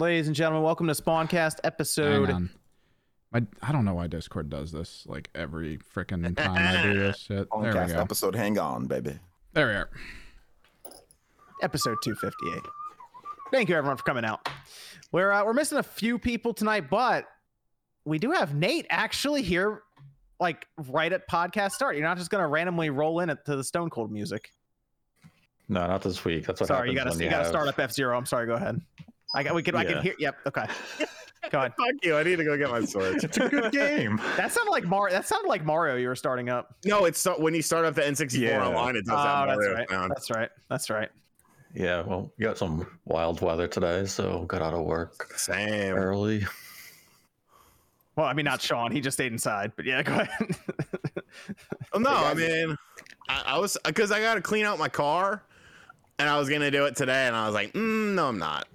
Ladies and gentlemen, welcome to Spawncast episode. Hang on. My, I don't know why Discord does this like every freaking time I do this shit. There we Podcast go. episode. Hang on, baby. There we are. episode 258. Thank you everyone for coming out. We're uh, we're missing a few people tonight, but we do have Nate actually here, like right at podcast start. You're not just gonna randomly roll in it to the Stone Cold music. No, not this week. That's what sorry, you happens gotta when you, gotta have- start up F Zero. I'm sorry. Go ahead. I got we can I can hear. Yep. Okay. Go on. Fuck you. I need to go get my sword. It's a good game. That sounded like Mario. That sounded like Mario. You were starting up. no, it's so, when you start up the N64 Yeah. online, it does Oh, that that's right. sound. That's right. That's right. Yeah, well, we got some wild weather today, so got out of work Same. early. Well, I mean, not Sean. He just stayed inside. But yeah, go ahead. Oh, no, I mean, I, I was because I got to clean out my car, and I was gonna do it today, and I was like, mm, no, I'm not.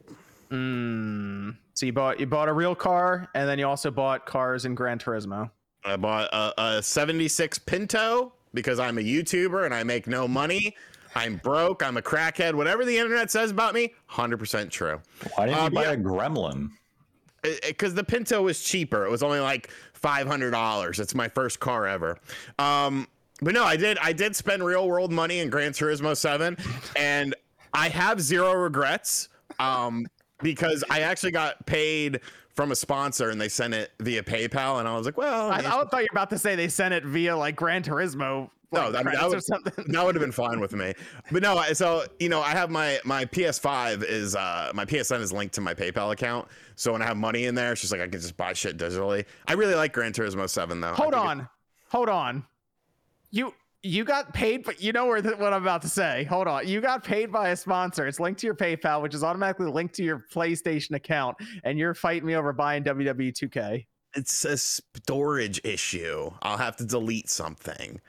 Mm. So you bought you bought a real car, and then you also bought cars in Gran Turismo. I bought a, a 76 Pinto because I'm a YouTuber and I make no money. I'm broke. I'm a crackhead. Whatever the internet says about me, 100% true. Why didn't Um, you buy yeah. a Gremlin? because the Pinto was cheaper. It was only like five hundred dollars. It's my first car ever. Um, but no, I did. I did spend real world money in Gran Turismo Seven, and I have zero regrets. Um, because I actually got paid from a sponsor, and they sent it via PayPal, and I was like, well, I, I thought you were about to say they sent it via like Gran Turismo. No, like, I mean, that credits or was- something. that would have been fine with me. But no, I- so you know, I have my my PS5 is uh my PSN is linked to my PayPal account. So when I have money in there, it's just like I can just buy shit digitally. I really like Gran Turismo 7 though. Hold on, hold on. You you got paid, but you know where th- what I'm about to say. Hold on, you got paid by a sponsor. It's linked to your PayPal, which is automatically linked to your PlayStation account, and you're fighting me over buying WWE 2K. it's a storage issue. I'll have to delete something.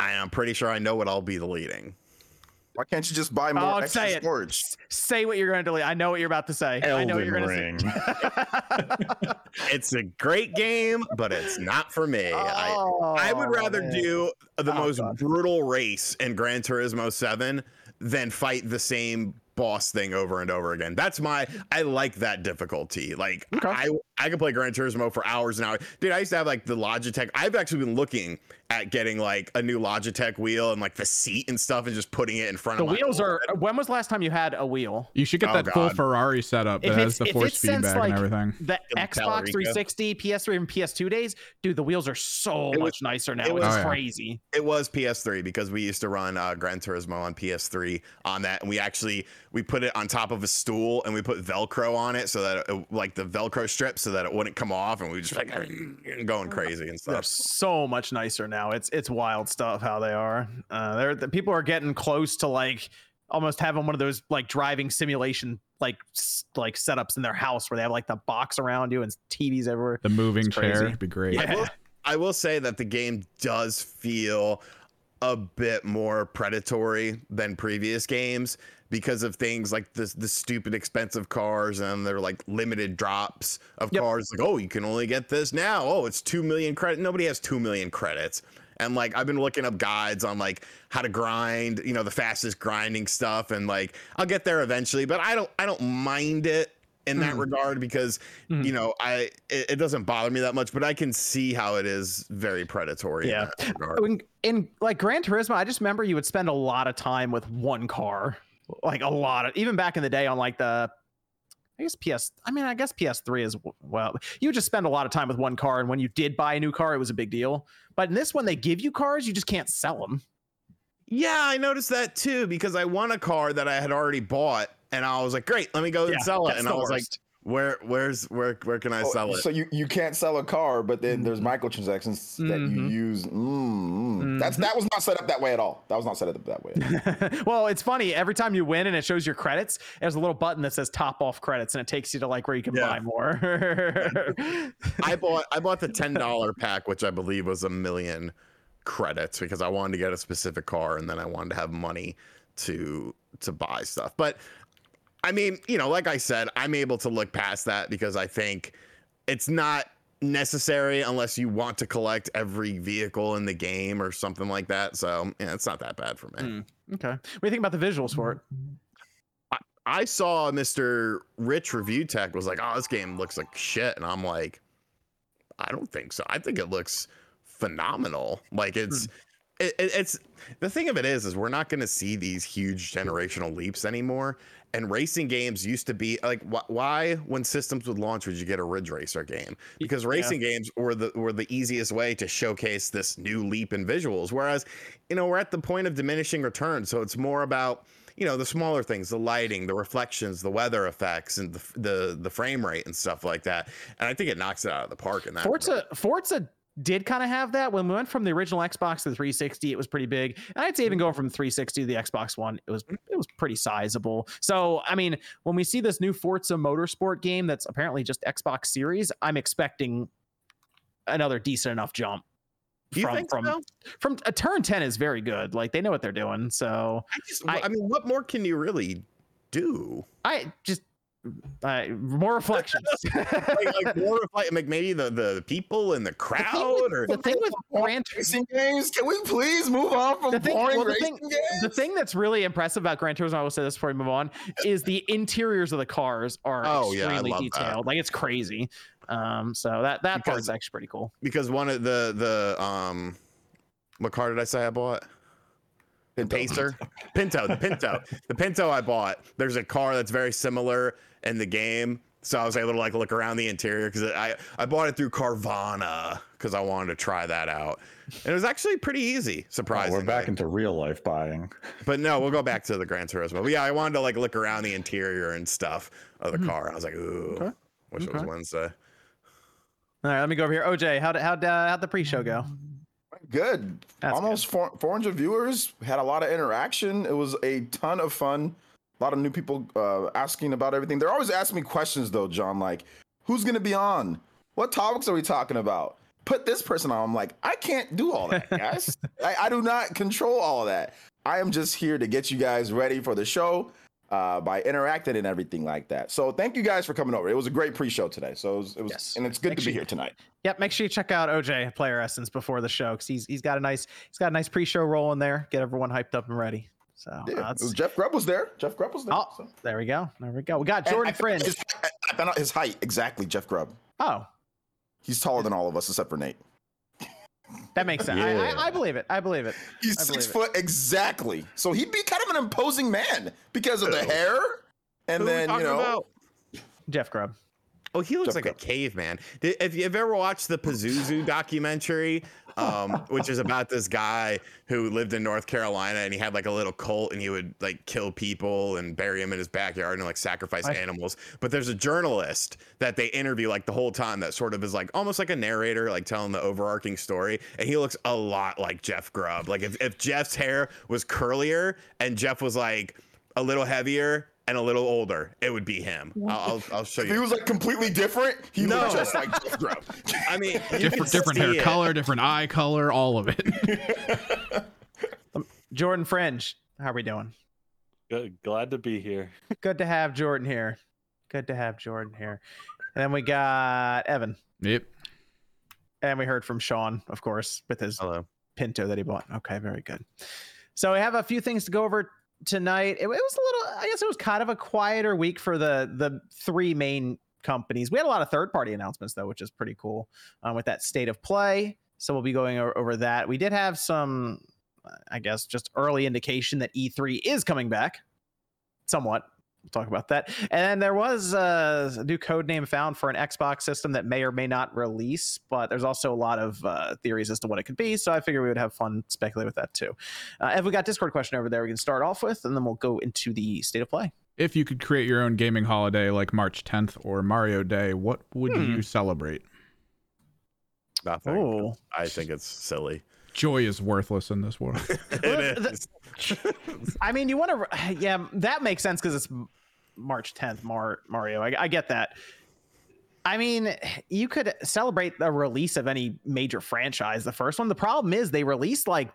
I- I'm pretty sure I know what I'll be deleting. Why can't you just buy more Oh, extra say it. storage? Say what you're going to delete. I know what you're about to say. I know what you're Elden going to Ring. It's a great game, but it's not for me. I, I would Oh, rather man. do the Oh, most God. brutal race in Gran Turismo 7 than fight the same boss thing over and over again. That's my I like that difficulty. Like Okay. I I could play Gran Turismo for hours and hours. Dude, I used to have like the Logitech. I've actually been looking at getting like a new Logitech wheel and like the seat and stuff and just putting it in front The of the wheels are. When was the last time you had a wheel? You should get Oh, that full Ferrari setup If that has the if force feedback like, and everything. The The Xbox 360, PS3, and PS2 days, dude, the wheels are so was- much nicer now. it It's was- Oh, yeah. crazy. It was PS3 because we used to run uh, Gran Turismo on PS3 on that, and we actually we put it on top of a stool and we put Velcro on it so that it, like the Velcro strip so that it wouldn't come off, and we just like going crazy and They're stuff. so much nicer now. It's it's wild stuff how they are. Uh, they're the people are getting close to like almost having one of those like driving simulation like s- like setups in their house where they have like the box around you and TVs everywhere. The moving chair would be great. Yeah. I will, I will say that the game does feel a bit more predatory than previous games because of things like the the stupid expensive cars and they're like limited drops of Yep. cars like oh you can only get this now oh it's 2 million credit nobody has 2 million credits and like I've been looking up guides on like how to grind you know the fastest grinding stuff and like I'll get there eventually but I don't I don't mind it in that Mhm. regard because Mhm. you know I it, it doesn't bother me that much but I can see how it is very predatory Yeah. in that regard. In, in like Gran Turismo, I just remember you would spend a lot of time with one car, like a lot of even back in the day on like the. I guess PS. I mean, I guess PS3 is well. You would just spend a lot of time with one car, and when you did buy a new car, it was a big deal. But in this one, they give you cars, you just can't sell them. Yeah, I noticed that too because I won a car that I had already bought and I was like, great, let me go and sell it. And I was like, worst. Where, where's, where, where can I Oh, sell it? So you, you can't sell a car, but then there's microtransactions that you Mhm. use. Mm, mm. That's that was not set up that way at all. That was not set up that way. well, it's funny. Every time you win and it shows your credits, there's a little button that says top off credits, and it takes you to like where you can Yeah. buy more. I bought, I bought the ten dollar pack, which I believe was a million credits because I wanted to get a specific car and then I wanted to have money to to buy stuff. But I mean, you know, like I said, I'm able to look past that because I think it's not necessary unless you want to collect every vehicle in the game or something like that. So yeah, it's not that bad for me. Hmm. okay. What do you think about the visuals for it? I saw Mr. Rich Review Tech was like, "Oh, this game looks like shit," and I'm like, "I don't think so. I think it looks phenomenal. Like it's." It, it- it's the thing of it is is we're not going to see these huge generational leaps anymore and racing games used to be like wh- why when systems would launch would you get a ridge racer game because racing games were the were the easiest way to showcase this new leap in visuals whereas you know we're at the point of diminishing returns so it's more about you know the smaller things the lighting the reflections the weather effects and the the, the frame rate and stuff like that and i think it knocks it out of the park in that regard. Forza Forza did kind of have that when we went from the original Xbox to the 360. It was pretty big, and I'd say even going from 360 to the Xbox One, it was it was pretty sizable. So I mean, when we see this new Forza Motorsport game that's apparently just Xbox Series, I'm expecting another decent enough jump. Do you from think from so? from a turn 10 is very good. Like they know what they're doing. So I just I- I, mean what more can you really do I just uh, more reflections. like, like more of like maybe the the people and the crowd or the thing with Gran Racing games. Can we please move on from The thing- boring well, the racing thing- games? the thing that's really impressive about Gran Turismo, I will say this before we move on, is the interiors of the cars are Oh, yeah, extremely that. detailed. Like it's crazy. Um, so that that part's Because- actually pretty cool. because one of the the um what car did I say I bought? The Pacer, Pinto, the Pinto, the Pinto I bought. There's a car that's very similar in the game, so I was able to like look around the interior because I I bought it through Carvana because I wanted to try that out, and it was actually pretty easy, Oh, surprisingly. we're back into real life buying. but no, we'll go back to the Gran Turismo. But yeah, I wanted to like look around the interior and stuff of the car. I was like, ooh, Okay. wish it was Wednesday. All right, let me go over here. OJ, how'd how'd uh, how'd the pre-show go? Good. That's Almost four 400 viewers. Had a lot of interaction. It was a ton of fun. A lot of new people uh, asking about everything. They're always asking me questions though, John. Like, who's gonna be on? What topics are we talking about? Put this person on. I'm like, I can't do all that, guys. I, I do not control all of that. I am just here to get you guys ready for the show uh, by interacting and everything like that. So thank you guys for coming over. It was a great pre-show today. So it was, it was Yes. and it's good Make to sure be here tonight. Yep, make sure you check out OJ Player Essence before the show because he's he's got a nice he's got a nice pre-show roll in there. Get everyone hyped up and ready. So uh, Yeah, was Jeff Grubb was there. Jeff Grubb was there. oh, so. there we go. There we go. We got Jordan I found Fringe. I- I found out his height exactly. Jeff Grubb. Oh, He's taller than all of us except for Nate. That makes sense. I, Yeah. I, I believe it. I believe it. He's I six believe foot exactly. So he'd be kind of an imposing man because of the hair. And Who are we then you know, about? Jeff Grubb. Oh, he looks Jeff like a caveman. If you've ever watched the Pazuzu documentary, um, which is about this guy who lived in North Carolina and he had like a little cult and he would like kill people and bury them in his backyard and like sacrifice I- animals. But there's a journalist that they interview like the whole time that sort of is like almost like a narrator, like telling the overarching story. And he looks a lot like Jeff Grubb. Like if, if Jeff's hair was curlier and Jeff was like a little heavier and a little older, it would be him. I'll, I'll, I'll show if you. he was like completely different, he No. looked just like Jeff Grubb. I mean, different different hair it. color, different eye color, all of it. Um, Jordan Fringe. How are we doing? Good, glad to be here. Good to have Jordan here. Good to have Jordan here. And then we got Evan. yep. And we heard from Sean, of course, with his Hello. Pinto that he bought. Okay, very good. So we have a few things to go over tonight. It, it was a little, I guess it was kind of a quieter week for the the three main companies. We had a lot of third party announcements though, which is pretty cool um, with that state of play. So we'll be going o- over that. We did have some, I guess, just early indication that E3 is coming back, somewhat. We'll talk about that. And then there was uh, a new code name found for an Xbox system that may or may not release, but there's also a lot of uh, theories as to what it could be. So I figure we would have fun speculating with that too. Uh, if we got Discord question over there, we can start off with, and then we'll go into the state of play. If you could create your own gaming holiday like March 10th or Mario Day, what would Hmm. you celebrate? Nothing. Oh, I think it's silly. Joy is worthless in this world. It the- is. I mean, you want to, yeah, that makes sense because it's M- March 10th, Mar- Mario. I, I get that. I mean, you could celebrate the release of any major franchise. The first one. The problem is they release like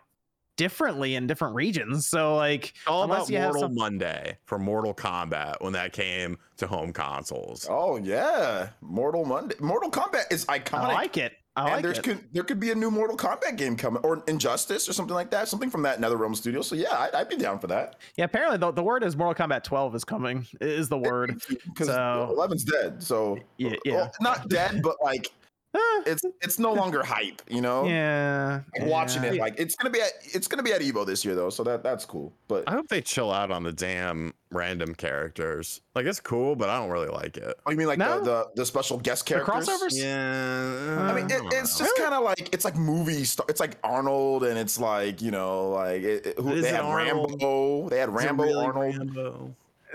differently in different regions. So like, all unless about you have Mortal some- Monday for Mortal Kombat when that came to home consoles. Oh yeah, Mortal Monday. Mortal Kombat is iconic. I like it. I and like there's it. could there could be a new Mortal Kombat game coming, or Injustice, or something like that, something from that NetherRealm studio. So yeah, I'd, I'd be down for that. Yeah, apparently the, the word is Mortal Kombat 12 is coming. Is the word. because So- 11's dead. So Yeah, yeah. well, not dead, but like it's it's no longer hype. You know, yeah. Like, watching yeah. it like it's gonna be at it's gonna be at Evo this year though, so that that's cool. But I hope they chill out on the damn random characters. Like it's cool, but I don't really like it. oh, you mean like No. the, the the special guest The characters? crossovers? Yeah. I mean, it, it's uh, just kind of like it's like movie star. It's like Arnold, and it's like you know, like it, it- who, Is they it had Arnold? Rambo. They had Rambo, really Arnold. Rambo?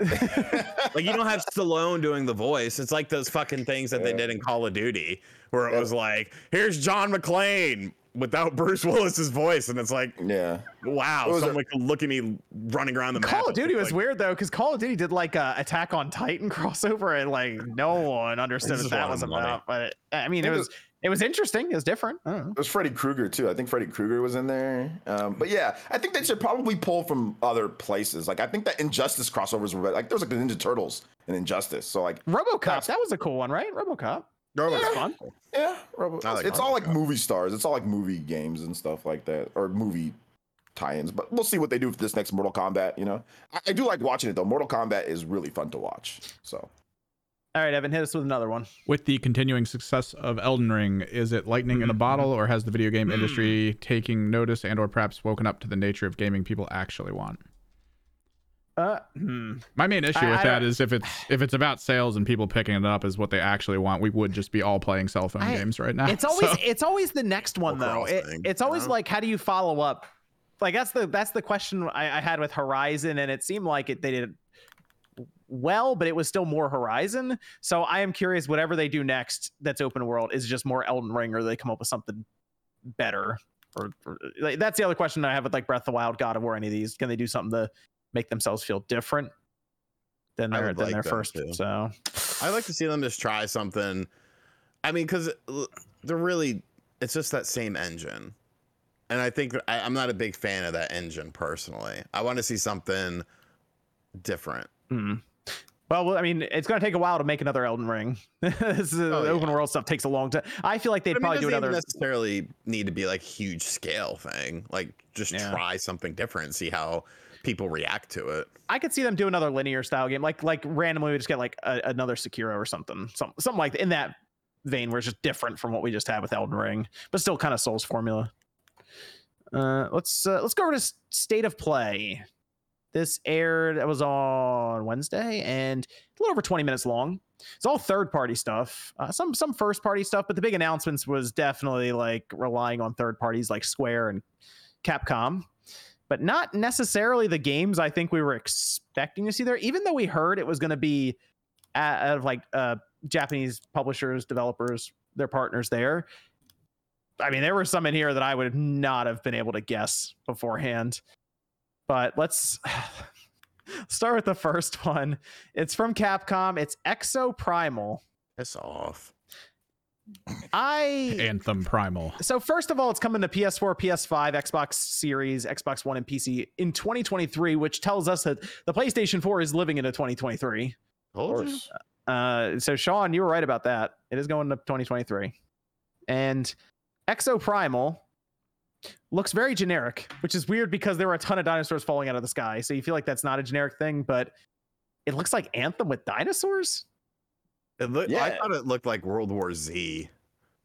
like you don't have Stallone doing the voice. It's like those fucking things that they did in Call of Duty, where it Yeah. was like, "Here's John McClane." Without Bruce Willis's voice, and it's like, Yeah, wow, was someone could look at me running around the map. Call of Duty was like, weird though, because Call of Duty did like a Attack on Titan crossover, and like no one understood just what that wanted was money. about. But I mean, it it was it was interesting. It was different. I it was Freddy Krueger too. I think Freddy Krueger was in there. Um, but yeah, I think they should probably pull from other places. Like I think that Injustice crossovers were like there was like the Ninja Turtles and Injustice. So like RoboCop, that was a cool one, right? RoboCop. Robo's Yeah. fun. yeah, Robo- like it's all like RoboCop. movie stars. It's all like movie games and stuff like that, or movie tie-ins. But we'll see what they do for this next Mortal Kombat. You know, I, I do like watching it though. Mortal Kombat is really fun to watch. So. All right, Evan, hit us with another one. With the continuing success of Elden Ring, is it lightning in a mm-hmm. bottle, or has the video game mm. industry taking notice and/or perhaps woken up to the nature of gaming people actually want? Uh, hmm. My main issue I- with I that don't- is if it's if it's about sales and people picking it up is what they actually want, we would just be all playing cell phone I- games right now. It's always So- it's always the next one though. cross It, thing, it's always know? like how do you follow up? Like that's the that's the question I, I had with Horizon, and it seemed like it they did well, but it was still more Horizon. So I am curious, whatever they do next, that's open world, is just more Elden Ring, or they come up with something better. Or, or like, that's the other question I have with like Breath of the Wild, God of War, any of these. Can they do something to make themselves feel different than their than like their first? too. So I like to see them just try something. I mean, because they're really, it's just that same engine. And I think that I, I'm not a big fan of that engine personally. I want to see something different. Hmm. Well, I mean, it's going to take a while to make another Elden Ring. this is, Oh, the open world stuff takes a long time. I feel like they'd But I probably mean, it do doesn't another. necessarily need to be like huge scale thing. Like just Yeah. try something different see how people react to it. I could see them do another linear style game, like like randomly we just get like a, another Sekiro or something, some, something like in that vein, where it's just different from what we just had with Elden Ring, but still kind of Souls formula. Uh, let's uh, let's go over to State of Play. This aired. It was on Wednesday and a little over 20 minutes long. It's all third party stuff. Uh, some some first party stuff, but the big announcements was definitely like relying on third parties like Square and Capcom, but not necessarily the games I think we were expecting to see there. Even though we heard it was going to be out of like uh, Japanese publishers, developers, their partners there. I mean, there were some in here that I would not have been able to guess beforehand. But let's start with the first one. It's from Capcom. It's Exoprimal. Piss off. I Anthem Primal. so first of all, it's coming to PS4, PS5, Xbox Series, Xbox One, and PC in 2023, which tells us that the PlayStation 4 is living into 2023. Of course. Uh, so Sean, you were right about that. It is going to 2023, and Exoprimal looks very generic, which is weird because there were a ton of dinosaurs falling out of the sky. So you feel like that's not a generic thing, but it looks like Anthem with dinosaurs. It looked, I thought it looked like World War Z,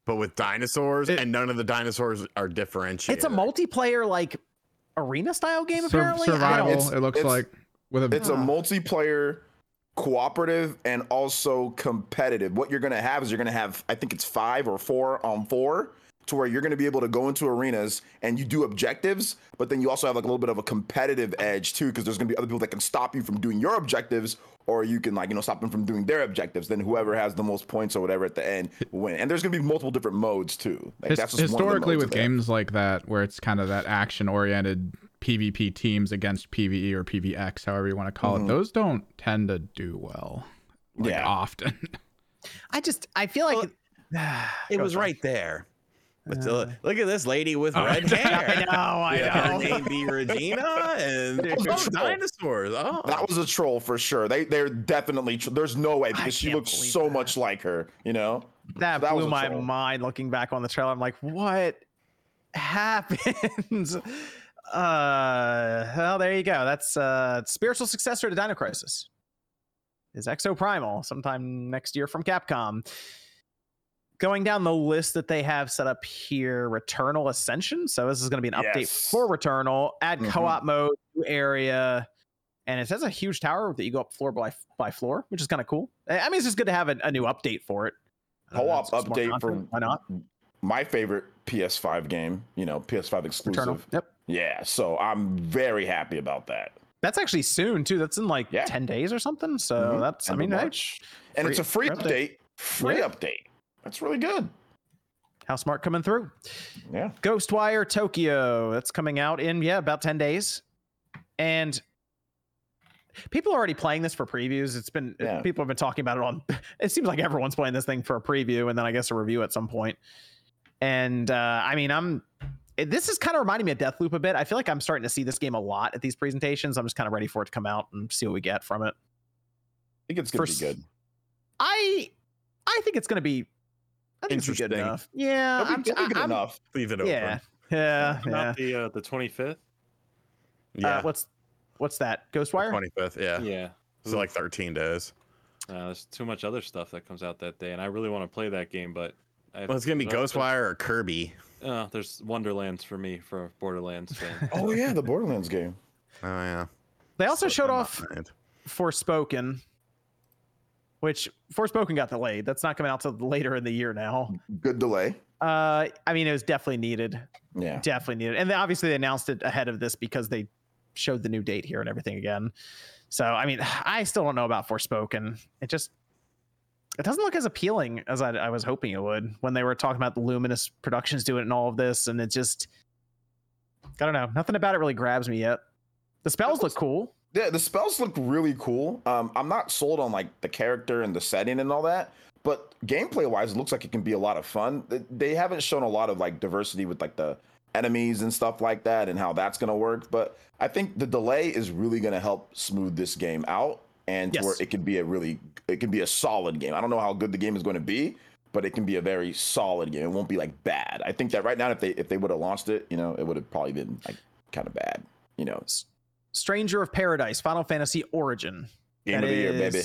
but with dinosaurs, It- and none of the dinosaurs are differentiated. It's a multiplayer like arena style game. Sur- apparently, survival. It's- it looks it's- like with a It's a multiplayer, cooperative, and also competitive. What you're gonna have is you're gonna have, I think it's five or four on four, to where you're gonna be able to go into arenas and you do objectives, but then you also have like a little bit of a competitive edge too, because there's gonna be other people that can stop you from doing your objectives, or you can like you know stop them from doing their objectives. Then whoever has the most points or whatever at the end win. And there's gonna be multiple different modes too. Like His- that's just one of the historically modes with games like that where it's kind of that action oriented PvP teams against PvE or PvX, however you want to call Mhm. it, those don't tend to do well. Like Yeah. often. I just I feel like It Go, was Sean. right there. But Uh. uh, look at this lady with Oh. red I know, I Yeah, her know. name be Regina, and That was a oh, dinosaurs. Oh, That was a troll for sure. They they're definitely. Tr- there's no way because she looks so that. much like her. You know. that, that blew my troll. mind looking back on the trailer. I'm like, what happened? uh, well, there you go. That's uh, spiritual successor to Dino Crisis. Is Exoprimal sometime next year from Capcom. Going down the list that they have set up here, Returnal Ascension. So this is going to be an update Yes. for Returnal. Add Mhm. co-op mode, new area, and it has a huge tower that you go up floor by by floor, which is kind of cool. I mean, it's just good to have a, a new update for it. Know, Co-op update for why not? my favorite PS5 game. You know, PS5 exclusive. Returnal. Yep. Yeah, so I'm very happy about that. That's actually soon too. That's in like Yeah. ten days or something. So Mhm. that's I mean, March. and it's a free free update. update. Free update. That's really good. how smart coming through. Yeah. Ghostwire Tokyo. That's coming out in yeah about ten days, and people are already playing this for previews. It's been Yeah. people have been talking about it on. It seems like everyone's playing this thing for a preview and then I guess a review at some point. And uh, I mean, I'm. This is kind of reminding me of Deathloop a bit. I feel like I'm starting to see this game a lot at these presentations. I'm just kind of ready for it to come out and see what we get from it. I think it's gonna First- be good. I I think it's gonna be. I think it's gonna be Interesting. enough. Yeah, It'll be, I'm, it'll be good I'm- enough. Leave it open. Yeah, yeah, Not the uh, the 25th. Yeah. Uh, what's what's that? Ghostwire? Twenty fifth. Yeah. Yeah. So like thirteen days. Uh, there's too much other stuff that comes out that day, and I really want to play that game, but I, Well, it's gonna be there's also- Ghostwire or Kirby. Uh, there's Wonderlands for me for Borderlands fan. Oh yeah, the Borderlands game. Oh yeah. They also Slipped showed off mind. Forspoken, which Forspoken got delayed. That's not coming out till later in the year now. Good delay. Uh, I mean, it was definitely needed, Yeah. definitely needed, and they, obviously they announced it ahead of this because they showed the new date here and everything again. So, I mean, I still don't know about Forspoken. It just it doesn't look as appealing as I, I was hoping it would when they were talking about the Luminous Productions doing it and all of this, and it just I don't know. Nothing about it really grabs me yet. The spells look cool. Yeah, the spells look really cool. Um, I'm not sold on like the character and the setting and all that, but gameplay wise, it looks like it can be a lot of fun. They haven't shown a lot of like diversity with like the enemies and stuff like that and how that's gonna work. But I think the delay is really gonna help smooth this game out and Yes. where it can be a really it can be a solid game. I don't know how good the game is going to be, but it can be a very solid game. It won't be like bad. I think that right now, if they if they would have launched it, you know, it would have probably been like kind of bad. You know, Stranger of Paradise, Final Fantasy Origin. game That of the year, baby.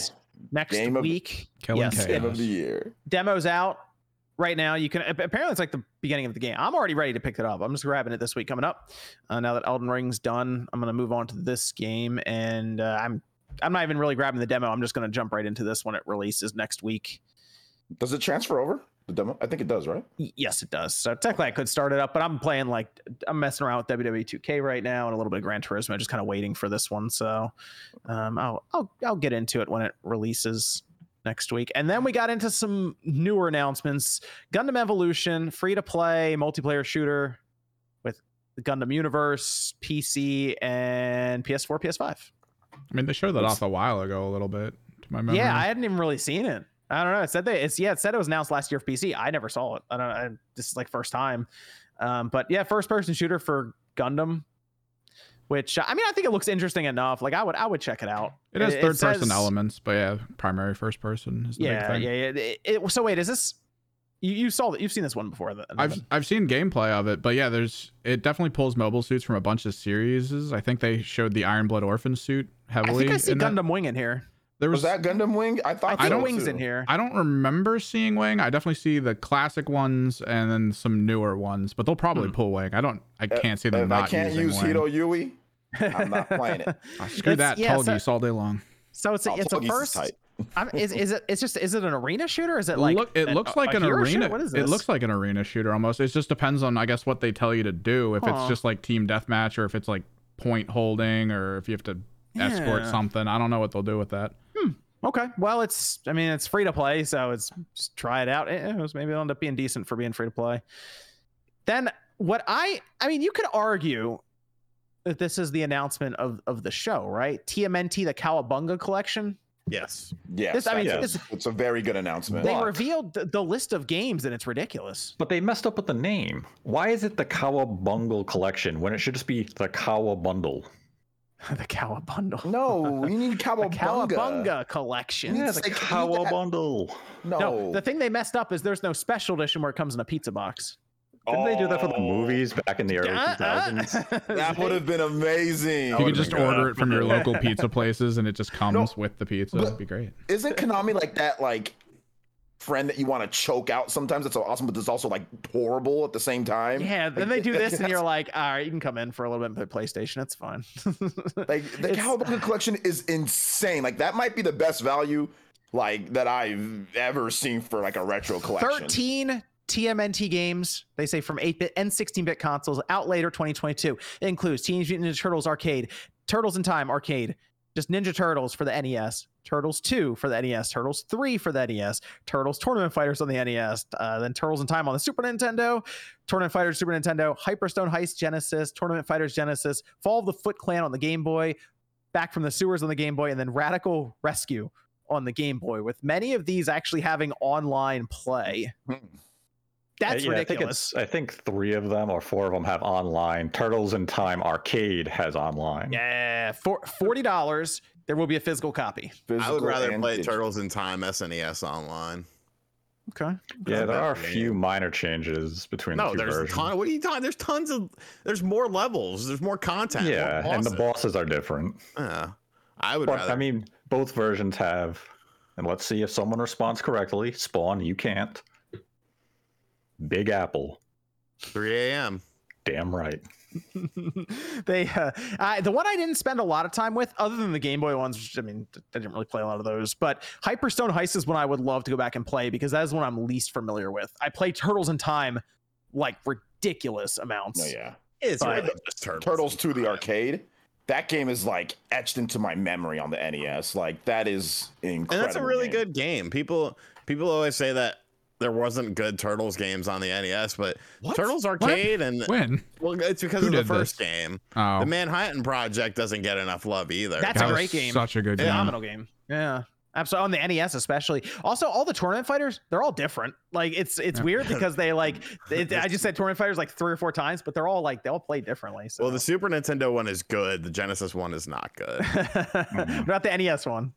Next Game of- week. Killing yes, chaos. Game of the year. demo's out right now. You can apparently it's like the beginning of the game. I'm already ready to pick it up. I'm just grabbing it this week coming up. Uh, now that Elden Ring's done, I'm gonna move on to this game, and uh, I'm I'm not even really grabbing the demo. I'm just gonna jump right into this when it releases next week. Does it transfer over the demo? I think it does, right? Y- Yes, it does. So technically, I could start it up, but I'm playing like I'm messing around with WWE 2K right now and a little bit of Gran Turismo, just kind of waiting for this one. So um, I'll I'll I'll get into it when it releases next week. And then we got into some newer announcements: Gundam Evolution, free to play multiplayer shooter with the Gundam Universe, PC, and PS4, PS5. I mean, they showed that off a while ago, a little bit. To my memory. Yeah, I hadn't even really seen it. I don't know. It said they it's yeah, it said it was announced last year for PC. I never saw it. I don't I, this is like first time. Um, but yeah, first person shooter for Gundam. Which I mean, I think it looks interesting enough. Like I would, I would check it out. it has third person says- elements, but yeah, primary first person is the big Yeah, thing. yeah, yeah. It- it- so wait, is this? You, you saw that? You've seen this one before? Then, I've? I've seen gameplay of it, but yeah, there's it definitely pulls mobile suits from a bunch of series. I think they showed the Iron Blood Orphan suit heavily. I think I see in that. Gundam Wing in here. There Was was, that Gundam Wing? I I thought think so, Wing's too. in here. I don't remember seeing Wing. I definitely see the classic ones and then some newer ones, but they'll probably Hmm. pull Wing. I don't. I can't see them If not I can't using use Wing. Heero Yuy, I'm not playing it. Ah, screw It's- that. yeah, Tall so- geese all day long. So it's a, Oh, it's a Tuggy's is first. I'm, is is it? It's just is it an arena shooter? Is it like Look, it an- looks a- like a an hero shooter? arena. What is It this? looks like an arena shooter almost. It just depends on, I guess, what they tell you to do. If Huh. it's just like team deathmatch, or if it's like point holding, or if you have to escort something. I don't know what they'll do with that. Okay. Well, it's I mean it's free to play, so it's just try it out. Eh, It was maybe it'll end up being decent for being free to play. Then what I I mean you could argue that this is the announcement of of the show, right? TMNT the Cowabunga collection. Yes. Yes, This- I mean, that's- this- it's a very good announcement. They What? revealed the, the list of games and it's ridiculous. But they messed up with the name. Why is it the Kawa Bungle Collection when it should just be the Kawa Bundle? the Kawa bundle. No, you need the Cowabunga. Cowabunga collection. Yeah, Yeah, the like, you Kawa need that- bundle. No, No, the thing they messed up is there's no special edition where it comes in a pizza box. Didn't they do that for the Oh. movies back in the early Uh, uh. 2000s? that would have been amazing. You could just order it from your local pizza places and it just comes with the pizza. but- It'd be great. Isn't Konami like that? Like friend that you want to choke out sometimes. It's so awesome, but it's also like horrible at the same time. Yeah, then Like, they do this, and you're like, all right, you can come in for a little bit and play PlayStation. It's fine. Like the It's- Cowabunga collection is insane. Like that might be the best value like that I've ever seen for like a retro collection. 13 TMNT games, they say from 8 bit and 16 bit consoles out later 2022. It includes Teenage Mutant Ninja Turtles Arcade, Turtles in Time Arcade, just Ninja Turtles for the NES, Turtles 2 for the NES, Turtles 3 for the NES, Turtles Tournament Fighters on the NES, uh, then Turtles in Time on the Super Nintendo, Tournament Fighters Super Nintendo, Hyperstone Heist Genesis, Tournament Fighters Genesis, Fall of the Foot Clan on the Game Boy, Back from the Sewers on the Game Boy, and then Radical Rescue on the Game Boy, with many of these actually having online play. Hmm. That's yeah, ridiculous. I think. I think three of them or four of them have online. Turtles in Time Arcade has online. Yeah, for forty dollars, there will be a physical copy. I would rather play digital. Turtles in Time SNES online. Okay. Yeah, there are a few minor changes between No, the two there's a versions. ton. What are you talking? There's tons of. There's more levels. There's more content. more yeah, and the bosses. bosses are different. Yeah, I would But rather. I mean, both versions have. And let's see if someone responds correctly. Spawn, you can't. Big Apple, 3 a.m. damn right. they uh, I, the one I didn't spend a lot of time with, other than the Game Boy ones. Which, I mean, I didn't really play a lot of those. But Hyperstone Heist is one I would love to go back and play because that is one I'm least familiar with. I play Turtles in Time like ridiculous amounts. Oh yeah. It's But- really just Turtles. Turtles 2 the arcade. That game is like etched into my memory on the NES. Like that is incredible. and that's a really game. good game. People people always say that there wasn't good Turtles games on the NES, but What? Turtles Arcade and When? well, it's because Who of the first this? game. Oh, The Manhattan Project doesn't get enough love either. That's that a great game. Such a good Yeah. game. phenomenal game. Yeah. Absolutely on the NES especially. Also, all the tournament fighters, they're all different. Like it's it's Yeah. weird because they like it, I just said tournament fighters like three or four times, but they're all like they all play differently. So well, the Super Nintendo one is good. The Genesis one is not good. what about the NES one?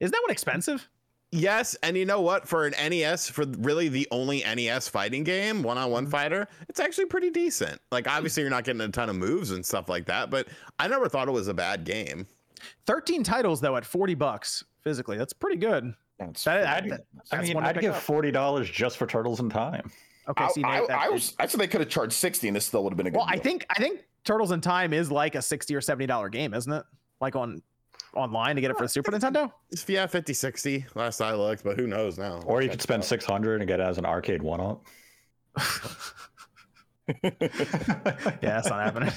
Isn't that one expensive? Yes, and you know what? For an NES, for really the only NES fighting game, one-on-one mm-hmm. fighter, it's actually pretty decent. Like obviously you're not getting a ton of moves and stuff like that, but I never thought it was a bad game. 13 titles though at 40 bucks physically. That's pretty good. That's That- pretty that- good. I mean, I'd give up. forty dollars just for Turtles in Time. Okay, I, see, I, Nate, that- I was I said they could have charged 60 and this still would have been a good well, I think I think Turtles in Time is like a 60 or 70 dollar game, isn't it? Like on online to get it for the Super Nintendo. It's yeah, 50, 60 last I looked, but who knows now? Or you could spend six hundred and get it as an arcade one up. Yeah, that's not happening.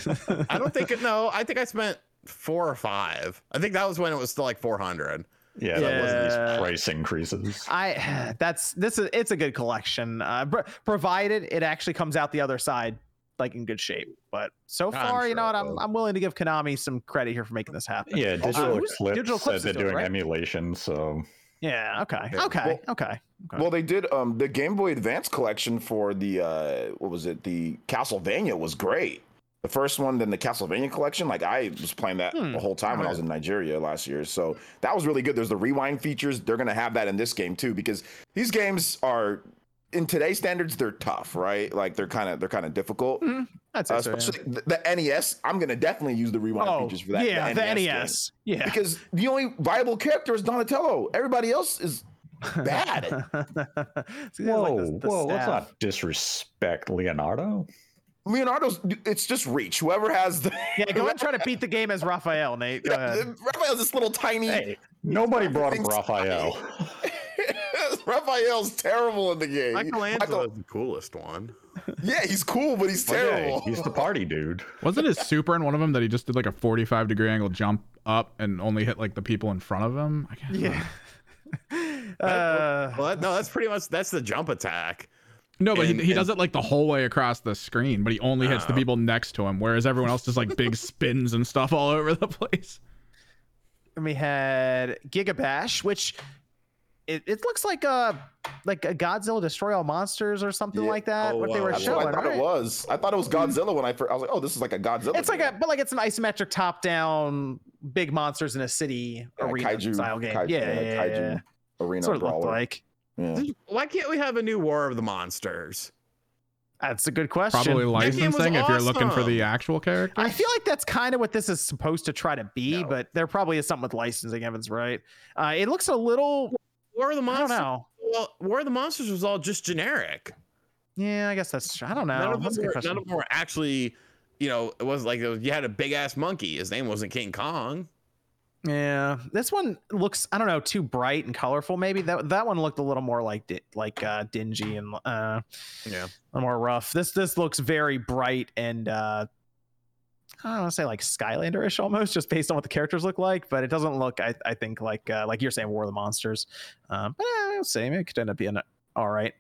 I don't think it. No, I think I spent four or five. I think that was when it was still like four hundred. Yeah, that wasn't these price increases. I that's this is it's a good collection, uh, pr- provided it actually comes out the other side like in good shape. But so I'm far, you know what? I'm. I'm willing to give Konami some credit here for making this happen. Yeah, Digital who's- Eclipse Digital Eclipse said they're doing doing right? emulation, so Yeah. Okay. Yeah, Okay. well- okay. Okay. Well, they did um the Game Boy Advance collection for the uh what was it? The Castlevania was great. The first one, then the Castlevania collection. Like I was playing that Hmm. the whole time when I was in Nigeria last year. So that was really good. There's the rewind features. They're gonna have that in this game too, because these games are in today's standards, they're tough, right? Like they're kind of they're kind of difficult. I'd say Uh, so, yeah. the, the NES. I'm gonna definitely use the rewind Oh, features for that. yeah, the game. NES. Yeah. Because the only viable character is Donatello. Everybody else is bad. See, whoa, like, the- the whoa, let's not disrespect Leonardo. Leonardo's it's just reach. Whoever has the Yeah, go and try to beat the game as Raphael, Nate. Go ahead. Raphael's this little tiny. Hey, nobody brought up Things- Raphael. Raphael's terrible in the game. Michelangelo Michael- is the coolest one. yeah, he's cool, but he's Okay, terrible. he's the party dude. Wasn't his super in one of them that he just did like a 45 degree angle jump up and only hit like the people in front of him? I can't Yeah. Uh, Well, that, no, that's pretty much that's the jump attack. No, but And- he, he and- does it like the whole way across the screen, but he only hits the Oh. people next to him, whereas everyone else does like big spins and stuff all over the place. and we had Gigabash, which it, it looks like a like a Godzilla Destroy All Monsters or something Yeah. like that. Oh, what they were That's That's showing, I thought right? it was. I thought it was Godzilla when I first. I was like, oh, this is like a Godzilla. It's like a but like it's an isometric top down big monsters in a city Yeah, arena kaiju- style game. kaiju- yeah, yeah, yeah, yeah, kaiju yeah. arena That's what it looked brawler. like. Yeah. Why can't we have a new War of the Monsters? That's a good question. Probably game was licensing if you're looking for the actual character. I feel like that's kind of what this is supposed to try to be, No. but there probably is something with licensing. Evans, right? Uh, it looks a little. War of the Monsters. Well, War of the Monsters was all just generic. Yeah, I guess that's. I don't know. none, of them were, none of them were actually, you know, it was like it was, you had a big ass monkey. His name wasn't King Kong. Yeah, this one looks I don't know too bright and colorful. Maybe that that one looked a little more like di- like uh, dingy and uh, Yeah. a more rough. This this looks very bright and uh, I don't want to say like Skylander-ish almost, just based on what the characters look like. But it doesn't look I, I think like uh, like you're saying War of the Monsters. Um, but eh, we'll see. Maybe it could end up being all right.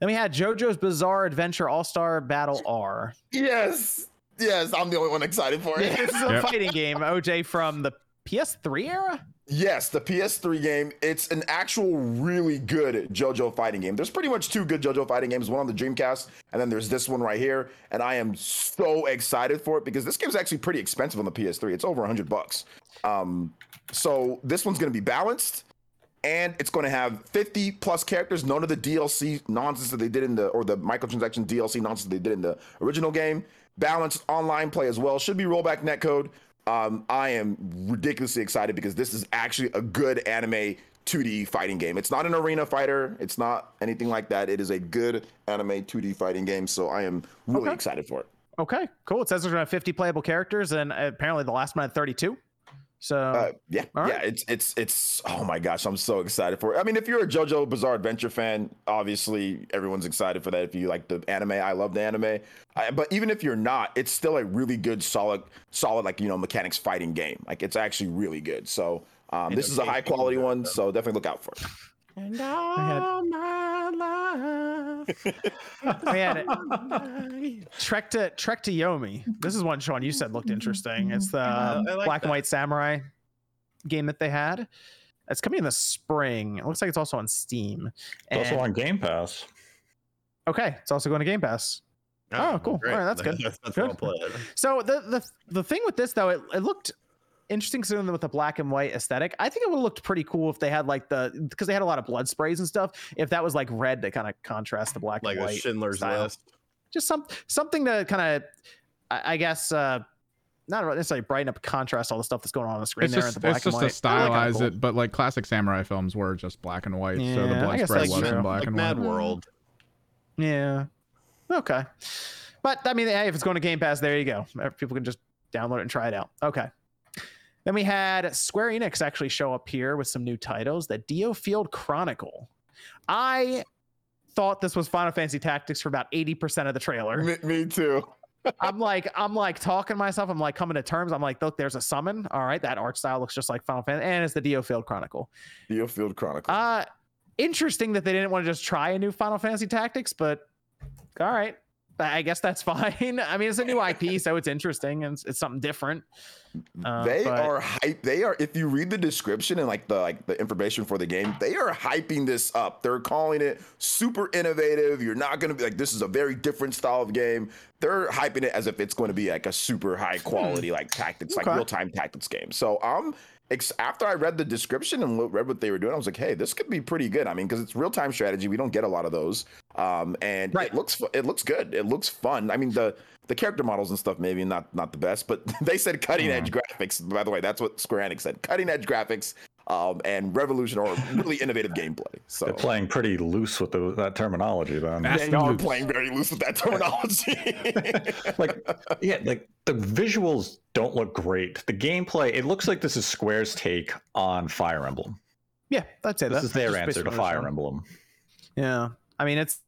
Then we had JoJo's Bizarre Adventure All Star Battle R. Yes. Yes, I'm the only one excited for it. this is a Yep. fighting game. OJ from the PS3 era. Yes, the PS3 game. It's an actual really good JoJo fighting game. There's pretty much two good JoJo fighting games, one on the Dreamcast, and then there's this one right here. And I am so excited for it because this game's actually pretty expensive on the PS3. It's over 100 bucks. Um, so this one's going to be balanced, and it's going to have 50 plus characters. None of the DLC nonsense that they did in the or the microtransaction DLC nonsense they did in the original game. Balanced online play as well. Should be rollback netcode. Um, I am ridiculously excited because this is actually a good anime 2D fighting game. It's not an arena fighter. It's not anything like that. It is a good anime 2D fighting game. So I am really Okay. excited for it. Okay, cool. It says there's gonna have 50 playable characters, and apparently the last one had 32. So Uh, yeah, all yeah. It's it's it's. Oh my gosh, I'm so excited for it. I mean, if you're a JoJo Bizarre Adventure fan, obviously everyone's excited for that. If you like the anime, I love the anime. I, but even if you're not, it's still a really good, solid, solid like you know mechanics fighting game. Like it's actually really good. So um, this is a high quality one. So definitely look out for it. And had- all my life. we had it. Trek to Trek to Yomi. This is one Sean you said looked interesting. It's the I um, like black that. and white samurai game that they had. It's coming in the spring. It looks like it's also on Steam. It's also on Game Pass. okay, it's also going to Game Pass. Oh, oh cool. great. All right, that's good. That's, that's Good. So the the the thing with this though, it, it looked interesting considering with the black and white aesthetic. I think it would have looked pretty cool if they had like the because they had a lot of blood sprays and stuff. If that was like red to kind of contrast the black Like and a white. Schindler's style. List. Just some something to kind of, I, I guess, uh not necessarily brighten up, contrast all the stuff that's going on on the screen It's there. just, the black it's just and to white. I like how stylize cool. it, but like classic samurai films were just black and white, so the blood spray that's was true. in black Like and Mad white. World. Yeah. Okay. But I mean, hey, if it's going to Game Pass, there you go. People can just download it and try it out. Okay. Then we had Square Enix actually show up here with some new titles. The DioField Chronicle. I thought this was Final Fantasy Tactics for about 80% of the trailer. Me, me too. I'm like, I'm like talking to myself. I'm like coming to terms. I'm like, look, there's a summon. All right, that art style looks just like Final Fantasy, and it's the DioField Chronicle. DioField Chronicle. Uh interesting that they didn't want to just try a new Final Fantasy Tactics, but all right. I guess that's fine. I mean, it's a new IP, so it's interesting and it's, it's something different. Uh, they but- are hype. They are. If you read the description and like the like the information for the game, they are hyping this up. They're calling it super innovative. You're not going to be like this is a very different style of game. They're hyping it as if it's going to be like a super high quality like tactics, like real time tactics game. So um, ex- after I read the description and read what they were doing, I was like, hey, this could be pretty good. I mean, because it's real time strategy. We don't get a lot of those. Um, and Right. it looks it looks good. It looks fun. I mean the the character models and stuff maybe not not the best, but they said cutting edge graphics. By the way, that's what Square Enix said. Cutting edge graphics um, and revolution or really innovative gameplay. So They're playing pretty loose with the, that terminology, then. That's- they are loose. playing very loose with that terminology. like yeah like the visuals don't look great the gameplay it looks like this is square's take on fire emblem yeah, that's it. this That's is their just answer to basically what it's fire emblem Yeah, I mean, it's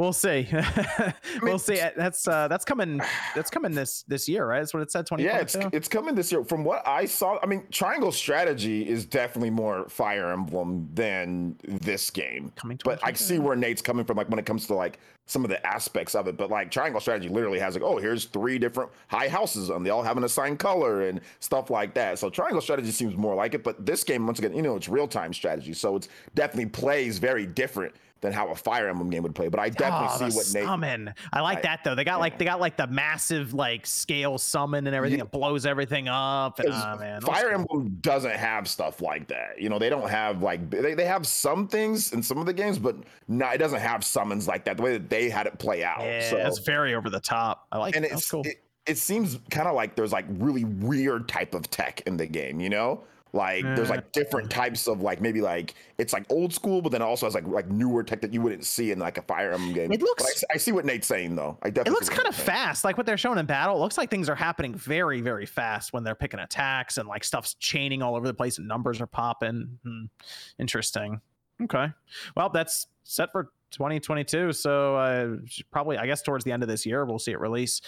We'll see. we'll see. That's uh, that's coming. That's coming this this year, right? That's what it said. Twenty. Yeah, it's it's coming this year. From what I saw, I mean, Triangle Strategy is definitely more Fire Emblem than this game. coming. But I see where Nate's coming from, like when it comes to like some of the aspects of it. But like Triangle Strategy literally has like, oh, here's three different high houses, and they all have an assigned color and stuff like that. So Triangle Strategy seems more like it. But this game, once again, you know, it's real time strategy, so it's definitely plays very different than how a Fire Emblem game would play. But I definitely oh, see what Nate. summon. I like I- that though. They got like they got like the massive like scale summon and everything. Yeah. It blows everything up. And, oh, man, Fire cool. Emblem doesn't have stuff like that. You know, they don't have like they, they have some things in some of the games, but no, it doesn't have summons like that. The way that they had it play out. Yeah, so it's very over the top. I like. and it. That's it's cool. it, it seems kind of like there's like really weird type of tech in the game. You know. Like there's like different types of like maybe like it's like old school, but then also has like like newer tech that you wouldn't see in like a Fire Emblem game. It But I looks- s- I, see what Nate's saying though. I definitely. it looks kind of saying. fast, like what they're showing in battle. It looks like things are happening very, very fast when they're picking attacks and like stuff's chaining all over the place and numbers are popping. Hmm. Interesting. Okay. Well, that's set for 2022. So uh, probably, I guess, towards the end of this year, we'll see it release.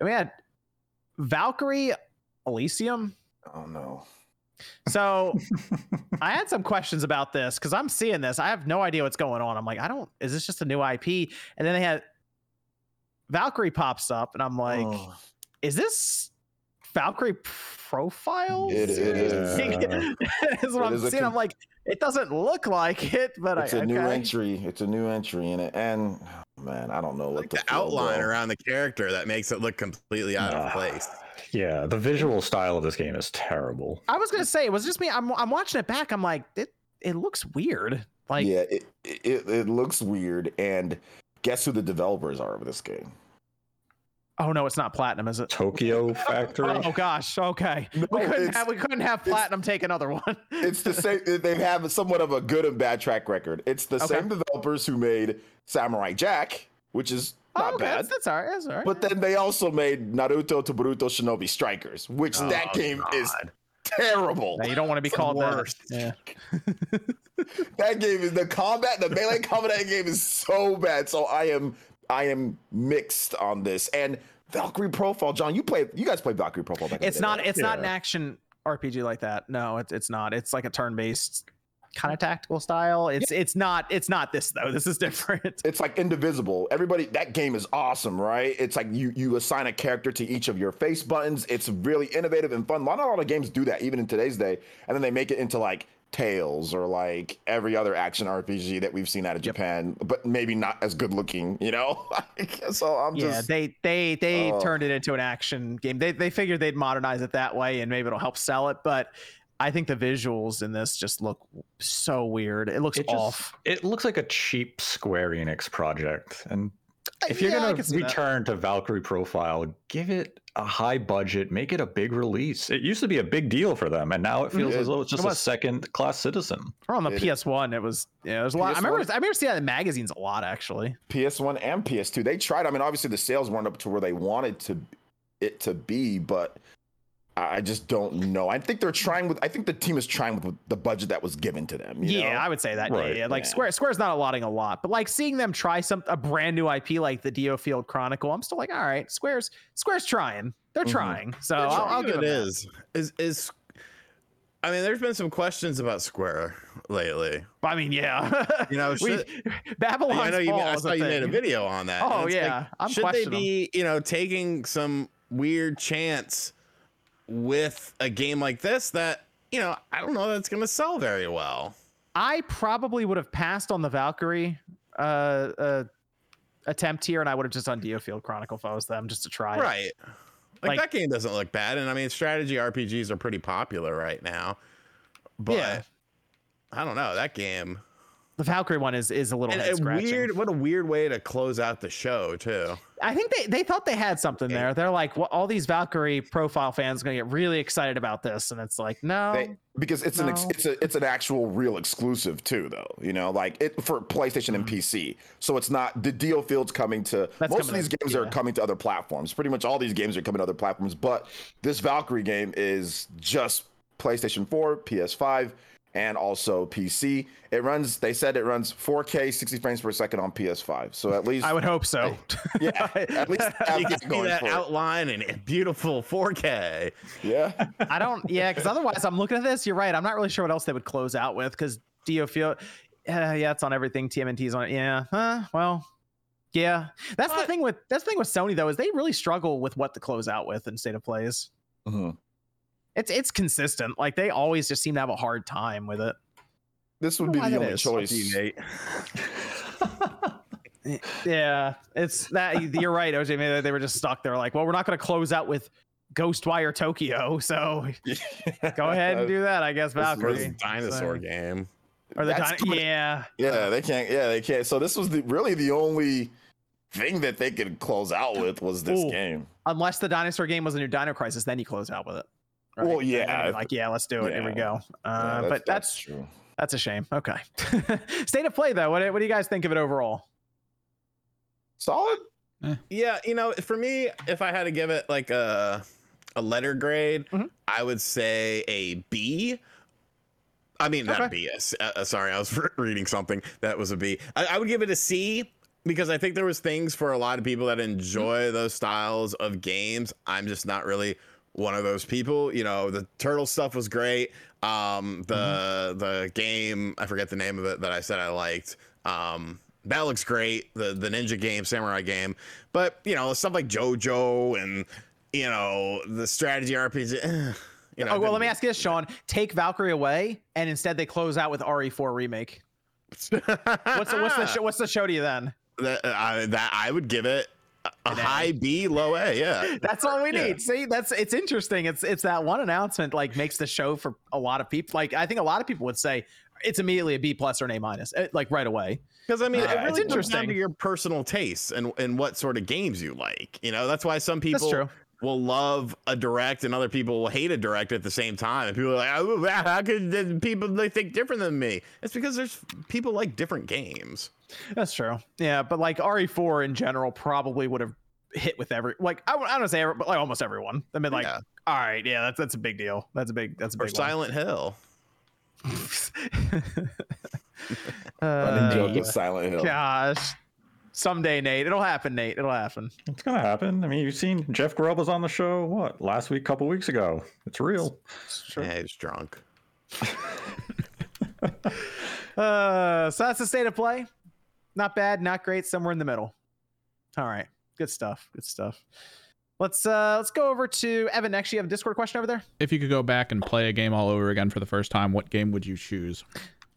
We had Valkyrie Elysium. Oh no. So I had some questions about this because I'm seeing this. I have no idea what's going on. I'm like, I don't. Is this just a new IP? And then they had Valkyrie pops up, and I'm like, Oh. is this Valkyrie profile? It- it is. That's what It I'm is seeing. con- I'm like, it doesn't look like it, but it's I a new entry. It's a new entry in it, and oh, man, I don't know what like to the outline around the character that makes it look completely out Nah. of place. Yeah, the visual style of this game is terrible. I was gonna say it was just me. I'm I'm watching it back. I'm like, it it looks weird. Like, yeah, it, it it looks weird. And guess who the developers are of this game? oh no, it's not platinum, is it? Tokyo oh, Factory. Oh gosh, okay. No, we couldn't have we couldn't have platinum take another one. It's the same. they have somewhat of a good and bad track record. It's the Okay. same developers who made Samurai Jack, which is not oh, okay, bad. That's, that's all right. That's all right. But then they also made Naruto to Boruto Shinobi Strikers, which oh, that Oh, game is terrible. Now, you don't want to be the called that. worst. Yeah. that game is the combat, the melee combat that game is so bad. So I am I am mixed on this. And Valkyrie Profile, John, you play you guys play Valkyrie Profile back It's day, not. right? It's not an action RPG like that. No, it's it's not. It's like a turn-based kind of tactical style. It's it's not. It's not this though. This is different. it's like indivisible. Everybody, that game is awesome, right? It's like you you assign a character to each of your face buttons. It's really innovative and fun. Not a lot of games do that, even in today's day. And then they make it into like Tales or like every other action RPG that we've seen out of Yep. Japan, but maybe not as good looking, you know. so I'm just Yeah, just they they they Oh. turned it into an action game. They they figured they'd modernize it that way and maybe it'll help sell it. But I think the visuals in this just look so weird. It looks It just off. it looks like a cheap Square Enix project. And if you're Yeah, gonna can see that. return to Valkyrie Profile, give it a high budget, make it a big release. It used to be a big deal for them, and now it feels Mhm. as though it's just It a second class citizen. Or on the It- PS1, it was yeah. There's a lot. I remember. I remember seeing that in magazines a lot actually. PS1 and PS2. They tried. I mean, obviously the sales weren't up to where they wanted to it to be, but I I just don't know. I think they're trying with. I think the team is trying with the budget that was given to them. you yeah, know? I would say that. Right, yeah, yeah. Like yeah. Square, Square's not allotting a lot, but like seeing them try some a brand new IP like the DioField Chronicle, I'm still like, all right, Square's Square's trying. They're Mhm. trying. So They're I'll. I'll give it them that. is is is. I mean, there's been some questions about Square lately. I mean, yeah. You know, we should- Babylon's I know you. Fall I saw a you made a video on that. Oh, and it's like, yeah. I'm should they questioning 'em. be, you know, taking some weird chance with a game like this that you know I don't know that's going to sell very well. I probably would have passed on the Valkyrie uh, uh, attempt here, and I would have just done DioField Chronicle if I was them, just to try. it. Right. Like, Like- that game doesn't look bad, and I mean strategy RPGs are pretty popular right now. But Yeah. I don't know that game. The Valkyrie one is is a little weird, what a weird way to close out the show too. I think they, they thought they had something there. They're like, well, all these Valkyrie profile fans are gonna get really excited about this, and it's like, no, They- because it's an ex, it's a it's an actual real exclusive too, though. You know, like it for PlayStation and PC. So it's not the DioField's coming to Mm-hmm. That's most of these to- games yeah. are coming to other platforms. Pretty much all these games are coming to other platforms, but this Valkyrie game is just PlayStation 4, PS5, and also PC. It runs. They said it runs 4K, 60 frames per second on PS5. So at least I would hope so. yeah, at least You that can see that for it. outline in beautiful 4K. Yeah. I don't. Yeah, because otherwise, I'm looking at this. You're right. I'm not really sure what else they would close out with because Dio feel. Uh, yeah, it's on everything. TMNT's on it. Yeah. Huh, well. Yeah. That's the thing with that's the thing with Sony though is they really struggle with what to close out with in state of plays. Mhm. It's it's consistent. Like they always just seem to have a hard time with it. This would be the know why only that is. choice. Eh, yeah, it's that you're right, OJ. Maybe they were just stuck They're Like, well, we're not going to close out with Ghostwire Tokyo, so go ahead and do that. I guess This is Valkyrie This dinosaur So- game. or the That's di- coming- yeah. Yeah, they can't. Yeah, they can't. So this was the really the only thing that they could close out with was this Ooh. game. Unless the dinosaur game was a new Dino Crisis, then you close out with it. Right? Well, yeah. you're like yeah, let's do it. Here we go. Uh, Yeah, but that's true. that's a shame. Okay. State of play though. What do- what do you guys think of it overall? Solid. Yeah, you know, for me, if I had to give it like a a letter grade, Mhm. I would say a B. I mean, not Okay. B. yes, Uh, uh, sorry, I was reading something that was a B. I, I would give it a C because I think there was things for a lot of people that enjoy those styles of games. I'm just not really one of those people. You know, the turtle stuff was great. Um, the the game, I forget the name of it that I said I liked. Um, that looks great. The the ninja game, samurai game, but you know stuff like JoJo and you know the strategy RPG. eh, you know, oh well, let me ask you this, Sean. Take Valkyrie away, and instead they close out with RE4 remake. What's the what's the show, what's the show to you then? that, I, that I would give it a, a An A. high B, low A. Yeah, That's all we Yeah. need. See, that's it's interesting. It's it's that one announcement like makes the show for a lot of people. Like I think a lot of people would say it's immediately a B plus or an A minus, eh, like right away. because I mean, Uh, it it's really down interesting. to your personal tastes and and what sort of games you like. You know, that's why some people That's true. Will love a direct and other people will hate a direct at the same time. And people are like, oh, how could people they think different than me? It's because there's people like different games. That's true. Yeah, but like RE4 in general probably would have hit with every like I, I don't say every, but like almost everyone. I mean, like, Yeah. all right, yeah, that's that's a big deal. That's a big that's a Or big Silent Hill. one. Running Uh, joke with Silent Hill. gosh, someday, Nate, it'll happen. Nate, it'll happen. It's gonna happen. I mean, you've seen Jeff Grubb was on the show. What last week, couple weeks ago? It's real. Sure. Yeah, he's drunk. Uh, so that's the state of play. Not bad, not great, somewhere in the middle. All right, good stuff. Good stuff. Let's uh let's go over to Evan. Next, you have a Discord question over there. If you could go back and play a game all over again for the first time, what game would you choose?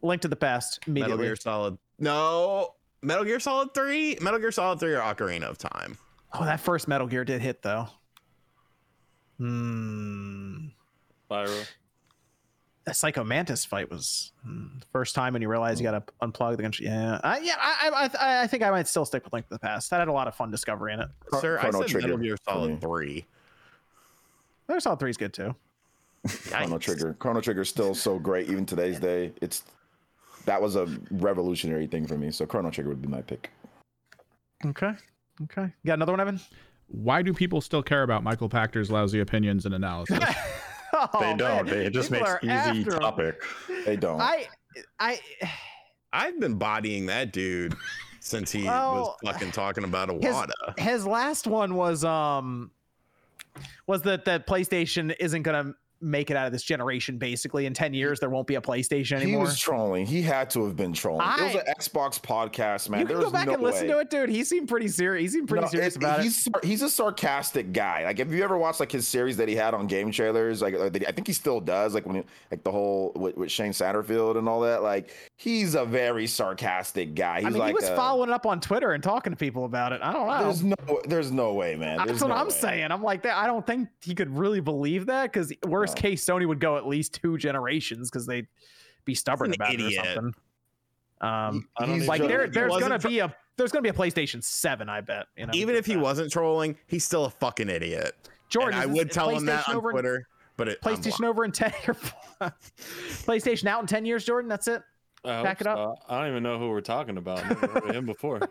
Link to the past Metal. Gear Solid. No, Metal Gear Solid Three. Metal Gear Solid Three or Ocarina of Time. Oh, that first Metal Gear did hit though. Hmm. Spyro. That Psycho Mantis fight was hmm, the first time when you realize you got to unplug the control. Yeah, I, yeah. I, I, I, I think I might still stick with Link to the Past. That had a lot of fun discovery in it. Chro- Sir, I Chrono said Metal Trigger Gear for me. Solid Three. Metal Solid Three is good too. Chrono Trigger. Chrono Trigger is still so great even today's day. It's that was a revolutionary thing for me. So Chrono Trigger would be my pick. Okay. Okay. You got another one, Evan? Why do people still care about Michael Pachter's lousy opinions and analysis? Oh, they don't. They, it just people makes easy after 'em. topic. They don't. I, I, I've been bodying that dude since he Well, was fucking talking about his- Awada. his last one was um, was that that PlayStation isn't gonna make it out of this generation. Basically, in ten years there won't be a PlayStation anymore he was trolling. He had to have been trolling. it was an Xbox podcast, man. you can was go back no and listen way. to it, dude. He seemed pretty serious. He seemed pretty No, serious it- about it. he's, sar- He's a sarcastic guy. Like, if you ever watched like his series that he had on game trailers, like I think he still does. Like when he, like the whole with, with Shane Satterfield and all that. Like he's a very sarcastic guy. He's I mean, like he was a- following up on Twitter and talking to people about it. I don't know. There's no, there's no way, man. That's There's what no I'm way. saying. I'm like that. I don't think he could really believe that because worst case, Sony would go at least two generations because they'd be stubborn about idiot. it or something. Um, I don't He's like there, there's gonna tr- be a there's gonna be a PlayStation Seven. I bet. You know, Even if he Uh, wasn't trolling, he's still a fucking idiot. Jordan, and I would tell him that on over in- Twitter, but it, PlayStation over in ten. years, PlayStation out in ten years, Jordan. That's it. I Back it up. so. I don't even know who we're talking about. I've never heard of him before.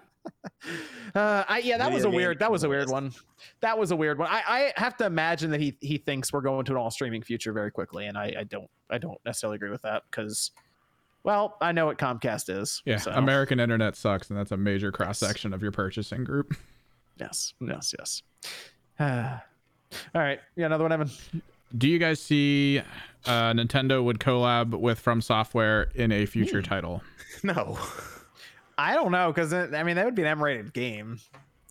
Uh, I, yeah, that was a Video weird. That was a weird one. That was a weird one. I, I have to imagine that he he thinks we're going to an all streaming future very quickly, and I, I don't I don't necessarily agree with that because, well, I know what Comcast is. Yeah, so, American internet sucks, and that's a major cross section of your purchasing group. Yes, yes, yes. Uh, all right, yeah, another one, Evan. Do you guys see uh, Nintendo would collab with From Software in a future title? No. I don't know because I mean that would be an M-rated game,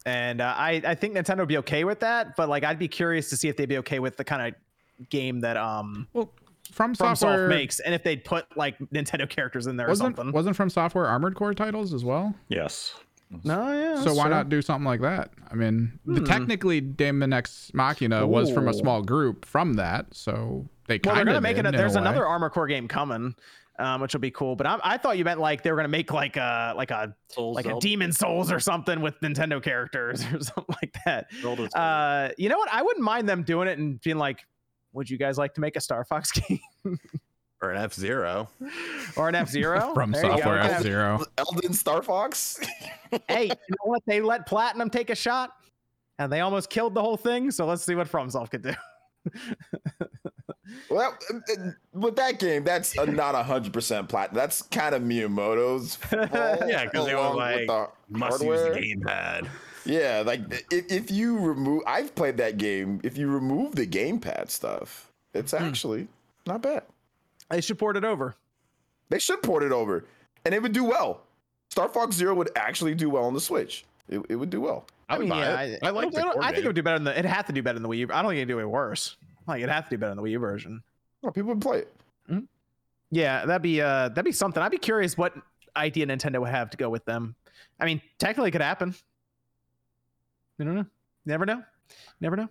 and uh, I I think Nintendo would be okay with that. But like I'd be curious to see if they'd be okay with the kind of game that um Well, From FromSoft Software makes, and if they'd put like Nintendo characters in there wasn't something. wasn't From Software Armored Core titles as well. Yes. No, yeah. so why true. not do something like that? I mean, the, Hmm. technically Daemon X Machina was from a small group from that, so they Well, kind they're of gonna make it. A, there's a another Armor Core game coming, um, which will be cool. But I, I thought you meant like they were gonna make like a like a Souls like a Demon Souls or something with Nintendo characters or something like that. Uh, you know what? I wouldn't mind them doing it and being like, "Would you guys like to make a Star Fox game Or an F Zero. or an F Zero From Software F Zero. Elden Star Fox. hey, you know what? They let Platinum take a shot, and they almost killed the whole thing. So let's see what FromSoft could do. well, with that game, that's uh, not hundred percent platinum. That's kind of Miyamoto's. fault, Yeah, 'cause they were like, the Must hardware. use the gamepad. Yeah, like if, if you remove, I've played that game. If you remove the gamepad stuff, it's Hmm. actually not bad. They should port it over. They should port it over, and it would do well. Star Fox Zero would actually do well on the Switch. It, it would do well. I, would buy yeah, it. I, like don't- the I think it would do better than the. It had to do better than the Wii. U. I don't think it'd do it worse. Like it'd have to do better than the Wii U version. Well, people would play it. Yeah, that'd be uh that'd be something. I'd be curious what idea Nintendo would have to go with them. I mean, technically, it could happen. You don't know. Never know. Never know.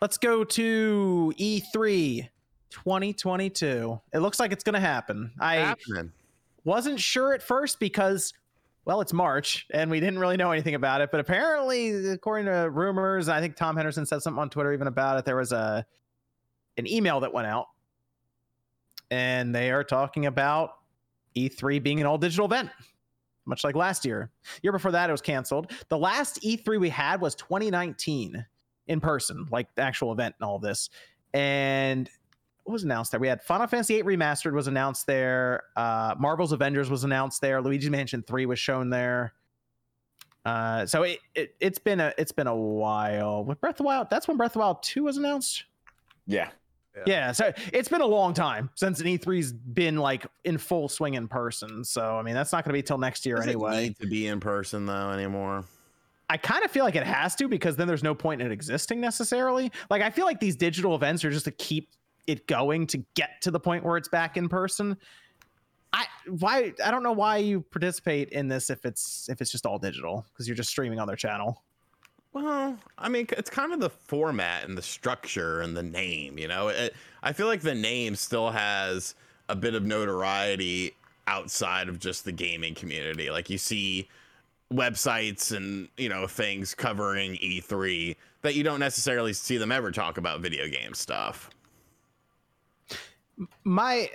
Let's go to E E3 2022. It looks like it's going to happen. I Happening. wasn't sure at first because well it's march and we didn't really know anything about it but apparently according to rumors i think tom henderson said something on twitter even about it there was a an email that went out and they are talking about e3 being an all digital event much like last year year before that it was canceled the last e3 we had was 2019 in person like the actual event and all this and what was announced there? We had Final Fantasy VIII Remastered was announced there. Uh, Marvel's Avengers was announced there. Luigi's Mansion Three was shown there. Uh, so it, it it's been a it's been a while. With Breath of the Wild, that's when Breath of the Wild Two was announced. Yeah. Yeah. Yeah, so it's been a long time since an E3's been like in full swing in person. So I mean, that's not going to be till next year Does it anyway. need to be in person though anymore? I kind of feel like it has to because then there's no point in it existing necessarily. Like I feel like these digital events are just to keep it going to get to the point where it's back in person. I why I don't know why you participate in this if it's if it's just all digital because you're just streaming on their channel. Well, I mean, it's kind of the format and the structure and the name. You know, it, I feel like the name still has a bit of notoriety outside of just the gaming community. Like you see websites and you know things covering E3 that you don't necessarily see them ever talk about video game stuff. My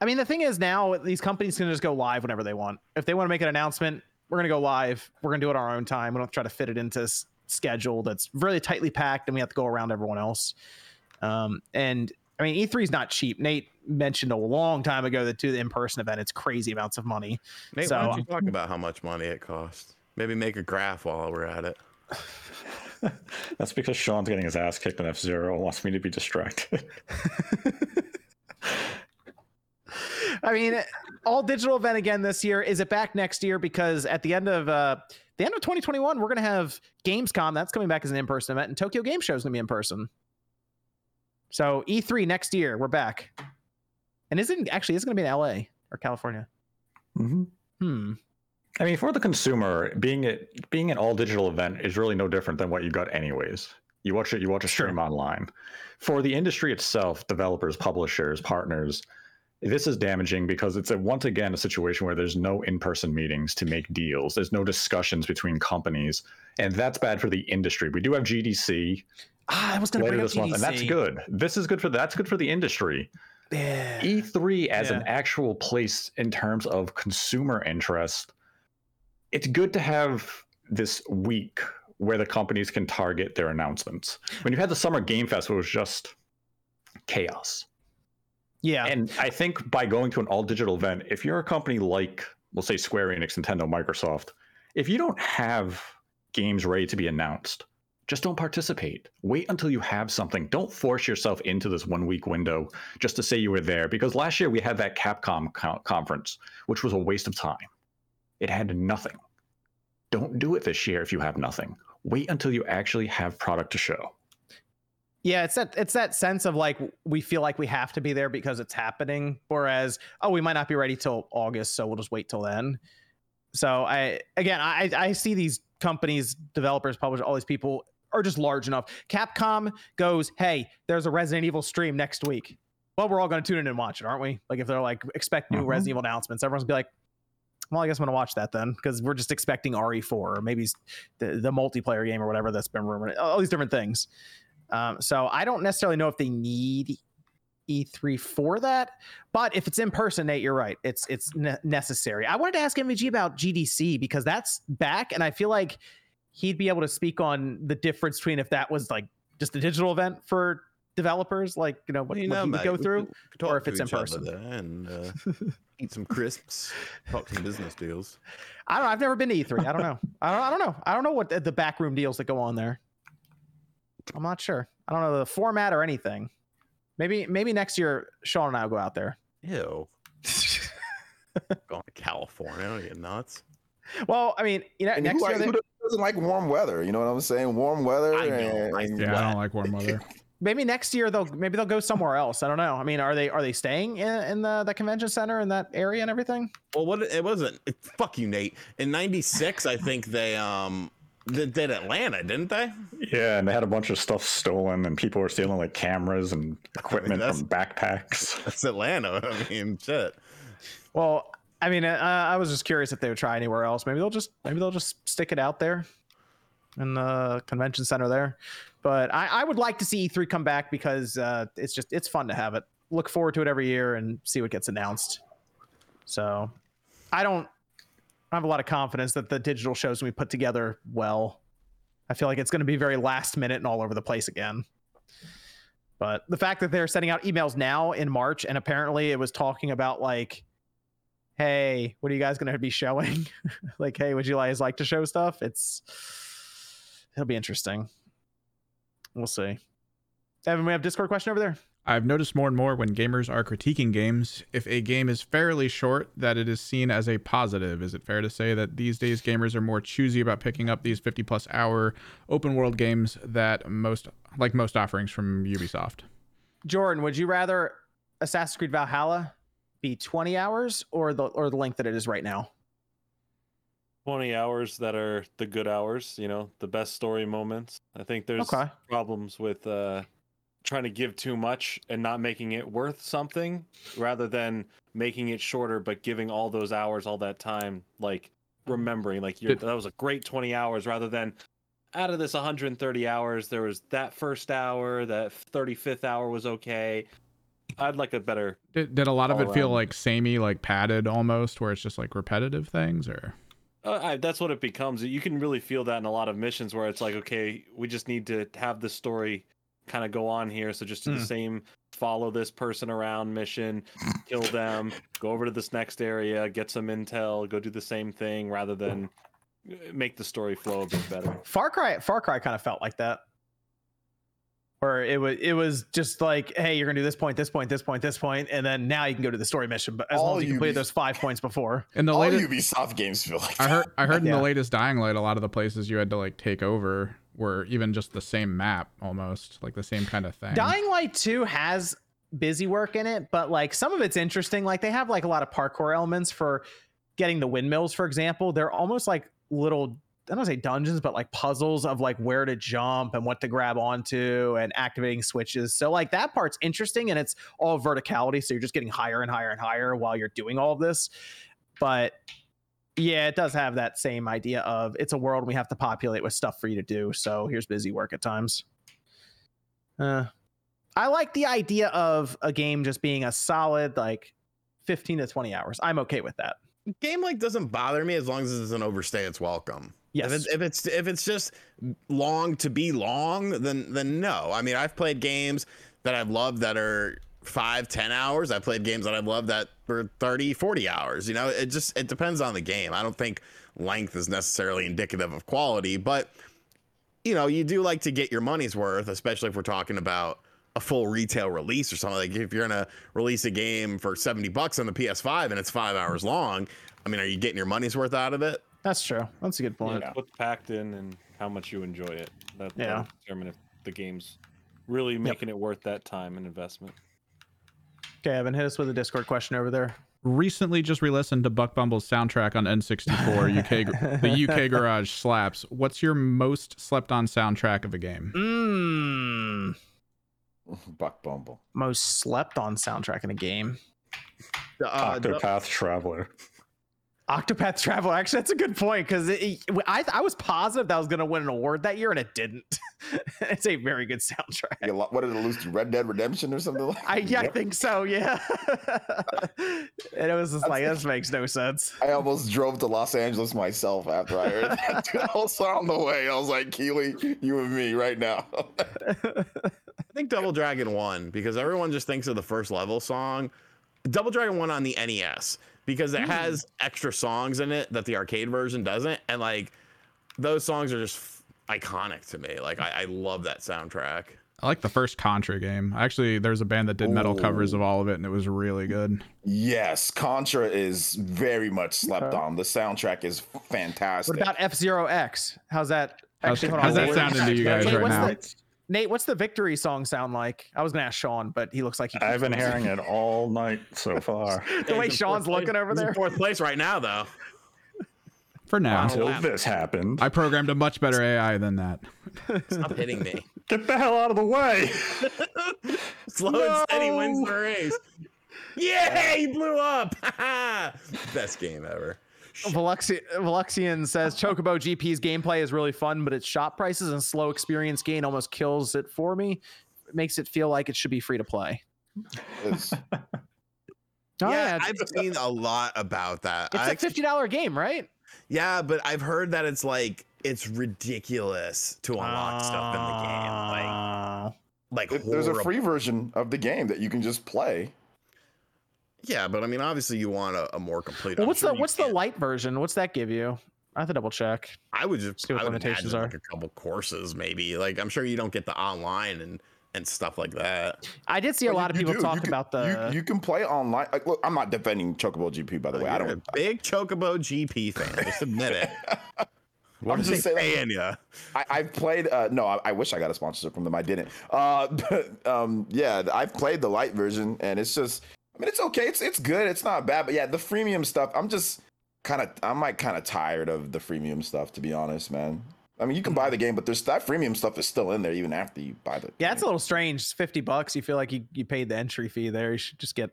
I mean the thing is now these companies can just go live whenever they want. If they want to make an announcement, we're going to go live. We're going to do it our own time. We don't try to fit it into s- schedule that's really tightly packed and we have to go around everyone else. Um, and I mean, E3 is not cheap. Nate mentioned a long time ago that to the in-person event, it's crazy amounts of money. Nate, So- why don't you talk about how much money it costs? Maybe make a graph while we're at it. That's because Sean's getting his ass kicked in F Zero and wants me to be distracted. I mean, all digital event again this year. Is it back next year? Because at the end of uh, the end of 2021, we're gonna have Gamescom. That's coming back as an in-person event, and Tokyo Game Show is gonna be in person. So E3 next year, we're back. And isn't actually it's gonna be in LA or California. hmm Hmm. I mean, for the consumer, being it being an all digital event is really no different than what you got anyways. You watch it, you watch a Sure. stream online. For the industry itself, developers, publishers, partners, this is damaging because it's a, once again a situation where there's no in-person meetings to make deals. There's no discussions between companies, and that's bad for the industry. We do have GDC Ah, I was later bring up this month, and that's good. This is good for that's good for the industry. Yeah. E3 as an actual place in terms of consumer interest it's good to have this week where the companies can target their announcements. When you had the Summer Game Fest, it was just chaos. Yeah. And I think by going to an all digital event, if you're a company like, we'll say Square Enix, Nintendo, Microsoft, if you don't have games ready to be announced, just don't participate. Wait until you have something. Don't force yourself into this one week window just to say you were there. Because last year we had that Capcom co- conference, which was a waste of time. It had nothing. Don't do it this year if you have nothing. Wait until you actually have product to show. Yeah, it's that it's that sense of like we feel like we have to be there because it's happening, whereas oh we might not be ready till August, so we'll just wait till then. So I again I I see these companies, developers, publishers, all these people are just large enough. Capcom goes, hey, there's a Resident Evil stream next week. Well, we're all going to tune in and watch it, aren't we? Like if they're like expect new Mhm. Resident Evil announcements, everyone's gonna be like, well, I guess I'm gonna watch that then because we're just expecting RE4 or maybe the the multiplayer game or whatever that's been rumored. All these different things. Um, so I don't necessarily know if they need E3 for that, but if it's in person, Nate, you're right. It's it's ne- necessary. I wanted to ask MVG about GDC because that's back, and I feel like he'd be able to speak on the difference between if that was like just a digital event for developers, like you know what, You what know, he would mate, go through, could- could or if it's in person. and uh, eat some crisps, talk some business deals. I don't know. I've never been to E3. I don't know. I don't. I don't know. I don't know what the, the backroom deals that go on there. I'm not sure. I don't know the format or anything. Maybe maybe next year Sean and I will go out there. Ew. Going to California, are you nuts? Well, I mean, you know, And next who, year like, they- who doesn't like warm weather? You know what I'm saying? Warm weather. I know, and- I and- Yeah, I don't like warm weather. maybe next year they'll maybe they'll go somewhere else. I don't know. I mean, are they are they staying in, in the the convention center in that area and everything? Well, what it wasn't. It, fuck you, Nate. In '96, I think they um they did Atlanta, didn't they? Yeah, and they had a bunch of stuff stolen, and people were stealing like cameras and equipment that's- from backpacks. That's Atlanta. I mean, shit. Well, I mean, uh, I was just curious if they would try anywhere else. Maybe they'll just maybe they'll just stick it out there in the convention center there. But I, I would like to see E3 come back because uh, it's just it's fun to have it. Look forward to it every year and see what gets announced. So I don't I have a lot of confidence that the digital shows we put together well. I feel like it's going to be very last minute and all over the place again. But the fact that they're sending out emails now in March and apparently it was talking about like hey, what are you guys going to be showing? like, hey, would you guys like to show stuff? It's it'll be interesting. We'll see. Evan, we have Discord question over there. I've noticed more and more when gamers are critiquing games, if a game is fairly short, that it is seen as a positive. Is it fair to say that these days gamers are more choosy about picking up these 50 plus hour open world games that most, like most offerings from Ubisoft? Jordan, would you rather Assassin's Creed Valhalla be 20 hours or the or the length that it is right now? 20 hours that are the good hours, you know, the best story moments. I think there's Okay. problems with uh trying to give too much and not making it worth something rather than making it shorter but giving all those hours all that time like remembering like you're, that was a great 20 hours rather than out of this 130 hours there was that first hour that 35th hour was okay i'd like a better Did, did a lot of All it feel like samey, like padded almost, where it's just like repetitive things, or Uh, I, that's what it becomes. You can really feel that in a lot of missions where it's like, okay, we just need to have the story kind of go on here. So just do Hmm. the same, follow this person around mission, kill them, go over to this next area, get some intel, go do the same thing rather than uh, make the story flow a bit better. Far Cry Far Cry kind of felt like that. Where it was it was just like, hey, you're gonna do this point, this point, this point, this point, and then now you can go to the story mission. But as long as you completed Ubis- those five points before. in the All latest, Ubisoft games feel like I heard, I heard in the latest Dying Light, a lot of the places you had to like take over were even just the same map, almost like the same kind of thing. Dying Light 2 has busy work in it, but like some of it's interesting. Like they have like a lot of parkour elements for getting the windmills, for example. They're almost like little, I don't say dungeons, but like puzzles of like where to jump and what to grab onto and activating switches. So like that part's interesting and it's all verticality. So you're just getting higher and higher and higher while you're doing all of this. But yeah, it does have that same idea of it's a world we have to populate with stuff for you to do. So here's busy work at times. Uh, I like the idea of a game just being a solid like 15 to 20 hours. I'm okay with that. game like doesn't bother me as long as it doesn't overstay its welcome. Yes. If it's if it's if it's just long to be long, then then no. I mean, I've played games that I've loved that are five, ten hours. I've played games that I've loved that were 30, 40 hours. You know, it just it depends on the game. I don't think length is necessarily indicative of quality, but you know, you do like to get your money's worth, especially if we're talking about a full retail release or something. Like if you're gonna release a game for 70 bucks on the PS5 and it's five hours long, I mean, are you getting your money's worth out of it? That's true. That's a good point. it's what's packed in and how much you enjoy it. That, Yeah. that'll determine if the game's really making it worth that time and investment. Okay, Evan, hit us with a Discord question over there. Recently, just re-listened to Buck Bumble's soundtrack on N64 UK. the UK Garage slaps. What's your most slept-on soundtrack of a game? Mmm. Buck Bumble. Most slept on soundtrack in a game. Uh, Octopath Traveler. Octopath Traveler. Actually, that's a good point because I I was positive that was going to win an award that year and it didn't. it's a very good soundtrack. You lo- What did it lose to Red Dead Redemption or something like I yeah, I think so. Yeah. and it was just like this makes no sense. I almost drove to Los Angeles myself after I heard that. Dude, I was on the way. I was like, Keighley, you and me right now. I think Double Dragon won because everyone just thinks of the first level song. Double Dragon won on the NES because it hmm. has extra songs in it that the arcade version doesn't, and like those songs are just f- iconic to me. Like I, I love that soundtrack. I like the first Contra game. Actually, there's a band that did metal covers of all of it, and it was really good. yes, Contra is very much slept Okay. on. The soundtrack is fantastic. What about F Zero X? How's that? How's- Actually, hold how's that sounding to you guys Nate, right what's now? The, Nate, what's the victory song sound like? I was gonna ask Sean, but he looks like he. I've been hearing it all night so far. the way Sean's looking place- over he's in there. fourth place right now, though. For now, Wow. Until this happened. I programmed a much better AI than that. Stop hitting me. Get the hell out of the way. Slow and steady wins the race. Yeah, he blew up. Best game ever. Veluxi- Veluxian says Chocobo GP's gameplay is really fun, but its shop prices and slow experience gain almost kills it for me. It makes it feel like it should be free to play. Oh, yeah, yeah, I've seen a lot about that. it's I a fifty dollar game, right? Yeah, but I've heard that it's like it's ridiculous to unlock stuff in the game. Like, Uh, like it- there's a free version of the game that you can just play. Yeah, but I mean, obviously, you want a, a more complete. well, what's sure the what's the can't- light version? What's that give you? I have to double check. I would just see what limitations are. Like a couple courses, maybe. Like I'm sure you don't get the online and and stuff like that. I did see a Well, lot you- of people talk can- about the. You, you can play online. Like, look, I'm not defending Chocobo GP, by the way. I don't. a big Chocobo GP fan. Just admit it. What I'm just saying- you? I, I've played. Uh, no, I, I wish I got a sponsorship from them. I didn't. Uh, but um, yeah, I've played the light version, and it's just. I mean, it's okay. It's it's good. It's not bad. But yeah, the freemium stuff. I'm just kind of. I'm like kind of tired of the freemium stuff, to be honest, man. I mean, you can buy the game, but there's that freemium stuff is still in there even after you buy the. yeah, it's a little strange. It's fifty bucks. You feel like you, you paid the entry fee there. You should just get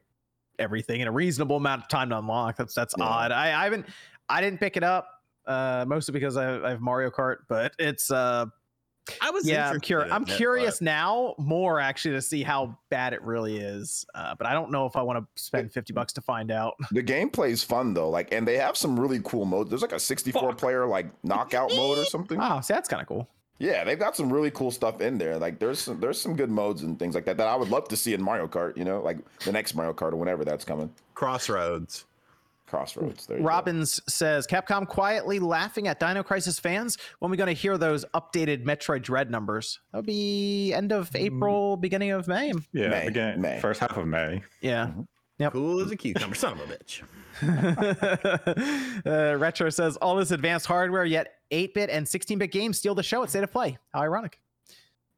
everything in a reasonable amount of time to unlock. That's that's Yeah. odd. I, I haven't. I didn't pick it up. Uh, mostly because I, I have Mario Kart, but it's uh I was. yeah i'm interested curious i'm it, but- curious now more actually to see how bad it really is uh, but i don't know if i want to spend 50 bucks to find out The gameplay is fun though. Like, and they have some really cool modes. There's like a 64 player like knockout mode or something. oh see that's kind of cool Yeah, they've got some really cool stuff in there. Like there's some, there's some good modes and things like that that I would love to see in Mario Kart. You know, like the next Mario Kart or whenever that's coming. Crossroads. Crossroads. There you go. robbins says capcom quietly laughing at dino crisis fans when are we going to hear those updated metroid dread numbers That'll be end of april beginning of may Yeah, May, beginning, May. first half of May. yeah Yep. Cool as a cucumber, son of a bitch. uh, retro says all this advanced hardware yet 8-bit and 16-bit games steal the show at state of play how ironic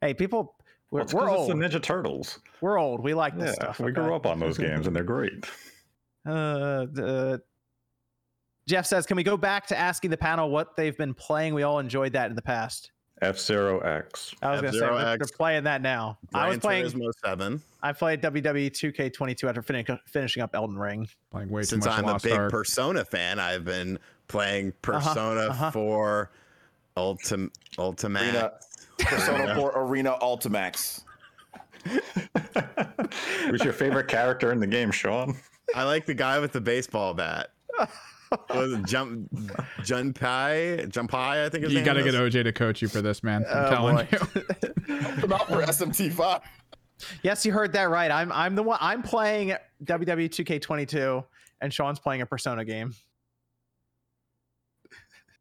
hey people we're, Well, it's we're 'cause it's old the Ninja Turtles. we're old we like this Yeah, stuff we okay? grew up on those games and they're great. Uh, uh, Jeff says, "Can we go back to asking the panel what they've been playing? We all enjoyed that in the past." F Zero X. I was going to say F-Zero they're, they're playing that now. I was playing. Turismo Seven. I played WWE 2K22 after finish, finishing up Elden Ring. Playing way Since too much I'm a big Ark. Persona fan, I've been playing Persona uh-huh. 4 Ultim Ultimate. Arena, Persona 4 Arena Ultimax. Who's your favorite character in the game, Sean? I like the guy with the baseball bat. What was it jump Junpei? Junpei, I think his You name got to is. get OJ to coach you for this, man. I'm Oh, telling boy. you. Come out for SMT5. Yes, you heard that right. I'm I'm the one. I'm playing WWE 2K22, and Sean's playing a Persona game.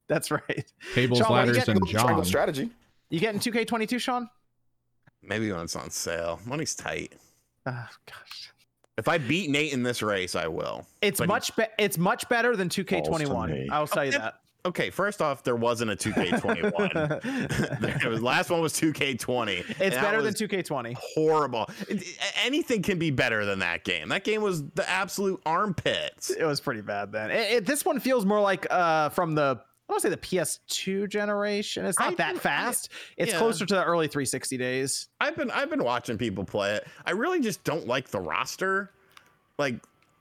That's right. Tables, Sean, what do you ladders, get? and Triangle John. strategy. You getting 2K22, Sean? Maybe when it's on sale. Money's tight. Oh gosh, If I beat Nate in this race, I will. it's But he- much be- it's much better than 2K21. I'll tell you that. Okay, first off, there wasn't a 2K21. there was, last one was 2K20. It's better than 2K20. horrible. It- Anything can be better than that game. That game was the absolute armpits. It was pretty bad then. It, it- this one feels more like uh from the I want to say the PS2 generation. It's not I that fast. It's yeah. closer to the early 360 days. I've been I've been watching people play it. I really just don't like the roster. Like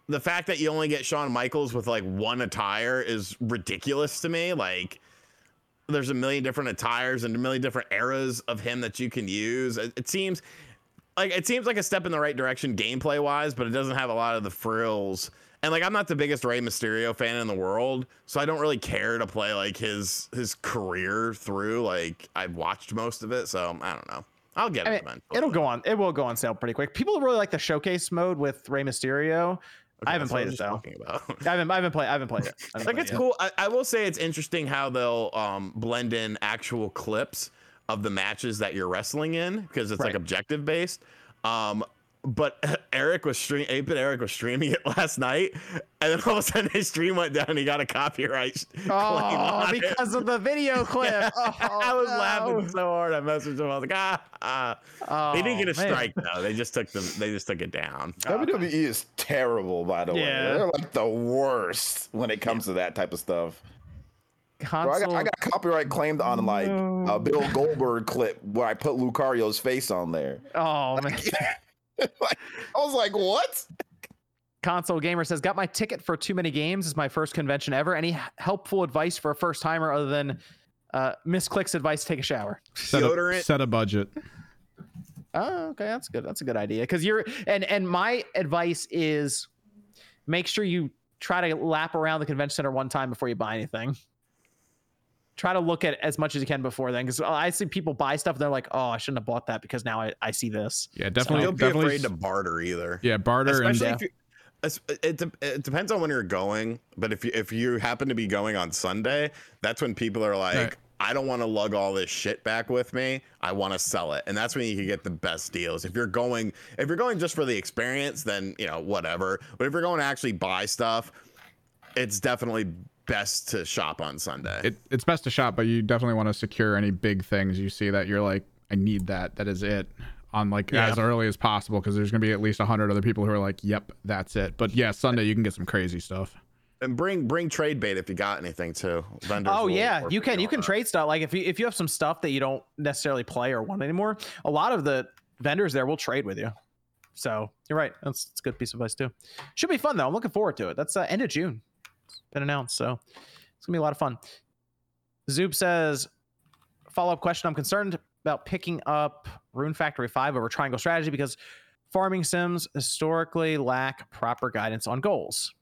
the fact that you only get Shawn Michaels with like one attire is ridiculous to me. Like there's a million different attires and a million different eras of him that you can use. It, it seems like it seems like a step in the right direction gameplay wise, but it doesn't have a lot of the frills. And like I'm not the biggest Rey Mysterio fan in the world, so I don't really care to play like his his career through. Like I've watched most of it, so I don't know. I'll get I it mean, it'll go on. It will go on sale pretty quick. People really like the showcase mode with Rey Mysterio. I haven't played it though. I haven't. I haven't played. I haven't played it. I haven't like played it's it cool. I, I will say it's interesting how they'll um, blend in actual clips of the matches that you're wrestling in because it's like objective based. Um, but Eric was stream 8-bit Eric was streaming it last night, and then all of a sudden his stream went down. and He got a copyright claim Oh, on it. because of the video clip. Oh, I was laughing so hard. I messaged him. I was like, ah, ah. Oh, they didn't get a man. strike though. They just took them. They just took it down. WWE is terrible, by the way. Yeah. They're like the worst when it comes to that type of stuff. Bro, I, got, Console. I got copyright claimed on like a Bill Goldberg clip where I put Lucario's face on there. oh man. like, I was like, what? Console Gamer says, "Got my ticket for too many games. Is my first convention ever. Any helpful advice for a first timer other than uh, Miss Click's advice? Take a shower. Set a, set a budget. Oh, okay, that's good. That's a good idea. Because you're and and my advice is make sure you try to lap around the convention center one time before you buy anything. Try to look at as much as you can before then, because I see people buy stuff and they're like, "Oh, I shouldn't have bought that because now I, I see this." Yeah, definitely. Don't be definitely afraid to barter either. yeah, barter especially Yeah. if you, it, de- it depends on when you're going but if you if you happen to be going on sunday that's when people are like Right. i don't want to lug all this shit back with me i want to sell it and that's when you can get the best deals if you're going if you're going just for the experience then you know whatever but if you're going to actually buy stuff it's definitely best to shop on sunday it, it's best to shop, but you definitely want to secure any big things you see that you're like, I need that. That is it. On like Yeah. as early as possible because there's gonna be at least hundred other people who are like, "Yep, that's it." But yeah, Sunday you can get some crazy stuff. and bring bring trade bait if you got anything too Vendors Oh yeah, you can you can that. trade stuff. Like if you if you have some stuff that you don't necessarily play or want anymore, a lot of the vendors there will trade with you. So you're right. That's, that's a good piece of advice too. Should be fun though. I'm looking forward to it. That's uh, end of June. Been announced, so it's gonna be a lot of fun. Zoop says, follow up question. I'm concerned about picking up Rune Factory 5 over Triangle Strategy because farming sims historically lack proper guidance on goals.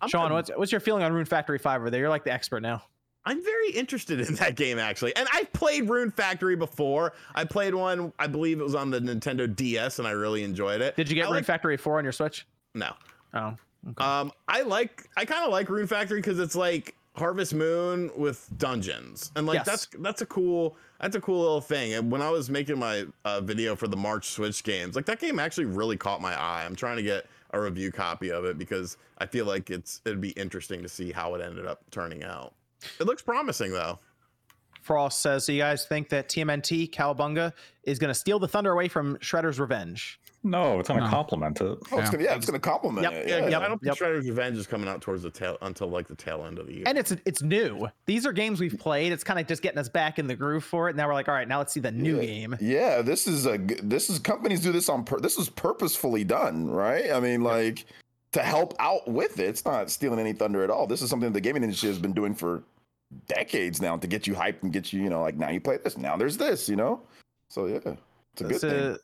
I'm Sean, a- what's what's your feeling on Rune Factory 5 over there? You're like the expert now. I'm very interested in that game actually. And I've played Rune Factory before. I played one, I believe it was on the Nintendo DS and I really enjoyed it. Did you get I Rune like- Factory 4 on your Switch? No. Oh. Okay. Um I like I kind of like Rune Factory cuz it's like Harvest Moon with dungeons. And like Yes. that's that's a cool that's a cool little thing. And when I was making my uh, video for the March Switch games, like that game actually really caught my eye. I'm trying to get a review copy of it because I feel like it's it'd be interesting to see how it ended up turning out. It looks promising though. Frost says, so you guys think that TMNT Cowabunga is going to steal the thunder away from Shredder's Revenge? No, it's gonna No. compliment it. Oh, it's Yeah. gonna, yeah, it's gonna compliment Yep, it. yeah, Yeah, yep. I don't Yep. think Shredder's Revenge is coming out towards the tail until like the tail end of the year. And it's it's new. These are games we've played. It's kind of just getting us back in the groove for it. And Now we're like, all right, now let's see the new Yeah. game. Yeah, this is a g- this is companies do this on pur- this is purposefully done, right? I mean, like to help out with it. It's not stealing any thunder at all. This is something the gaming industry has been doing for decades now to get you hyped and get you, you know, like now you play this, now there's this, you know. So yeah, it's a good This thing. is-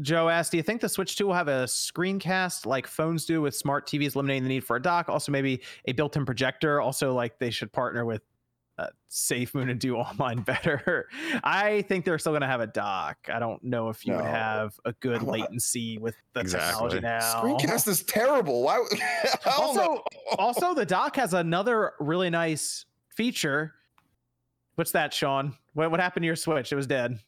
Joe asked, "Do you think the Switch 2 will have a screencast like phones do with smart TVs, eliminating the need for a dock? Also, maybe a built-in projector. Also, like they should partner with uh, SafeMoon and do online better. I think they're still going to have a dock. I don't know if you would No. have a good I want- latency with the Exactly. technology now. Screencast is terrible. Why? Also, also, the dock has another really nice feature. What's that, Sean? What, what happened to your Switch? It was dead.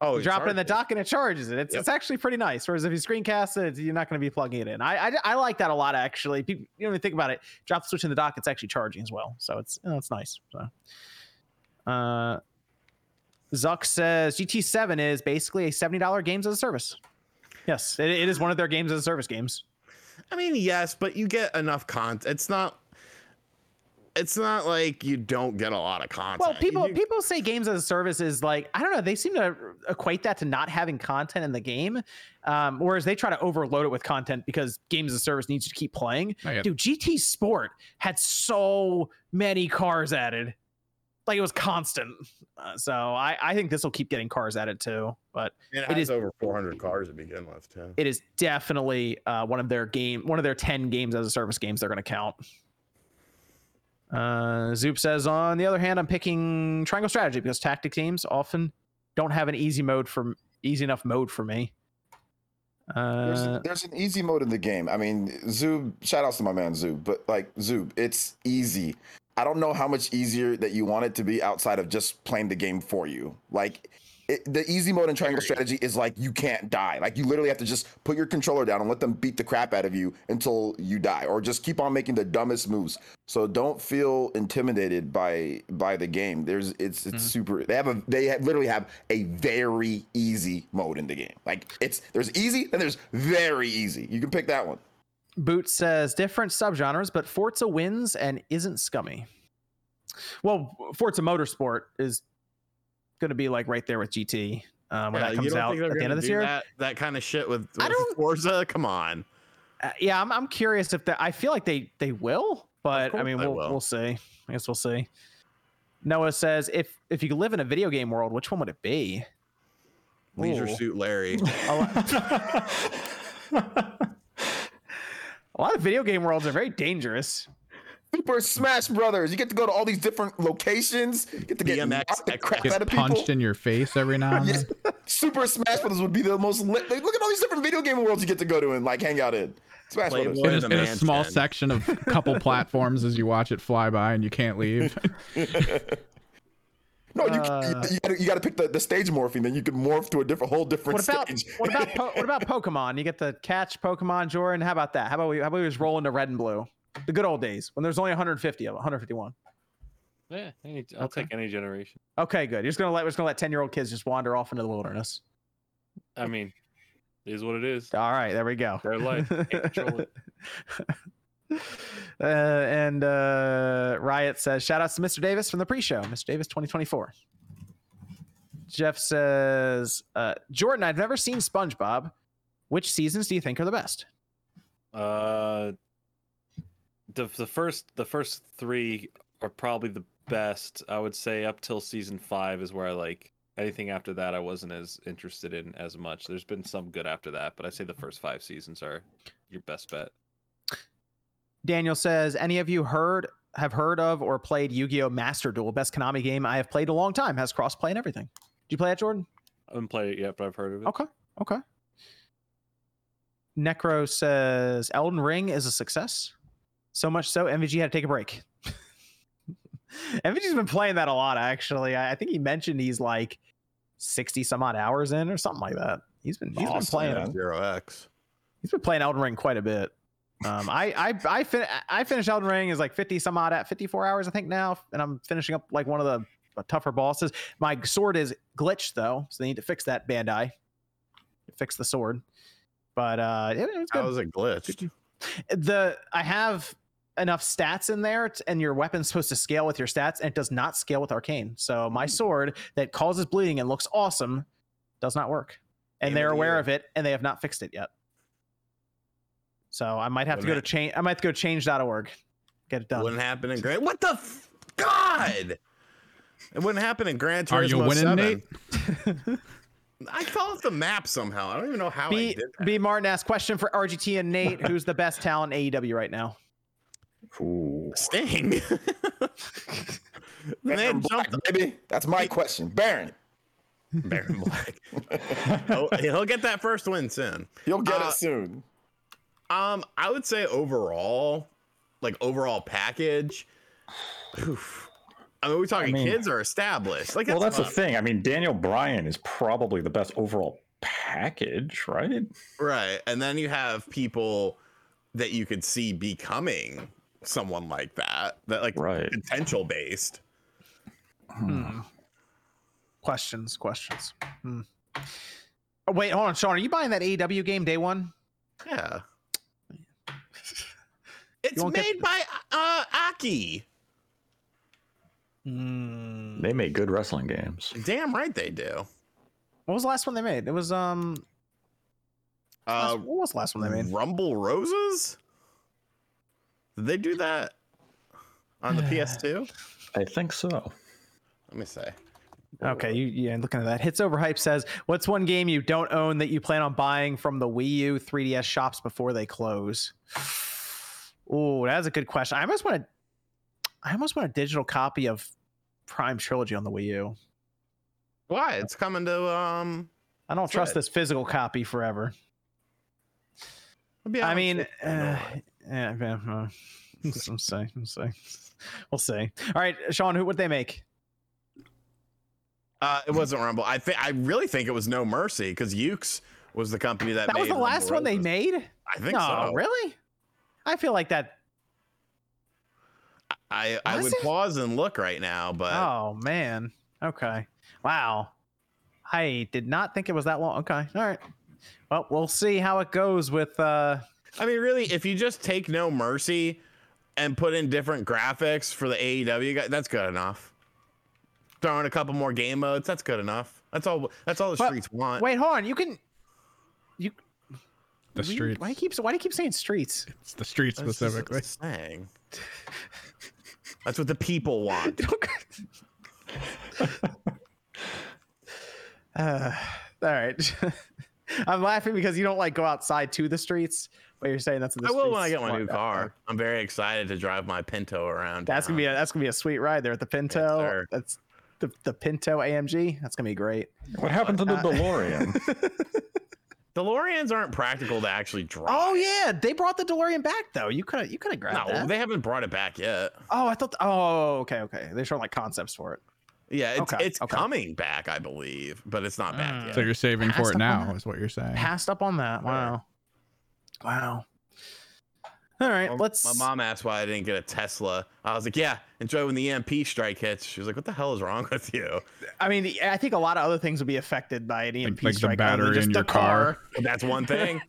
Oh, you drop it in the dock and it charges it. It's, Yep. it's actually pretty nice. Whereas if you screencast it, you're not going to be plugging it in. I, I I like that a lot actually. People, you don't even think about it. Drop the switch in the dock, it's actually charging as well. So it's you know, it's nice. So, uh, Zuck says GT7 is basically a seventy dollar games as a service. Yes, it, it is one of their games as a service games. I mean, yes, but you get enough content. It's not. It's not like you don't get a lot of content. Well, people do- people say games as a service is like I don't know. They seem to equate that to not having content in the game, um, whereas they try to overload it with content because games as a service needs you to keep playing. Dude, GT Sport had so many cars added, like it was constant. Uh, so I I think this will keep getting cars added too. But it it has is- over 400 cars to begin with, too. it is definitely uh, one of their game one of their 10 games as a service games they're going to count uh, zoop says on the other hand i'm picking triangle strategy because tactic teams often don't have an easy mode for easy enough mode for me There's, uh, there's an easy mode in the game. I mean, Zoob, shout outs to my man Zoob, but like Zoob, it's easy. I don't know how much easier that you want it to be outside of just playing the game for you. Like it, the easy mode in Triangle Strategy is like you can't die. Like you literally have to just put your controller down and let them beat the crap out of you until you die, or just keep on making the dumbest moves. So don't feel intimidated by by the game. There's it's it's mm-hmm. super. They have a they have, literally have a very easy mode in the game. Like it's there's easy and there's very easy. You can pick that one. boot says different subgenres but forza wins and isn't scummy well forza motorsport is going to be like right there with gt um, when Yeah, that comes out at the end of this year That, that kind of shit with, I don't- Forza? Come on. Uh, yeah, I'm, I'm curious if that. I feel like they they will, but I mean, we'll will. we'll see. I guess we'll see. Noah says, if if you could live in a video game world, which one would it be? Leisure Ooh. Suit Larry. A lot, a lot of video game worlds are very dangerous. Super Smash Brothers. You get to go to all these different locations. You get to get BMX knocked the crap Get out of people. punched in your face every now and Yes. then. Super Smash Brothers would be the most lit. Like, look at all these different video game worlds you get to go to and like hang out in. Smash Brothers. Playboy. In in a, in a small mansion. section of couple platforms as you watch it fly by and you can't leave. No, you, Uh, you, you, gotta, you gotta pick the, the stage morphing, then you can morph to a different whole different What about stage. what about po- what about Pokemon? You get to catch Pokemon, Jordan. How about that? How about we how about we just roll into red and blue? The good old days when there's only 150 of 151. Yeah, any, I'll Okay. take any generation. Okay, good. You're just gonna let we're just gonna let 10 year old kids just wander off into the wilderness. I mean, it is what it is. All right, there we go. Their life. Control it. uh, and uh, Riot says, shout outs to Mr. Davis from the pre show, Mr. Davis 2024. Jeff says, uh, Jordan, I've never seen SpongeBob. Which seasons do you think are the best? Uh, the the first the first three are probably the best. I would say up till season five is where I like. Anything after that, I wasn't as interested in as much. There's been some good after that, but I say the first five seasons are your best bet. Daniel says, any of you heard have heard of or played Yu-Gi-Oh! Master Duel, best Konami game I have played a long time, has cross-play and everything. Do you play that, Jordan? I haven't played it yet, but I've heard of it. Okay. Okay. Necro says Elden Ring is a success. So much so, MVG had to take a break. MVG's been playing that a lot, actually. I, I think he mentioned he's like 60 some odd hours in or something like that. He's been he's been playing. Zero X. he's been playing Elden Ring quite a bit. Um, I I I, fin- I finished Elden Ring is like 50 some odd at 54 hours I think now, and I'm finishing up like one of the tougher bosses. My sword is glitched though, so they need to fix that Bandai. Fix the sword, but uh, it, it's How good. was it glitched? The I have enough stats in there, t- and your weapon's supposed to scale with your stats, and it does not scale with arcane. So my hmm. sword that causes bleeding and looks awesome does not work, and Game they're of the aware year. of it, and they have not fixed it yet. So I might have to go to Wouldn't change. I might have to go to change.org, get it done. Wouldn't happen in Grand. What the f- God? It wouldn't happen in Gran Turismo Are you winning, 7. Nate? I fell off the map somehow. I don't even know how I B did that. B Martin asked question for RGT and Nate. Who's the best talent in AEW right now? Ooh. Sting. Man Baron Black, baby. That's my question. Baron. Baron Black. he'll, he'll get that first win soon. You'll get Uh, it soon. Um, I would say overall, like overall package. oof. I mean, we're we talking mean- kids or established? Like, well, that's the thing. I mean, Daniel Bryan is probably the best overall package, right? right. And then you have people that you could see becoming someone like that, that like Right. potential based. Hmm. Questions, questions. Hmm. Oh, wait, hold on, Sean. Are you buying that AEW game day one? Yeah. It's won't get- made by uh Aki. Hmm. They make good wrestling games. Damn right they do. What was the last one they made? It was um. last- Uh, what was the last one they made? Rumble Roses? Did they do that on the PS2? I think so. Let me say. Okay, you yeah, looking at that. Hits overhype says, "What's one game you don't own that you plan on buying from the Wii U 3DS shops before they close?" Oh, that's a good question. I almost want to. I almost want a digital copy of Prime Trilogy on the Wii U. Why? It's coming to um. I don't trust this physical copy forever. I mean, uh, yeah, yeah, uh, we'll see, we'll see, we'll see. All right, Sean, who would they make? uh, it wasn't Rumble. I think I really think it was No Mercy because Yuke's was the company that. That was the last Rumble one they made. I think no, so. really? I feel like that. I I would it? pause and look right now, but Oh man. Okay. Wow. I did not think it was that long. Okay. All right. Well, we'll see how it goes with uh I mean, really, if you just take No Mercy and put in different graphics for the AEW guy, that's good enough. Throw in a couple more game modes, that's good enough. That's all. That's all the But- streets want. Wait, hold on. You can you The we- streets. Why do you keep why do you keep saying streets? It's the streets That's specifically. what saying. That's what the people want. uh, all right. I'm laughing because you don't like go outside to the streets, but you're saying that's what the I will when I get my new want. car. I'm very excited to drive my Pinto around. That's gonna be a that's gonna be a sweet ride there at the Pinto. sir. that's the, the Pinto AMG. That's gonna be great. What happened to the Uh, DeLorean? DeLoreans aren't practical to actually drive. Oh yeah, they brought the DeLorean back though. You could you could have grabbed it. No, that. they haven't brought it back yet. Oh, I thought. oh, okay, okay. They're showing like concepts for it. Yeah, it's Okay, it's okay. coming back, I believe, but it's not back Mm. yet. So you're saving Passed for it now, is what you're saying. Passed up on that. Wow. Wow. All right, My- let's. My mom asked why I didn't get a Tesla. I was like, "Yeah, enjoy when the EMP strike hits." She was like, "What the hell is wrong with you?" I mean, I think a lot of other things would be affected by an EMP like the strike. other than battery just in the your car. But that's one thing.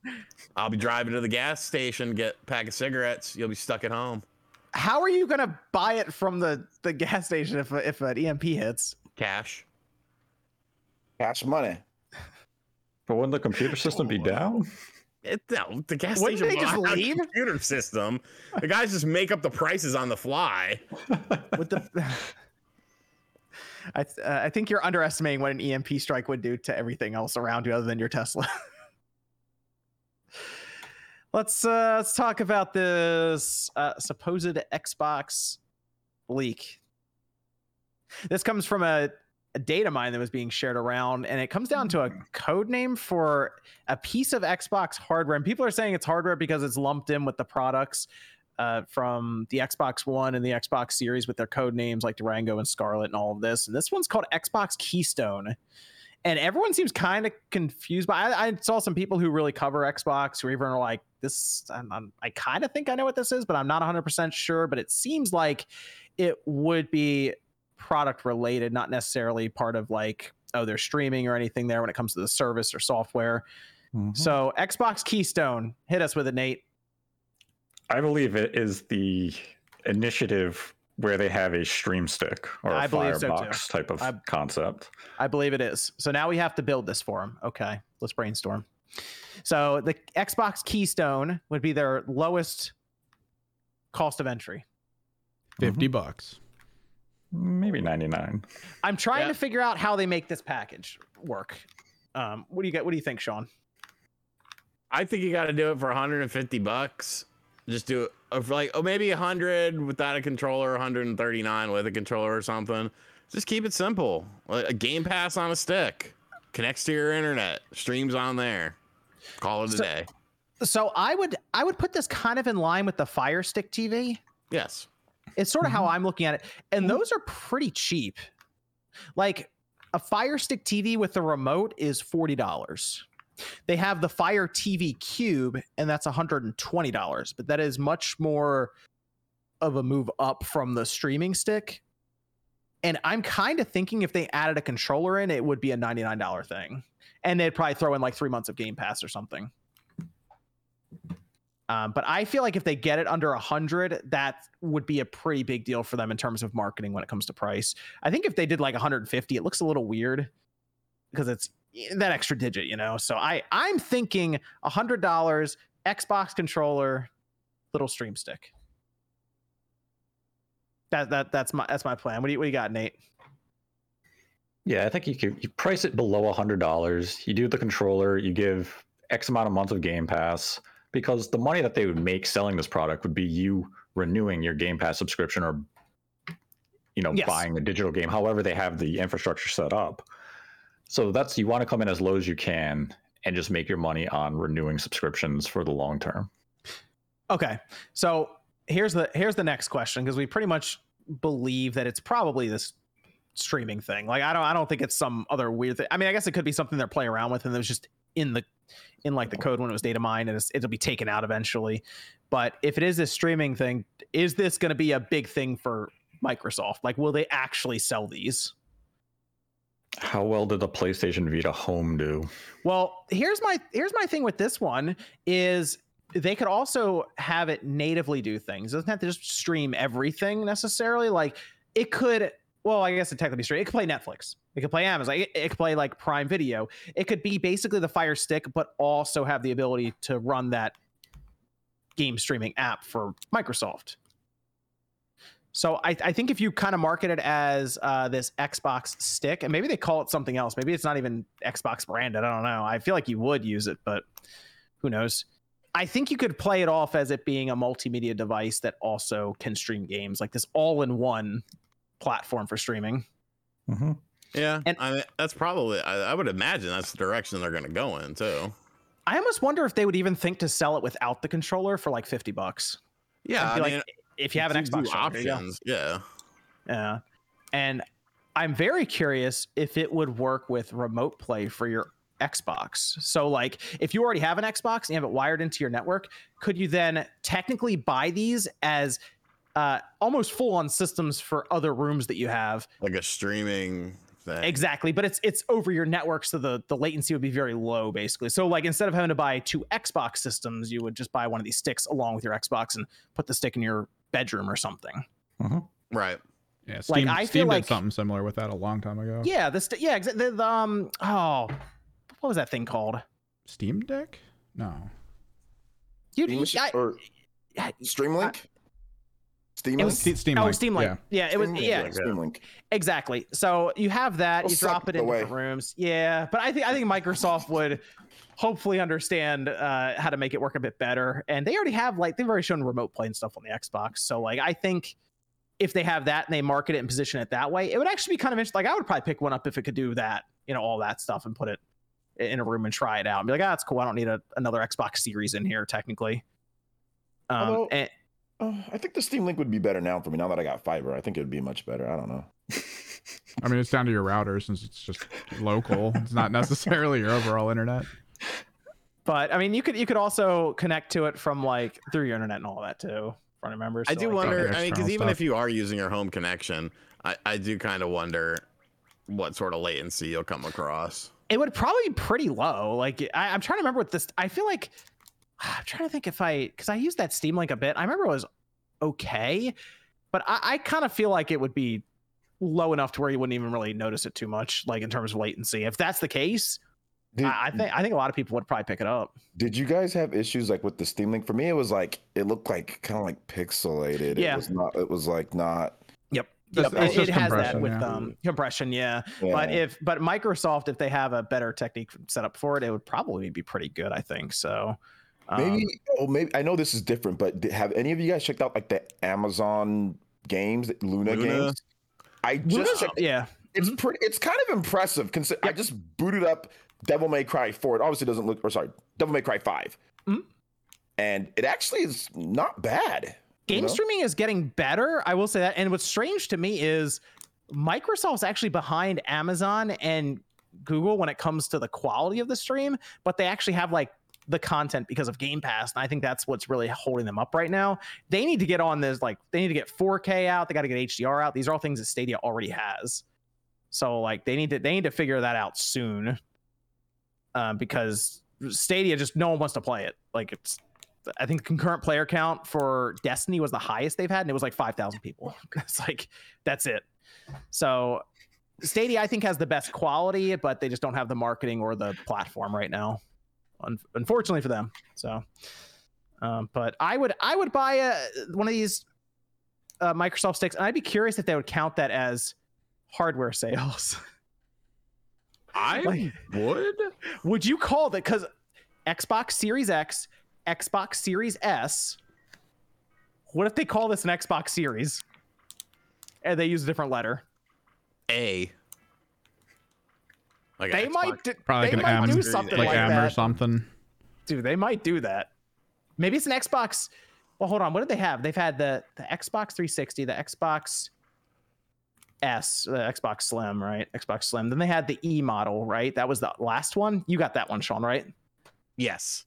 I'll be driving to the gas station, get a pack of cigarettes. You'll be stuck at home. How are you gonna buy it from the the gas station if if an EMP hits? Cash. Cash money. but wouldn't the computer system be down? It, no, the gas Wouldn't station they just will have a leave? computer system. The guys just make up the prices on the fly. With the. I, th- uh, I think you're underestimating what an EMP strike would do to everything else around you other than your Tesla. let's uh, let's talk about this uh, supposed Xbox leak. This comes from a, a data mine that was being shared around, and it comes down to a code name for a piece of Xbox hardware. And people are saying it's hardware because it's lumped in with the products uh, from the Xbox One and the Xbox Series with their code names like Durango and Scarlet and all of this. And this one's called Xbox Keystone. And everyone seems kind of confused. But I, I saw some people who really cover Xbox who even are like, "This, I'm, I'm, I kind of think I know what this is, but I'm not 100 percent sure." But it seems like it would be product related, not necessarily part of like, oh, they're streaming or anything there when it comes to the service or software. Mhm. So Xbox Keystone, hit us with it, Nate. I believe it is the initiative where they have a stream stick or a I believe so, firebox type of I- concept. I believe it is. So now we have to build this for them. Okay, let's brainstorm. So the Xbox Keystone would be their lowest cost of entry. 50 bucks. Maybe 99. I'm trying Yeah. to figure out how they make this package work. Um, what do you get? What do you think, Sean? I think you got to do it for 150 bucks. Just do it or for like, oh, maybe 100 without a controller, 139 with a controller or something. Just keep it simple. A Game Pass on a stick connects to your internet, streams on there. Call it a So- day. So I would I would put this kind of in line with the Fire Stick TV. Yes. It's sort of how Mhm. I'm looking at it, and those are pretty cheap. Like a Fire Stick TV with the remote is forty dollars. They have the Fire TV Cube, and that's one hundred and twenty dollars. But that is much more of a move up from the streaming stick. And I'm kind of thinking if they added a controller in, it would be a ninety nine dollar thing, and they'd probably throw in like three months of Game Pass or something. Um, but I feel like if they get it under a hundred, that would be a pretty big deal for them in terms of marketing when it comes to price. I think if they did like 150, it looks a little weird because it's eh, that extra digit, you know. So I I'm thinking a hundred dollars, Xbox controller, little stream stick. That that that's my that's my plan. What do you what do you got, Nate? Yeah, I think you could you price it below a hundred dollars. You do the controller, you give X amount of months of Game Pass because the money that they would make selling this product would be you renewing your Game Pass subscription or you know Yes. buying a digital game. However, they have the infrastructure set up. So that's you want to come in as low as you can and just make your money on renewing subscriptions for the long term. Okay. So here's the here's the next question because we pretty much believe that it's probably this streaming thing. Like I don't I don't think it's some other weird thing. I mean, I guess it could be something they're playing around with and it was just in the in like the code when it was data mined and it's, it'll be taken out eventually. But if it is this streaming thing, is this going to be a big thing for Microsoft? Like will they actually sell these? How well did the PlayStation Vita Home do? Well, here's my here's my thing with this one is they could also have it natively do things. It doesn't have to just stream everything necessarily. Like it could. Well, I guess it technically stream. It could play Netflix. It could play Amazon. It, it could play like Prime Video. It could be basically the Fire Stick, but also have the ability to run that game streaming app for Microsoft. So I, I think if you kind of market it as uh, this Xbox stick, and maybe they call it something else. Maybe it's not even Xbox branded. I don't know. I feel like you would use it, but who knows? I think you could play it off as it being a multimedia device that also can stream games, like this all-in-one platform for streaming. Mm-hmm. Yeah. And- I mean, that's probably, I, I would imagine that's the direction they're going to go in too. I almost wonder if they would even think to sell it without the controller for like fifty bucks. Yeah. I mean, like if you have an Xbox, controller, there you go. options. Yeah. Yeah. And I'm very curious if it would work with remote play for your Xbox. So, like, if you already have an Xbox and you have it wired into your network, could you then technically buy these as uh, almost full on systems for other rooms that you have? Like a streaming thing. Exactly, but it's it's over your network, so the the latency would be very low, basically. So, like, instead of having to buy two Xbox systems, you would just buy one of these sticks along with your Xbox and put the stick in your bedroom or something. Right. Yeah, Like, Steam, I Steam feel did like- something similar with that a long time ago. Yeah, the st- yeah, exa- the, the um oh, what was that thing called? Steam Deck? No. You, you- Machine- I- or I- Streamlink? Steam It Link? was- Ste- Steam oh, Link, Steam Link. Yeah. Yeah, it was. Steam Link, Yeah, Steam Link. exactly. So you have that. They'll you drop suck it it in away. different rooms. Yeah, but I think I think Microsoft would hopefully understand uh, how to make it work a bit better. And they already have like they've already shown remote play and stuff on the Xbox. So like I think if they have that and they market it and position it that way, it would actually be kind of interesting. Like I would probably pick one up if it could do that, you know, all that stuff and put it in a room and try it out and be like, ah, that's cool. I don't need a, another Xbox series in here technically. Um, Although- and, Oh, I think the Steam Link would be better now for me. Now that I got fiber, I think it would be much better. I don't know. I mean, it's down to your router since it's just local. It's not necessarily your overall internet. But I mean, you could you could also connect to it from like through your internet and all that too. Front members. I do like, wonder. I mean, because even if you are using your home connection, I, I do kind of wonder what sort of latency you'll come across. It would probably be pretty low. Like I, I'm trying to remember what this. I feel like I'm trying to think if I because I used that Steam Link a bit. I remember it was okay, but I, I kind of feel like it would be low enough to where you wouldn't even really notice it too much, like in terms of latency. If that's the case, Did, I, I think I think a lot of people would probably pick it up. did you guys have issues like with the Steam Link? For me, it was like it looked like kind of like pixelated. Yeah. It was not. It was like not. Yep. Yep, it, it has that compression, with yeah. um, compression, yeah. Yeah. But if but Microsoft, if they have a better technique set up for it, it would probably be pretty good. I think so. Um, maybe oh maybe I know this is different, but have any of you guys checked out like the Amazon games, Luna, Luna? games? I just checked. yeah. It's pretty. It's kind of impressive. Consi- I just booted up Devil May Cry Four. It obviously doesn't look. Or sorry, Devil May Cry 5 Mhm. and it actually is not bad. you Game know? streaming is getting better. I will say that. And what's strange to me is Microsoft's actually behind Amazon and Google when it comes to the quality of the stream, but they actually have like the content because of Game Pass. And I think that's what's really holding them up right now. They need to get on this, like, they need to get 4K out. They got to get HDR out. These are all things that Stadia already has. So, like, they need to, they need to figure that out soon uh, because Stadia just no one wants to play it. Like, it's, I think concurrent player count for Destiny was the highest they've had, and it was like 5,000 people. it's like, that's it. So, Stadia, I think, has the best quality, but they just don't have the marketing or the platform right now. Un- unfortunately for them. So, um, but I would, I would buy a, one of these uh, Microsoft sticks, and I'd be curious if they would count that as hardware sales. I Like- would. would you call that because Xbox Series X, Xbox Series S? What if they call this an Xbox Series and they use a different letter? A. Like They Xbox- might, do, Probably they like might M, do something like like, M or that. something. Dude, they might do that. Maybe it's an Xbox. Well, hold on. What did they have? They've had the the Xbox 360, the Xbox S, the Xbox Slim, right? Xbox Slim. Then they had the E model, right? That was the last one. You got that one, Sean, right? Yes.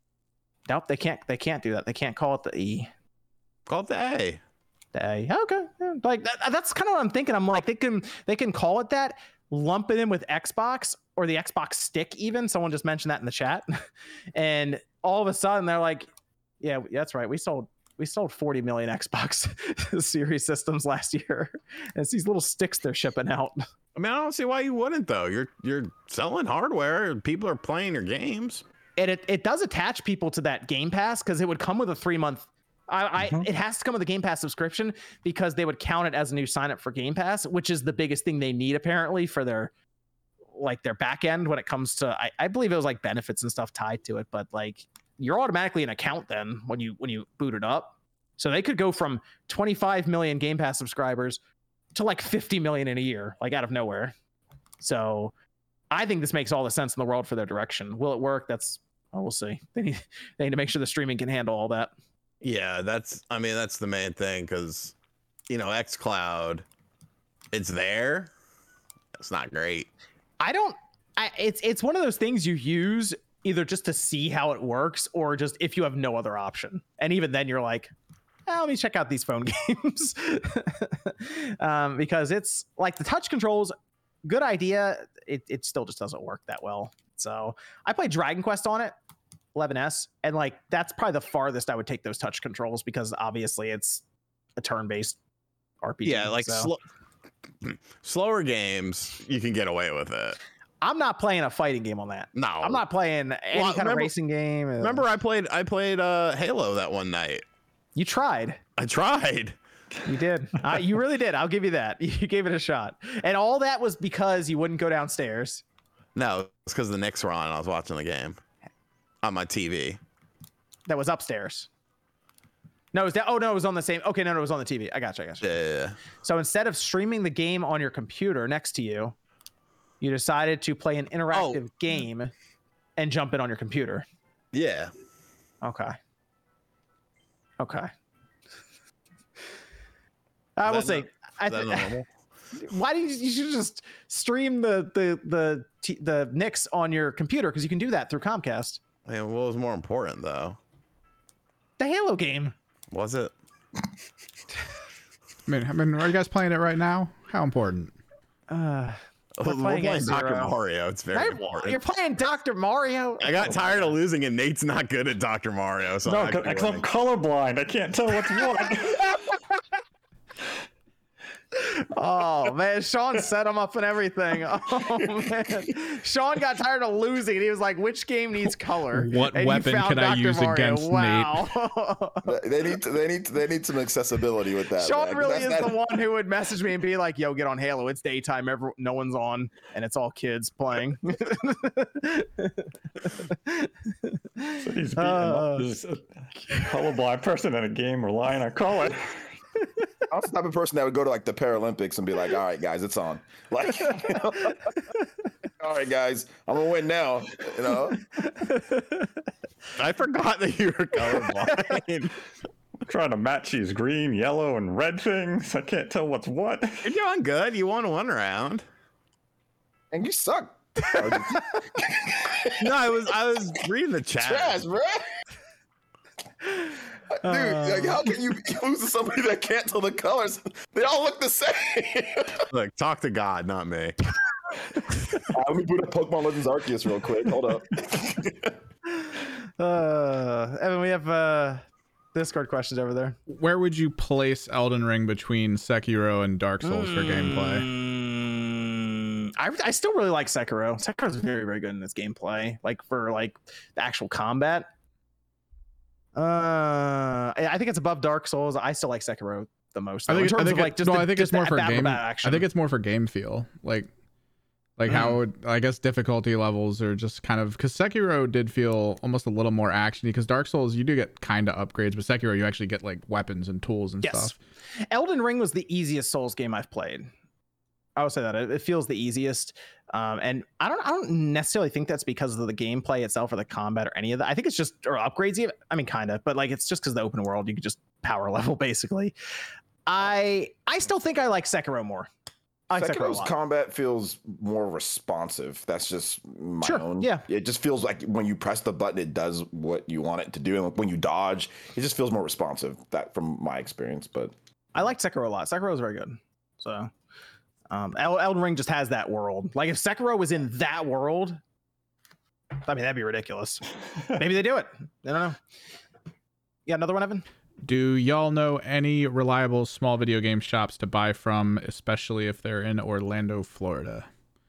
Nope, they can't. They can't do that. They can't call it the E. Call it the A. The A. Okay, like that, that's kind of what I'm thinking. I'm like, they can they can call it that, lump it in with Xbox or the Xbox Stick. Even someone just mentioned that in the chat, and all of a sudden they're like, yeah, that's right. We sold we sold 40 million Xbox Series systems last year. And it's these little sticks they're shipping out. I mean, I don't see why you wouldn't though. You're you're selling hardware. and People are playing your games. and it, it does attach people to that game pass because it would come with a three month I, I Mhm. it has to come with a game pass subscription because they would count it as a new sign up for game pass which is the biggest thing they need apparently for their like their back end when it comes to I, I believe it was like benefits and stuff tied to it but like you're automatically an account then when you when you boot it up so they could go from 25 million game pass subscribers to like 50 million in a year like out of nowhere so I think this makes all the sense in the world for their direction. Will it work? That's oh, we'll see. They need they need to make sure the streaming can handle all that. Yeah, that's. I mean, that's the main thing because, you know, XCloud, it's there. It's not great. I don't. I, it's it's one of those things you use either just to see how it works or just if you have no other option. And even then, you're like, "Ah, let me check out these phone games um, because it's like the touch controls. Good idea. It it still just doesn't work that well. So I played Dragon Quest on it. 11s and like that's probably the farthest i would take those touch controls because obviously it's a turn-based rpg Yeah, like so. slo- slower games, you can get away with it. i'm not playing a fighting game on that No, i'm not playing any Well, kind remember- of racing game uh, Remember, I played. I played uh Halo that one night. you tried I tried. you did uh, you really did i'll give you that you gave it a shot and all that was because you wouldn't go downstairs No, it's because the Knicks were on. and I was watching the game on my TV. that was upstairs no it was that oh no it was on the same okay no no it was on the tv i got you i got you Yeah, yeah, yeah. So instead of streaming the game on your computer next to you, you decided to play an interactive oh. game and jump in on your computer. yeah. Okay. Okay. I will say, I th- why do you, you should just stream the the the t- the Knicks on your computer because you can do that through Comcast. I mean, what was more important though? The Halo game. Was it? I mean, I mean, are you guys playing it right now? How important? Uh, We're, We're playing playing Dr. Mario. It's very right? important. You're playing Dr. Mario. I got tired of losing, and Nate's not good at Dr. Mario. So No, I'm because I'm colorblind. I can't tell what's what. Oh man, Sean set him up and everything. Oh man, Sean got tired of losing. and He was like, "Which game needs color? What And weapon found can I use Mario. against Nate? wow. they need to, they need they need some accessibility with that. Sean man. really is that- the one who would message me and be like, "Yo, get on Halo. It's daytime. Every, no one's on, and it's all kids playing." So he's beating Uh. up this uh, colorblind person in a game relying on color. I'm the type of person that would go to like the Paralympics and be like, "All right, guys, it's on." Like, you know? all right, guys, I'm gonna win now. You know, I forgot that you were colorblind. trying to match these green, yellow, and red things. I can't tell what's what. You're doing good. You won one round. and you suck. No, I was I was reading the chat. Trash, bro. Dude, like, how can you lose to somebody that can't tell the colors? They all look the same. Look, talk to God, not me. Uh, let me put up Pokemon Legends Arceus real quick. Hold up. uh, Evan, we have uh, Discord questions over there. Where would you place Elden Ring between Sekiro and Dark Souls for gameplay? Mm, I, I still really like Sekiro. Sekiro's very very good in this gameplay. Like for like the actual combat. Uh, I think it's above Dark Souls. I still like Sekiro the most. I think, in I think, of like just no, the, I think it's more for game. combat I think it's more for game feel. Like, like Mm. how would, I guess difficulty levels are just kind of because Sekiro did feel almost a little more actiony. Because Dark Souls you do get kind of upgrades, but Sekiro you actually get like weapons and tools and Yes. stuff. Elden Ring was the easiest Souls game I've played. I would say that it, it feels the easiest, um, and I don't I don't necessarily think that's because of the gameplay itself or the combat or any of that. I think it's just or upgrades. Even I mean, kind of, but like it's just because the open world you could just power level basically. I I still think I like Sekiro more. I like Sekiro's lot. combat feels more responsive. That's just my Sure, own. yeah. It just feels like when you press the button, it does what you want it to do, and when you dodge, it just feels more responsive. That from my experience, but I like Sekiro a lot. Sekiro is very good. So, um, El- Elden Ring just has that world. Like if Sekiro was in that world, I mean that'd be ridiculous. Maybe they do it. I don't know. Yeah, another one, Evan. Do y'all know any reliable small video game shops to buy from, especially if they're in Orlando, Florida?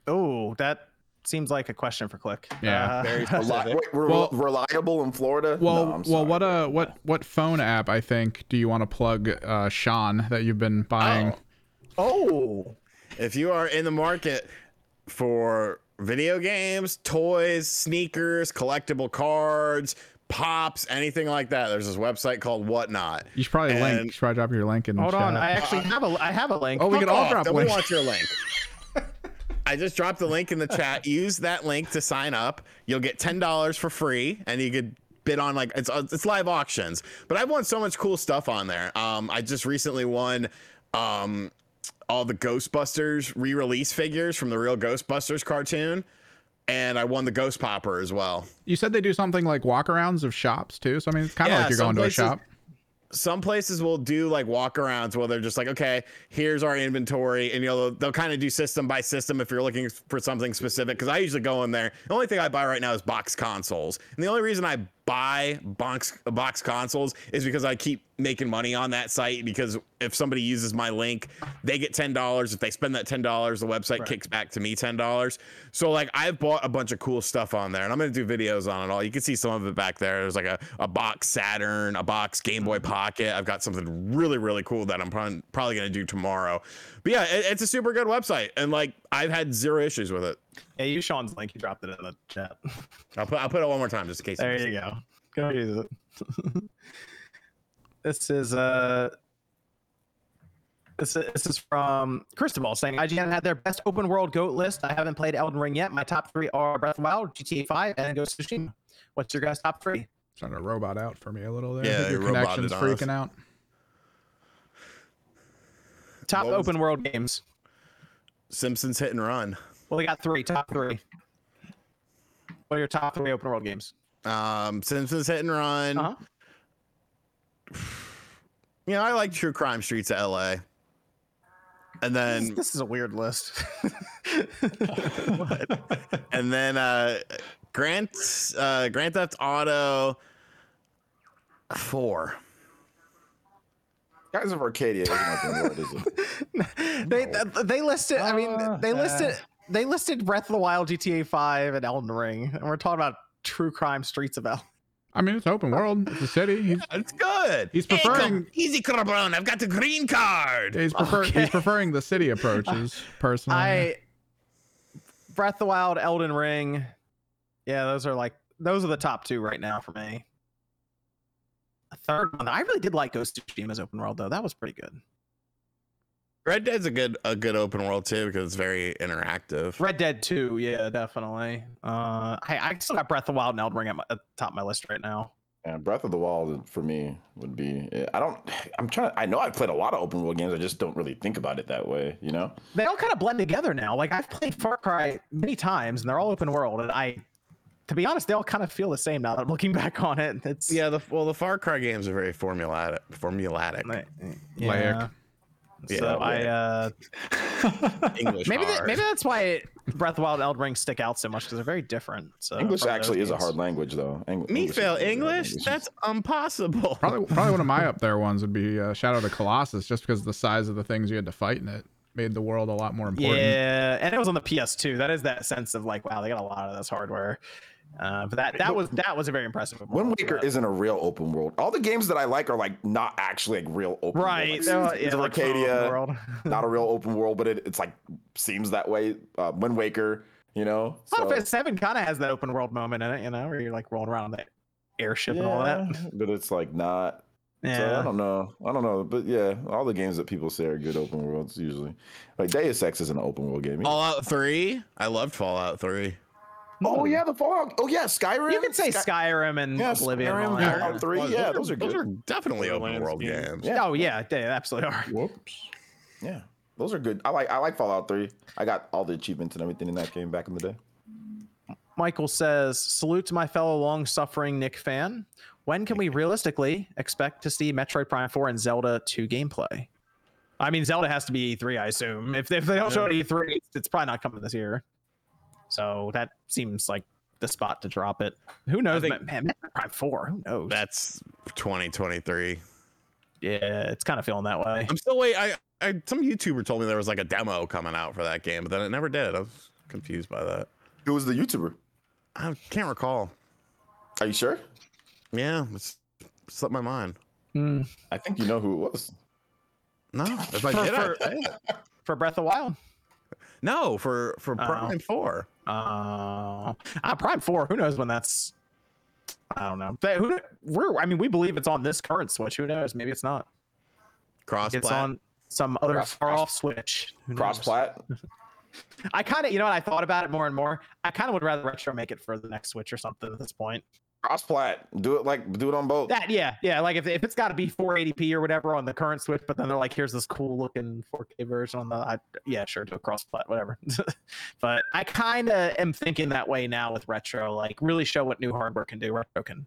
Oh, that seems like a question for Click. Yeah, Uh, very Reli- wait, re- Well- reliable in Florida. Well, No, I'm well, sorry. what uh, what what phone app I think do you want to plug, uh, Sean, that you've been buying? Oh. oh, If you are in the market for video games, toys, sneakers, collectible cards, pops, anything like that, there's this website called Whatnot. You should probably link. You should probably drop your link in. hold chat. Hold on. I actually have a I have a link. Oh, we Fuck can all off, drop then we links. want your link. I just dropped the link in the chat. Use that link to sign up. You'll get ten dollars for free, and you could bid on like it's it's live auctions. But I've won so much cool stuff on there. Um, I just recently won um all the Ghostbusters re-release figures from the real Ghostbusters cartoon, and I won the Ghost Popper as well. You said they do something like walkarounds of shops too. So I mean, it's kind of Yeah, like you're going to a shop. some places will do like walkarounds where they're just like, okay, here's our inventory, and you know they'll, they'll kind of do system by system if you're looking for something specific. Because I usually go in there. The only thing I buy right now is box consoles, and the only reason I buy box box consoles is because I keep making money on that site. Because if somebody uses my link, they get ten dollars. If they spend that ten dollars, the website kicks back to me ten dollars. So like I've bought a bunch of cool stuff on there, and I'm gonna do videos on it all. You can see some of it back there. There's like a, a box Saturn, a box Game Boy mm-hmm. Pocket. I've got something really really cool that I'm probably probably gonna do tomorrow. But yeah, it, it's a super good website, and like I've had zero issues with it. Yeah, use Sean's link. He dropped it in the chat. I'll put I'll put it one more time just in case. There you go. Go use it. this is uh this is, this is from Cristobal saying IGN had their best open world goat list. I haven't played Elden Ring yet. My top three are Breath of the Wild, GTA 5, and Ghost of Tsushima. What's your guys' top three? Trying to robot out for me a little there. I Yeah, think your connection's freaking out. Top What was- open world games. Simpsons Hit and Run. Well, we got three. Top three. What are your top three open world games? Um, Simpsons Hit and Run. Uh huh. You know, I like True Crime Streets of LA. And then This is a weird list. and then uh Grand uh Grand Theft Auto 4. Skies of Arcadia isn't open is it? they they listed. I mean, Uh, they listed. They listed Breath of the Wild, GTA 5, and Elden Ring, and we're talking about true crime Streets of El. I mean, it's open world. It's a city. He's It's good. He's Hey, preferring- easy, Cabron. I've got the green card. he's prefer Okay. he's preferring the city approaches personally. I Breath of the Wild, Elden Ring. Yeah, those are like those are the top two right now for me. A third one. I really did like Ghost of Tsushima's open world though. That was pretty good. Red Dead's a good a good open world too because it's very interactive. Red Dead 2, yeah, definitely. Uh I, I still got Breath of the Wild and Elden Ring at, my, at the top of my list right now. Yeah, Breath of the Wild for me would be. I don't. I'm trying. I know I've played a lot of open world games. I just don't really think about it that way. You know. They all kind of blend together now. Like I've played Far Cry many times and they're all open world and I to be honest, they all kind of feel the same now that I'm looking back on it. It's Yeah, the well, the Far Cry games are very formulatic. Formulatic. like, Layered. So Yeah, I uh English. maybe that, maybe that's why Breath of Wild and Elden Ring stick out so much because they're very different. So English actually those is a hard language, though. Eng- Me English fail is English? That's impossible. probably probably one of my up there ones would be uh, Shadow of the Colossus, just because the size of the things you had to fight in it made the world a lot more important. Yeah, and it was on the PS2. That is that sense of like, wow, they got a lot of this hardware. Uh, but that that was that was a very impressive. open Wind world, Waker but- isn't a real open world. All the games that I like are like not actually like real open right. world. they're, Like, yeah, Seas like open Arcadia, world. not a real open world, but it, it's like seems that way. Uh, Wind Waker, you know. Final So, Fantasy Seven kind of has that open world moment in it, you know, where you're like rolling around on that airship and all that. but it's like not. So I don't know. I don't know. But yeah, all the games that people say are good open worlds usually. Like Deus Ex is an open world game. Fallout Three. I loved Fallout Three. Oh hmm. yeah, the Fallout. Oh yeah, Skyrim. You could say Sky- Skyrim and Yeah, Oblivion. and all Skyrim, that. Fallout Three. Well, yeah, those are good. Those are definitely open Borderlands world games. games. Yeah. Oh yeah, they absolutely are. Whoops. Yeah, those are good. I like I like Fallout Three. I got all the achievements and everything in that game back in the day. Michael says, "Salute to my fellow long-suffering Knick fan. When can we realistically expect to see Metroid Prime 4 and Zelda 2 gameplay? I mean, Zelda has to be E3, I assume. If, if they don't show it E3, it's probably not coming this year. So that seems like the spot to drop it. Who knows? think- man, Metroid Prime 4. Who knows? That's 2023. yeah, it's kind of feeling that way. I'm still waiting. I, I some YouTuber told me there was like a demo coming out for that game, but then it never did. I was confused by that. Who was the YouTuber? I can't recall. Are you sure? Yeah, it's slipped my mind. Hmm. I think you know who it was. No, if I For- did, for- I'd it. For Breath of Wild. no for for Oh. Prime Four. Uh, uh, Prime Four. Who knows when that's? I don't know. But who? We're. I mean, we believe it's on this current Switch. Who knows? Maybe it's not. Cross It's on some other Cross- far off Switch. Cross knows? plat. I kind of, you know, what I thought about it more and more. I kind of would rather retro make it for the next Switch or something at this point. Cross plat. Do it like do it on both. That, yeah, yeah. Like if, if it's got to be 480p or whatever on the current Switch, but then they're like, here's this cool looking 4K version on the, I, yeah, sure, do a cross plat, whatever. but I kind of am thinking that way now with retro. Like, really show what new hardware can do. Retro can,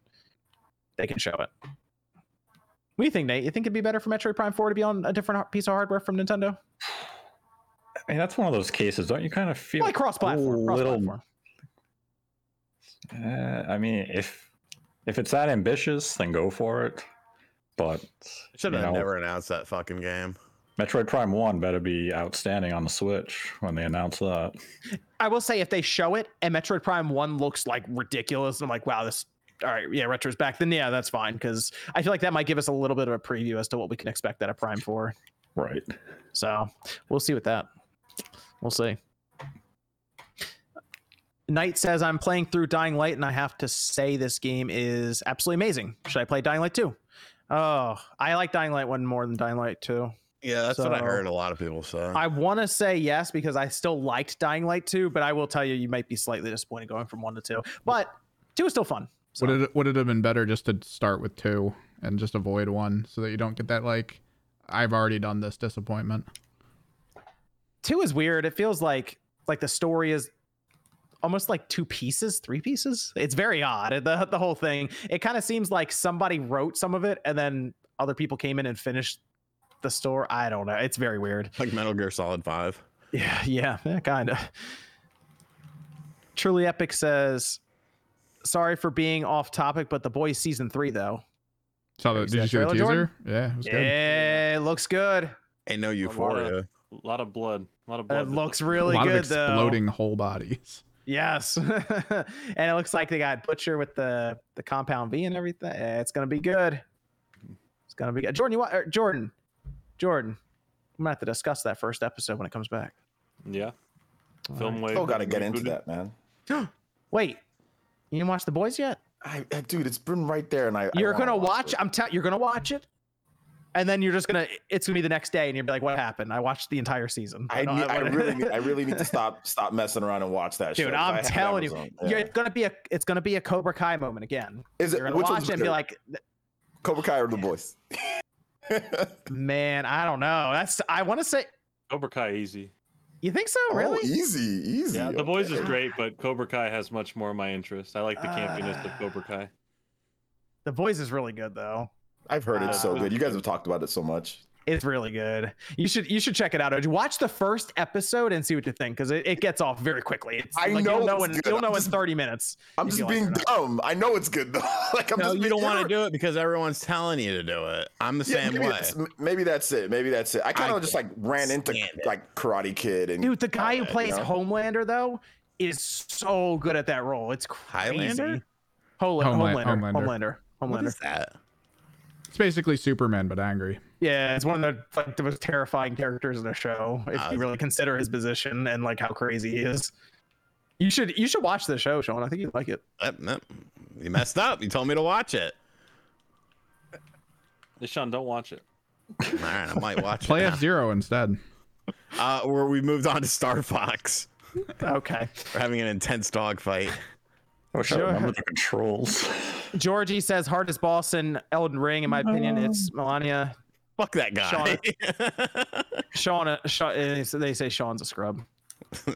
they can show it. What do you think, Nate? You think it'd be better for Metroid Prime 4 to be on a different piece of hardware from Nintendo? I mean, that's one of those cases. Don't you kind of feel Like cross platform. a Cross little? platform. Uh, I mean, if if it's that ambitious, then go for it. But Should you have know, never announced that fucking game. Metroid Prime One better be outstanding on the Switch when they announce that. I will say if they show it and Metroid Prime One looks like ridiculous, I'm like, wow, this. All right, yeah, retro's back. Then yeah, that's fine because I feel like that might give us a little bit of a preview as to what we can expect out of Prime Four. Right. So we'll see with that. We'll see. Knight says I'm playing through Dying Light and I have to say this game is absolutely amazing. Should I play Dying Light 2? Oh, I like Dying Light 1 more than Dying Light 2. Yeah, that's what I heard a lot of people say. I want to say yes because I still liked Dying Light 2, but I will tell you, you might be slightly disappointed going from 1 to 2. But 2 is still fun. So. Would it would it have been better just to start with two and just avoid one so that you don't get that like I've already done this disappointment. two is weird. It feels like like the story is almost like two pieces, three pieces. It's very odd. The the whole thing. It kind of seems like somebody wrote some of it and then other people came in and finished the store. I don't know. It's very weird. like Metal Gear Solid Five. Yeah, yeah, yeah kind of. Truly Epic says, "Sorry for being off topic, but the boys season three though." Saw the, did you see the teaser? Jordan? Yeah, it was good. Yeah, it looks good. Ain't no lot of- euphoria. A lot of blood. A lot of blood. It looks A really lot good of exploding whole bodies. Though. Yes, and it looks like they got Butcher with the the compound V and everything. Eh, It's gonna be good. It's gonna be good. Jordan, you want er, Jordan? Jordan, I'm gonna have to discuss that first episode when it comes back. Yeah. Film wave. Still got to get into that, man. Wait, you didn't watch The Boys yet? I, I- dude, it's been right there, and I. I You're wanna gonna watch. it. I'm telling. You're gonna watch it, and then you're just gonna. It's gonna be the next day, and you'll be like, "What happened? I watched the entire season." I, don't- need, I what- really, need, I really need to stop, stop messing around and watch that. Shit. Dude, show, 'cause I I'm telling you, you're, Yeah. it's gonna be a. It's gonna be a Cobra Kai moment again. Is it You're gonna which watch one's it and be like, Cobra Kai or the boys? "Man, I don't know." That's. I want to say. Cobra Kai easy. You think so? Really? Oh, easy, easy. Yeah, The Boys is great, but Cobra Kai has much more of my interest. I like the campiness of Ah. Cobra Kai. The Boys is really good though. I've heard it's so Uh, good. You guys have talked about it so much. It's really good. You should you should check it out. Oji. Watch the first episode and see what you think because it, it gets off very quickly. It's, I like, know you'll know it's in, good. you'll I'm know in 30 minutes. I'm just you like being dumb. I know it's good though. like I'm No, just you don't want to do it because everyone's telling you to do it. I'm the Yeah, same maybe, way. that's, maybe that's it. Maybe that's it. I kind of just like ran into it. like Karate Kid and Dude, the guy who that, you plays know? Homelander though is so good at that role. It's crazy. Highlander? Hol- Homelander. Homelander. Homelander. Homelander. is that? It's basically Superman but angry. Yeah, it's one of the like the most terrifying characters in the show if Ah, you really consider his position and like how crazy he is. You should you should watch the show, Sean. I think you'd like it. Yep, yep. You messed up. You told me to watch it. Hey, Sean, don't watch it. All right, I might watch Play it. F Zero instead. Uh, where we moved on to Star Fox. Okay. We're having an intense dogfight. I wish I remember the controls. Georgie says hardest boss in Elden Ring. In my opinion, it's Malenia. Fuck that guy. Sean, Sean uh, they say Sean's a scrub.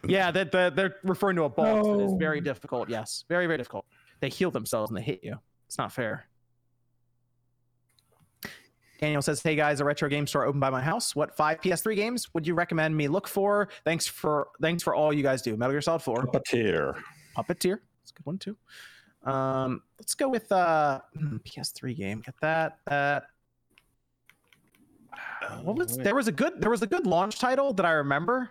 yeah, that the, they're referring to a boss that is very difficult. Yes, very very difficult. They heal themselves and they hit you. It's not fair. Daniel says, "Hey guys, a retro game store open by my house. What five PS3 games would you recommend me look for? Thanks for thanks for all you guys do. Metal Gear Solid 4, Puppeteer. Puppeteer. That's a good one too. Um, let's go with uh hmm, PS3 game. Get that that. What was there was a good there was a good launch title that I remember.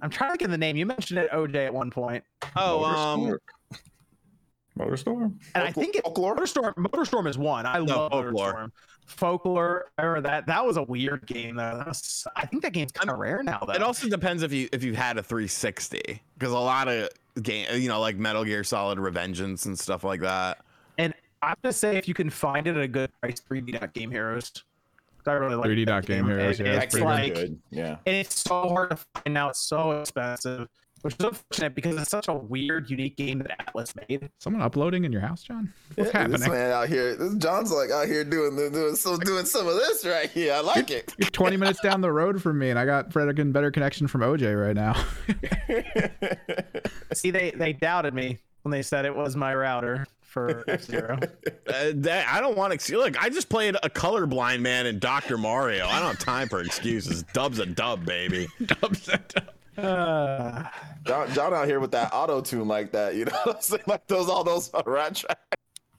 I'm trying to get the name. You mentioned it OJ at one point, oh, um, Motorstorm. Motorstorm? and I think it Folklore? Motorstorm. Motorstorm is one. I No, love Folklore. Motorstorm. Folklore. I remember that. That was a weird game though. That was, I think that game's kind of rare now though. it also depends if you if you had a 360 because a lot of game you know like Metal Gear Solid Revengeance and stuff like that. and I have to say, if you can find it at a good price, 3D Game Heroes. I really like 3D Dot Game Heroes, It- yeah, That it's like good. Yeah. and it's so hard to find now. It's so expensive, which is unfortunate because it's such a weird, unique game that Atlus made. Someone uploading in your house, John? What's Yeah, This happening? man out here, this John's like out here doing the- doing some doing some of this right here. I like it. You're 20 minutes down the road from me, and I got freaking better connection from OJ right now. See, they they doubted me when they said it was my router for F Zero. Uh, that, I don't want to look. I just played a colorblind man in Doctor Mario. I don't have time for excuses. Dub's a dub, baby. Uh, John, John out here with that auto tune like that, you know what I'm saying? Like those all those uh, rat track.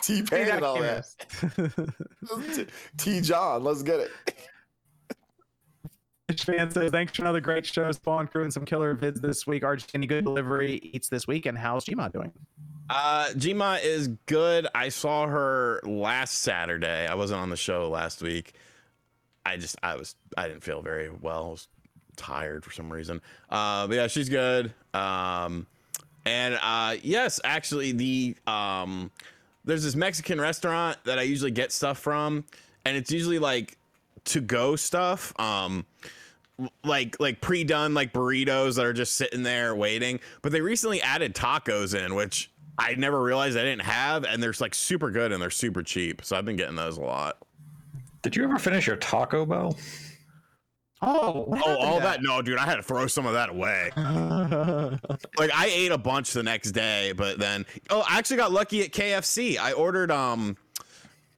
T Pain and all that. T- T John, let's get it. Fish fan says, thanks for another great show, Spawn Crew, and some killer vids this week. RG, any good delivery eats this week, and how's Gma doing? Uh, Gma is good. I saw her last Saturday. I wasn't on the show last week. I just, I was, I didn't feel very well. I was tired for some reason. Uh, but yeah, she's good. Um, and uh, yes, actually, the um, there's this Mexican restaurant that I usually get stuff from, and it's usually like to go stuff. Um, like like pre-done like burritos that are just sitting there waiting but they recently added tacos in which i never realized i didn't have and they're like super good and they're super cheap so i've been getting those a lot Did you ever finish your Taco Bell? Oh, oh all that no dude i had to throw some of that away like i ate a bunch the next day but then oh i actually got lucky at kfc i ordered um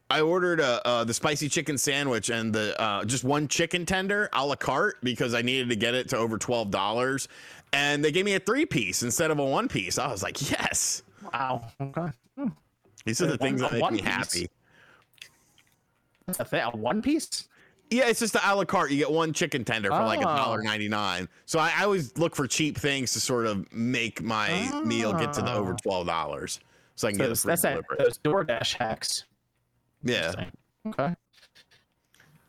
I ordered uh, uh, the spicy chicken sandwich and the uh, just one chicken tender a la carte because I needed to get it to over twelve dollars, and they gave me a three piece instead of a one piece. I was like, yes, Wow. Okay. Hmm. these are the things that make me piece? happy. That's a, thing, a one piece. Yeah, it's just the a la carte. You get one chicken tender for like a Oh. dollar ninety nine. So I, I always look for cheap things to sort of make my meal get to the over Oh. twelve dollars, so I can get a Those, free that's that, those DoorDash hacks. Yeah, Okay.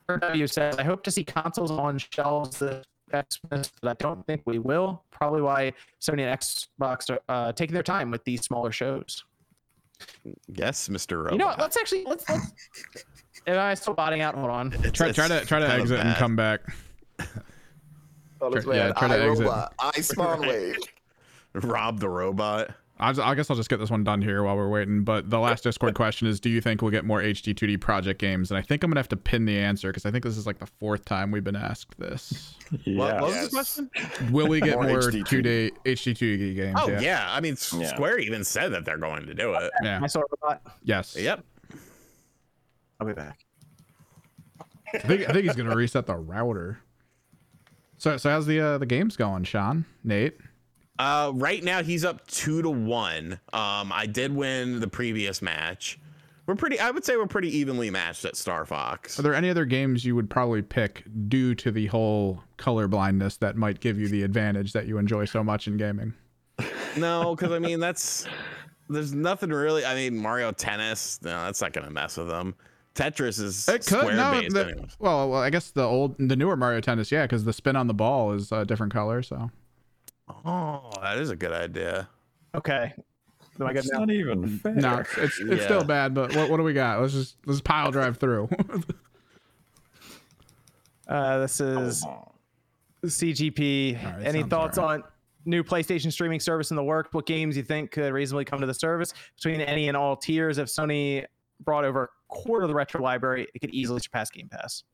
W says, I hope to see consoles on shelves this Xmas, but I don't think we will. Probably why Sony and Xbox are uh, taking their time with these smaller shows. yes, Mister Robot. You know what? Let's actually let's. let's Am I still botting out? Hold on. It's- Try, try to try to exit and come back. Oh, Try- yeah, man, try to I exit. robot, I spawn Right. wave. Rob the robot. I, I guess I'll just get this one done here while we're waiting. But the last Discord question is: Do you think we'll get more HD2D project games? And I think I'm gonna have to pin the answer because I think this is like the fourth time we've been asked this. Yeah. What, what was Yes. the question? Will we get More more HD2D. two day HD2D games? Oh yeah. yeah. I mean, S- Yeah. Square even said that they're going to do it. Yeah. I saw robot. Yes. Yep. I'll be back. I think, I think he's gonna reset the router. So so how's the uh, the games going, Sean? Nate? Uh, right now he's up two to one. Um, I did win the previous match. We're pretty. I would say we're pretty evenly matched at Star Fox. Are there any other games you would probably pick due to the whole color blindness that might give you the advantage that you enjoy so much in gaming? No, because I mean that's there's nothing really. I mean Mario Tennis. No, that's not gonna mess with them. Tetris is It could square no. based. the- well, well, I guess the old, the newer Mario Tennis, yeah, because the spin on the ball is a different color. So Oh, that is a good idea. Okay. Am I good It's now? not even fair. no, it's it's, it's Yeah. still bad. But what, what do we got? Let's just let's pile drive through. Uh, this is CGP. All right, Any thoughts alright. on new PlayStation streaming service in the work? What games you think could reasonably come to the service between any and all tiers? If Sony brought over a quarter of the retro library, it could easily surpass Game Pass.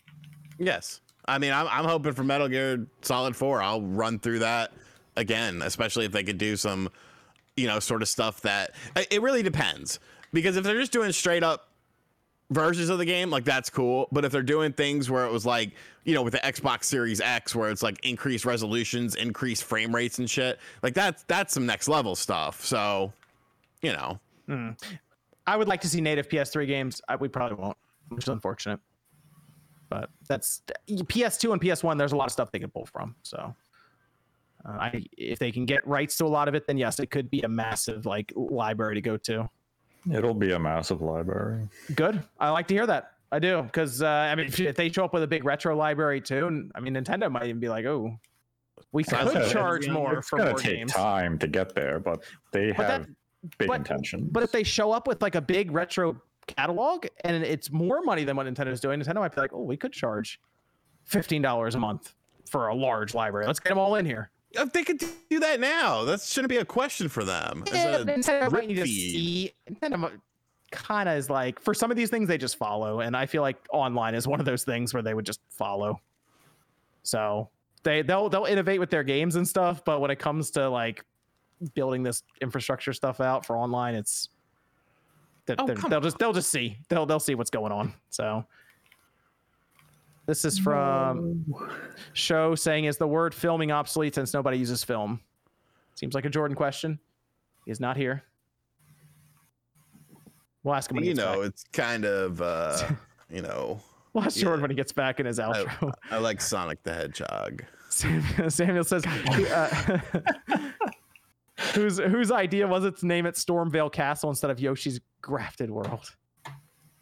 Yes. I mean, I'm, I'm hoping for Metal Gear Solid 4. I'll run through that again, especially if they could do some, you know, sort of stuff that it really depends. Because if they're just doing straight up versions of the game, like that's cool. But if they're doing things where it was like, you know, with the Xbox Series X, where it's like increased resolutions, increased frame rates and shit, like that's that's some next level stuff. So, you know, Hmm. I would like to see native PS3 games. I, we probably won't, which is unfortunate. But that's PS2 and PS1. There's a lot of stuff they can pull from. So, uh, I if they can get rights to a lot of it, then yes, it could be a massive like library to go to. It'll be a massive library. Good. I like to hear that. I do because uh, I mean, if, if they show up with a big retro library too, and I mean, Nintendo might even be like, "Oh, we could charge more it's for gonna more take games." time to get there, but they But that- have big but- intentions. But if they show up with like a big retro catalog and it's more money than what Nintendo's doing, Nintendo might be like, "Oh, we could charge fifteen dollars a month for a large library. Let's get them all in here." if they could do that now, that shouldn't be a question for them. As Yeah, a Nintendo might need to see. Nintendo kind of is like for some of these things they just follow, and I feel like online is one of those things where they would just follow. So they they'll they'll innovate with their games and stuff, but when it comes to like building this infrastructure stuff out for online, it's that Oh, they're- come they'll just they'll just see they'll they'll see what's going on. So this is from show saying is the word filming obsolete since nobody uses film. Seems like a Jordan question. He's not here. We'll ask him when he you gets know, back. it's kind of uh, you know, We'll ask yeah. Jordan when he gets back in his outro. I like Sonic the Hedgehog. Samuel, Samuel says, uh, whose whose idea was it to name it Stormveil Castle instead of Yoshi's Grafted World?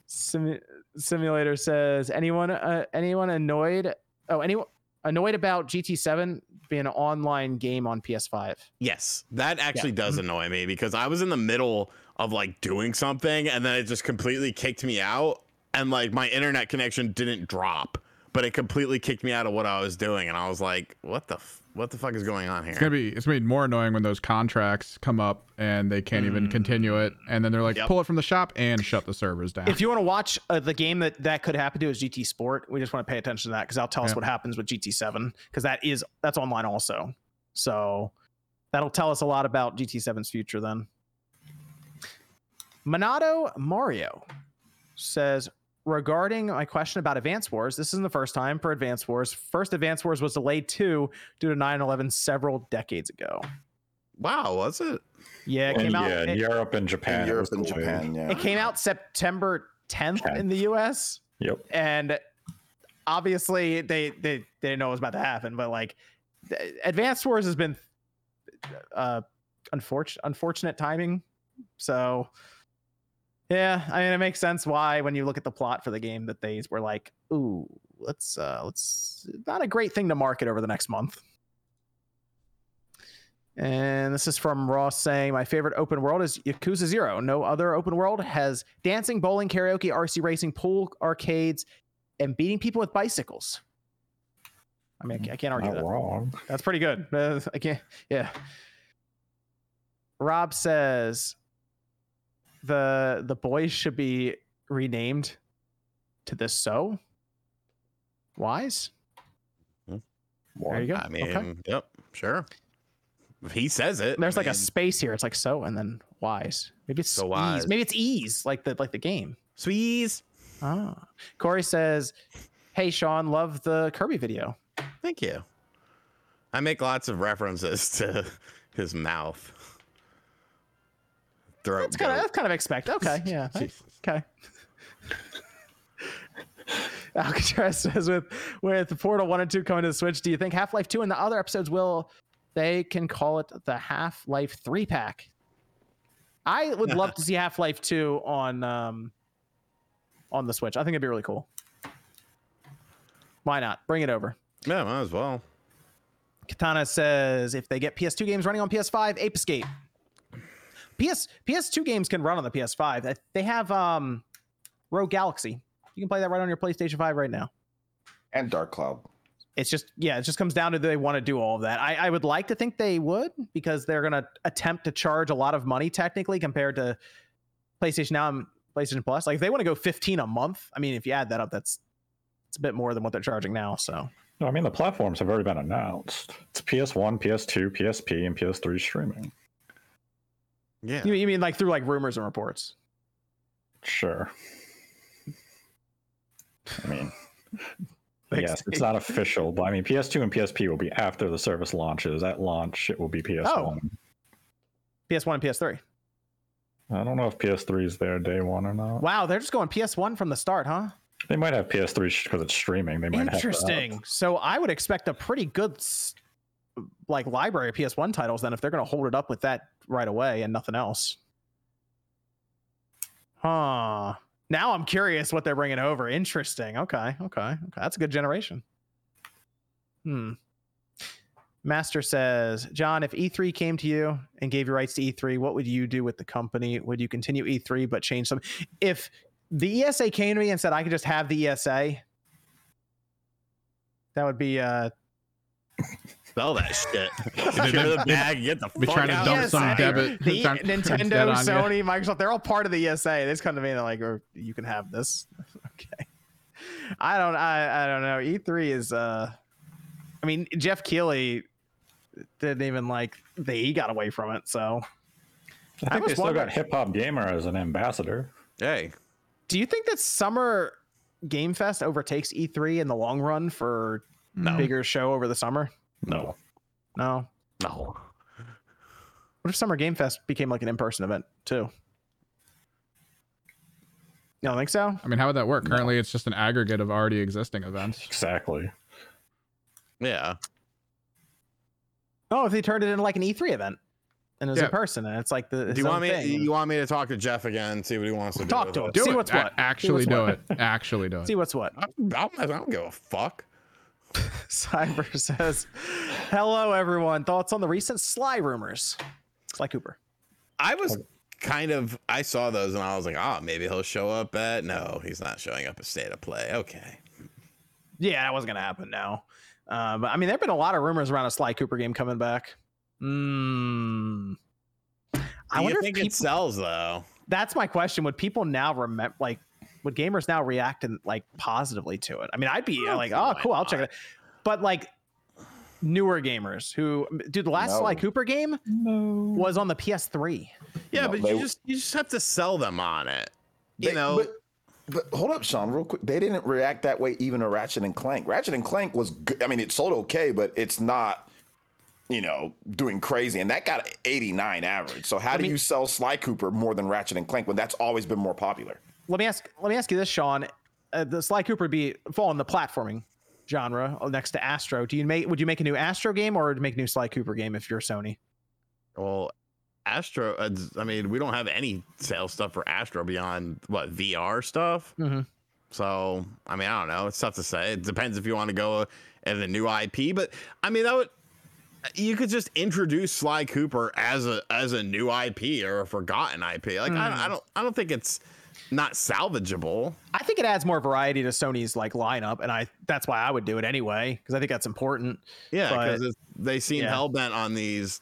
Simu- Simulator says, anyone uh, anyone annoyed? Oh, anyone annoyed about GT7 being an online game on PS5? Yes, that actually does annoy me because I was in the middle of like doing something and then it just completely kicked me out and like my internet connection didn't drop, but it completely kicked me out of what I was doing and I was like, what the f- what the fuck is going on here? It's gonna be it's gonna be more annoying when those contracts come up and they can't even continue it, and then they're like, Yep. pull it from the shop and shut the servers down. If you want to watch uh, the game that that could happen to is GT Sport, we just want to pay attention to that because that'll tell us what happens with GT7 because that is that's online also. So that'll tell us a lot about GT7's future then. Monado Mario says regarding my question about Advance Wars, this isn't the first time for Advance Wars. First Advance Wars was delayed too due to 9/11 several decades ago. Wow, was it? Yeah, it came And out. yeah, in it- Europe and Japan. In it Europe and delayed. Japan, yeah. it came out September 10th in the US. Yep. and obviously they they they didn't know it was about to happen but like the- advanced wars has been uh unfortunate unfortunate timing so yeah i mean it makes sense why when you look at the plot for the game that they were like ooh let's uh let's not a great thing to market over the next month and this is from Ross saying, My favorite open world is Yakuza Zero. No other open world has dancing, bowling, karaoke, RC racing, pool arcades, and beating people with bicycles. I mean, I can't- argue Not that. wrong. That's pretty good. Uh, I can't. Yeah. Rob says the the boys should be renamed to the so wise. There you go. I mean, okay. yep, sure. If he says it. There's I like a space here. It's like so and then wise. Maybe it's So ease. wise. Maybe it's ease, like the like the game. Squeeze. Ah. Corey says, "Hey Sean, love the Kirby video." Thank you. I make lots of references to his mouth. Throat. That's kind of that's kind of expected. Okay, yeah. Okay. Alcatraz says with with Portal One and Two coming to the Switch, do you think Half Life Two and the other episodes will they can call it the Half Life Three pack? I would love to see Half Life Two on um on the Switch. I think it'd be really cool. Why not? Bring it over. Yeah, might as well. Katana says if they get PS2 games running on PS5, Ape Escape. PS PS2 games can run on the PS5. They- They have um Rogue Galaxy. You can play that right on your PlayStation 5 right now. And Dark Cloud. It's just yeah, it just comes down to they want to do all of that. I, I would like to think they would because they're gonna attempt to charge a lot of money technically compared to PlayStation Now and PlayStation Plus. Like if they want to go 15 a month, I mean if you add that up, that's it's a bit more than what they're charging now. So No, I mean the platforms have already been announced. It's PS1, PS2, PSP, and PS3 streaming. Yeah. you, you mean like through like rumors and reports? Sure. I mean, Thanks, yes, it's not official, but I mean, PS2 and PSP will be after the service launches. At launch, it will be PS1. Oh. PS1 and PS3. I don't know if PS3 is there day one or not. Wow, they're just going PS1 from the start, huh? They might have PS3 because it's streaming. They might have. Interesting. So I would expect a pretty good s- like library of PS1 titles then if they're going to hold it up with that right away and nothing else. Huh. Now I'm curious what they're bringing over. Interesting. Okay. Okay. Okay. That's a good generation. Hmm. Master says, John, if E3 came to you and gave you rights to E3, what would you do with the company? Would you continue E3 but change some? If the ESA came to me and said I could just have the ESA, that would be uh Sell that shit. Secure the bag. Get the fuck trying to out. dump Yes, some debit. the some Nintendo, on you. Sony, Microsoft, they're all part of the ESA. They just come to me and they're like, "Oh, you can have this. okay. I don't I I don't know. E3 is uh I mean Jeff Keighley didn't even like they he got away from it, so I I think was they still wondering- got Hip Hop Gamer as an ambassador. Hey, do you think that summer Game Fest overtakes E3 in the long run for No. bigger show over the summer? No. No. no. What if Summer Game Fest became like an in-person event too? You don't think so? I mean, how would that work? Currently, it's just an aggregate of already existing events. Exactly. Yeah. Oh, if they turned it into like an E3 event and it was Yeah. in person and it's like the Do you want me? You want me to talk to Jeff again? See what he wants to do. Talk with to him. it? Do See it. what's what. See Actually what's do what. it. Actually do it. see what's what. I don't, I don't give a fuck. Cyber says, "Hello, everyone. Thoughts on the recent Sly rumors? Sly Cooper. I was kind of. I saw those and I was like, oh, maybe he'll show up at. No, he's not showing up at State of Play. Okay. Yeah, that wasn't gonna happen now. Uh, but I mean, there've been a lot of rumors around a Sly Cooper game coming back. Hmm. I Do wonder you if think people, it sells though? that's my question. Would people now remember like would gamers now react and like positively to it? I mean, I'd be Oh, like, oh, cool, I'll check not? it. But like newer gamers who, dude, the last No. Sly Cooper game No. was on the PS3. Yeah, No, but they- you just you just have to sell them on it. You They- know. but, but hold up, Sean, real quick. They didn't react that way even to Ratchet and Clank. Ratchet and Clank was good. I mean, it sold okay, but it's not, you know, doing crazy. And that got 89 average. So how do me- you sell Sly Cooper more than Ratchet and Clank when that's always been more popular? Let me ask. Let me ask you this, Sean. uh, the Sly Cooper would be fall in the platforming genre uh, next to Astro. Do you make would you make a new Astro game or make a new Sly Cooper game if you're Sony? Well, Astro. Uh, I mean, we don't have any sales stuff for Astro beyond what VR stuff. Mhm. So, I mean, I don't know. It's tough to say. It depends if you want to go at a new IP, but I mean, that would you could just introduce Sly Cooper as a as a new IP or a forgotten IP. Like, I, I don't I don't think it's not salvageable. I think it adds more variety to Sony's like lineup, and I that's why I would do it anyway because I think that's important. Yeah, because they seem yeah. hell bent on these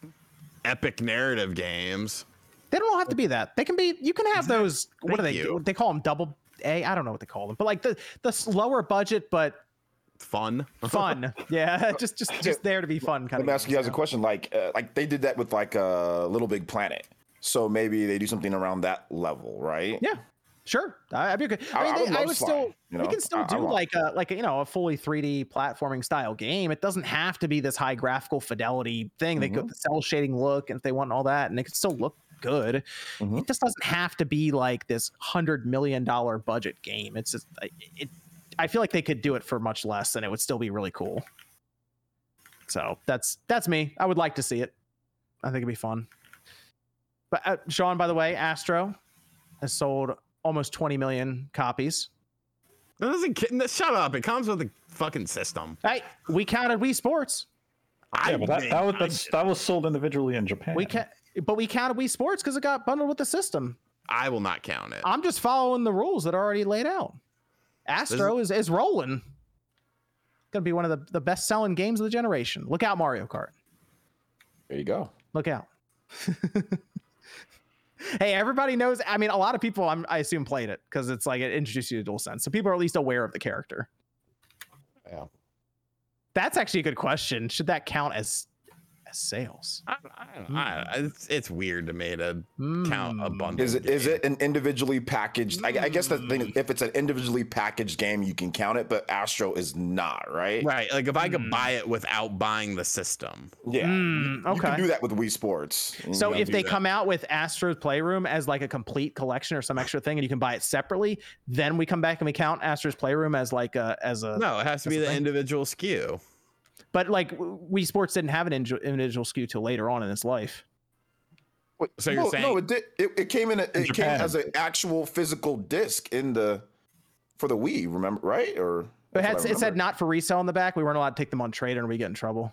epic narrative games. They don't all have to be that. They can be. You can have those. What do they? Thank you. They call them double A. I don't know what they call them, but like the the lower budget but Fun. fun. yeah, just just just there to be fun. Kind Let me ask you guys a question. Like, uh, like they did that with like uh, Little Big Planet. So maybe they do something around that level, right? Yeah, sure. I, I'd be okay. I- I, mean, I they- would I would Sly, still. you we can still do like a like a, you know a fully 3D platforming style game. It doesn't have to be this high graphical fidelity thing. They could the cell shading look, and if they want all that, and it could still look good. Mhm. It just doesn't have to be like this hundred million dollar budget game. It's just I- it. I feel like they could do it for much less, and it would still be really cool. So that's that's me. I would like to see it. I think it'd be fun. But uh, Sean, by the way, Astro has sold almost 20 million copies. That doesn't. ki- Shut up! It comes with a fucking system. Hey, we counted Wii Sports. I Yeah, but that, think- that was I- that's, that was sold individually in Japan. We ca- but we counted Wii Sports because it got bundled with the system. I will not count it. I'm just following the rules that are already laid out. Astro is, is rolling. Gonna be one of the, the best selling games of the generation. Look out, Mario Kart. There you go. Look out. hey, everybody knows. I mean, a lot of people, I'm, I assume, played it because it's like it introduced you to DualSense. So people are at least aware of the character. Yeah. That's actually a good question. Should that count as, as sales? I, I, don't. I, it's, it's weird to me to count a Hmm. bundle. Is it is it an individually packaged? I, I guess the thing is, if it's an individually packaged game, you can count it, but Astro is not, right? right? Like if I could Hmm. buy it without buying the system. Yeah. Mm, You can okay. do that with Wii Sports. So if they that. come out with Astro's Playroom as like a complete collection or some extra thing, and you can buy it separately, then we come back and we count Astro's Playroom as like a as a. No, it has to be the the thing. individual SKU. But like Wii Sports didn't have an individual, individual SKU till later on in its life. Wait, So you're no, saying- no, it did. It, it came in. A, it came as an actual physical disc in the for the Wii. Remember, right? Or it, had, what it said not for resale on the back. We weren't allowed to take them on trade, or we get in trouble.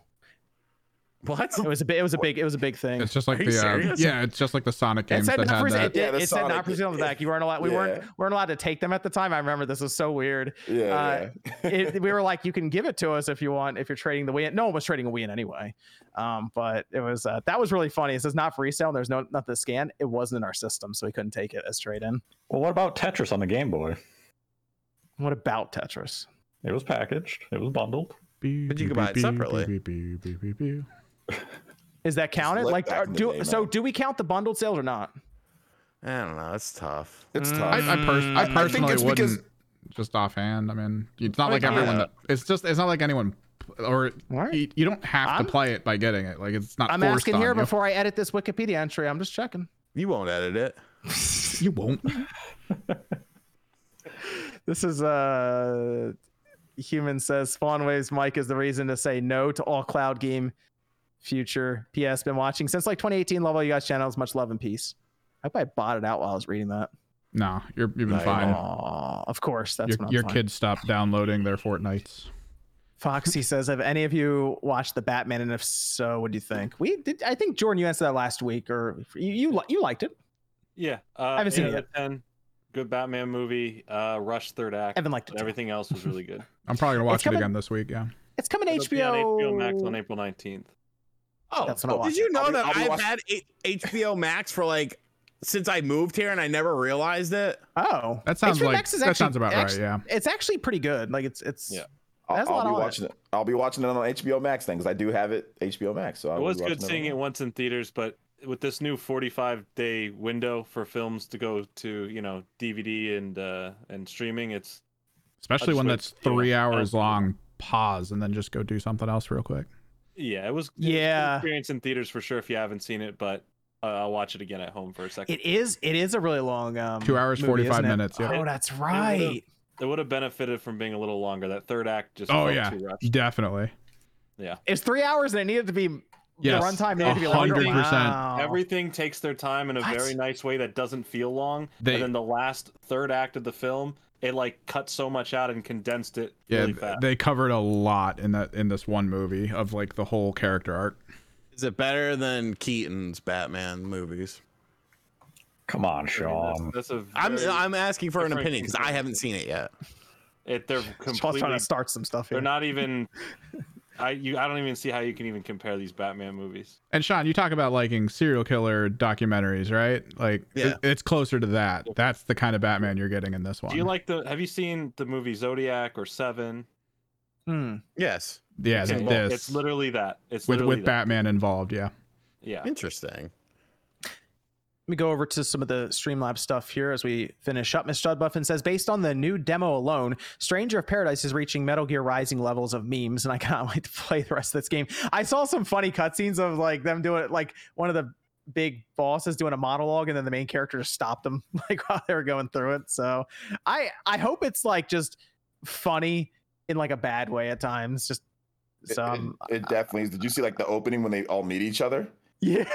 What? It was a big. It was a big. It was a big thing. It's just like Are the uh, serious? yeah, it's just like the Sonic It games said that not had that. It, Yeah, the it said not Sonic- for sale on the back. You weren't allowed. We weren't Yeah. weren't allowed to take them at the time. I remember this was so weird. Yeah, uh, yeah. it, we were like, you can give it to us if you want, if you're trading the Wii. in." No one was trading a Wii in anyway. Um, but it was uh, that was really funny. It says not for resale. And there's no nothing to scan. It wasn't in our system, so we couldn't take it as trade in. Well, what about Tetris on the Game Boy? What about Tetris? It was packaged. It was bundled. But you could buy it separately. Is that counted? Like, are- do day, so? Do we count the bundled sales or not? I don't know. It's tough. It's Mm. tough. I, I, pers- I I think it's wouldn't because- just offhand. I mean, it's not I like mean, everyone. That, it's just it's not like anyone or Alright. you, you don't have I'm- to play it by getting it. Like it's not. I'm forced asking on here you. before I edit this Wikipedia entry. I'm just checking. You won't edit it. You won't. This is uh human says Spawnwave's Mike is the reason to say no to all cloud game future. PS been watching since like 2018. Love all you guys channels. Much love and peace. I hope I bought it out while I was reading that. No, you're you've been No, you fine. Aw, of course, that's Your, when I'm your kids stopped downloading their Fortnites. Foxy says, "Have any of you watched the Batman? And if so, what do you think?" We did. I think Jordan, you answered that last week, or you you, you liked it. Yeah, uh, haven't seen it out of Ten. Good Batman movie. Uh, Rush third act. Evan liked it. but everything else was really good. I'm probably gonna watch coming- it again this week. Yeah. It's coming to It'll be on HBO. HBO Max on April 19th. Oh, That's what I did you know I'll that I'll be I've watching- had H- HBO Max for like since I moved here and I never realized it? Oh, That sounds HBO like- Max is that actually- sounds about right, yeah. it's actually pretty good. Like it's it's Yeah. I'll, That's a I'll be on it. watching it. I'll be watching it on HBO Max then because I do have it HBO Max. So I It was good watching seeing on it once in theaters, but with this new 45 day window for films to go to, you know, DVD and uh and streaming, it's Especially just when that's to see what three hours long. Pause and then just go do something else real quick. Yeah, it was it was Yeah. experience in theaters for sure if you haven't seen it, but uh, I'll watch it again at home for a second. it is it is a really long um Two hours, 45 minutes, yeah. Oh, that's right. it would have benefited from being a little longer. That third act just Oh yeah, too rushed. definitely. Yeah. It's three hours and it needed to be Yes, the runtime needed to be longer. 100%. Wow. Everything takes their time in a What? very nice way that doesn't feel long. They- and then the last third act of the film, it like cut so much out and condensed it Yeah, really fast. they covered a lot in that in this one movie of like the whole character arc. Is it better than Keaton's Batman movies? Come on, I Sean. that's, that's a I'm I'm asking for an opinion because I haven't seen it yet. it, they're Sean's completely. trying to start some stuff here. They're not even. I you I don't even see how you can even compare these Batman movies. And Sean, you talk about liking serial killer documentaries, right? Like it- Yeah. it's closer to that. That's the kind of Batman you're getting in this one. Do you like the? Have you seen the movie Zodiac or Seven? Hmm. Yes. yeah, Okay, well, this It's literally that. It's with literally with that. Batman involved. Yeah. Yeah. Interesting. Let me go over to some of the Streamlabs stuff here as we finish up. Miss Studbuffin says, based on the new demo alone, Stranger of Paradise is reaching Metal Gear Rising levels of memes, and I can't wait to play the rest of this game. I saw some funny cutscenes of like them doing it, like one of the big bosses doing a monologue, and then the main character just stopped them like while they were going through it. So I I hope it's like just funny in like a bad way at times. Just It- so um, it, it definitely is. Did you see like the opening when they all meet each other? Yeah,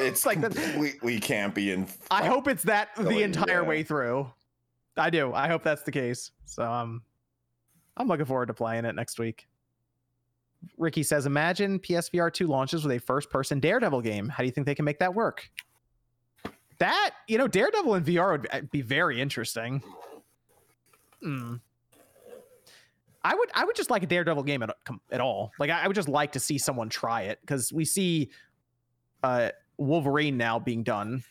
It's like completely campy and. I hope it's that the entire yeah. way through. I do. I hope that's the case. So um, I'm looking forward to playing it next week. Ricky says, imagine PSVR 2 launches with a first person Daredevil game. How do you think they can make that work? That, you know, Daredevil in VR would uh, be very interesting. Hmm. I would I would just like a Daredevil game at, at all. Like I, I would just like to see someone try it because we see uh Wolverine now being done.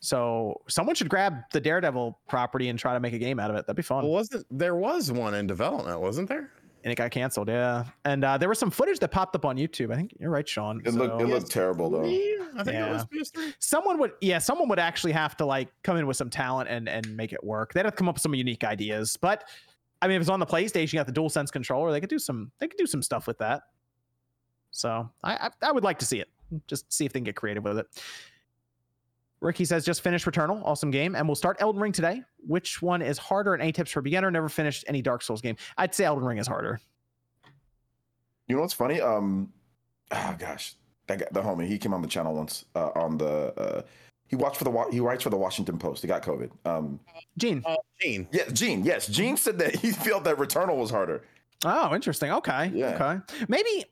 So someone should grab the Daredevil property and try to make a game out of it. That'd be fun. Well, wasn't there was one in development, wasn't there? and it got canceled. Yeah, and uh, there was some footage that popped up on YouTube. I think you're right, Sean. It looked it looked terrible though. I think Yeah. it was PS3. someone would yeah someone would actually have to like come in with some talent and and make it work they'd have to come up with some unique ideas but i mean if it's on the playstation you got the dual sense controller they could do some they could do some stuff with that so i i, I would like to see it just see if they can get creative with it ricky says just finished returnal awesome game and we'll start elden ring today which one is harder and a tips for beginner never finished any dark souls game i'd say elden ring is harder You know what's funny? Um, oh gosh, that guy, the homie, he came on the channel once. Uh, on the uh, he watched for the he writes for the Washington Post. He got COVID. Um, gene Oh, Gene. yeah, Gene. Yes, Gene said that he felt that Returnal was harder. Oh, interesting. Okay. Yeah. Okay. Maybe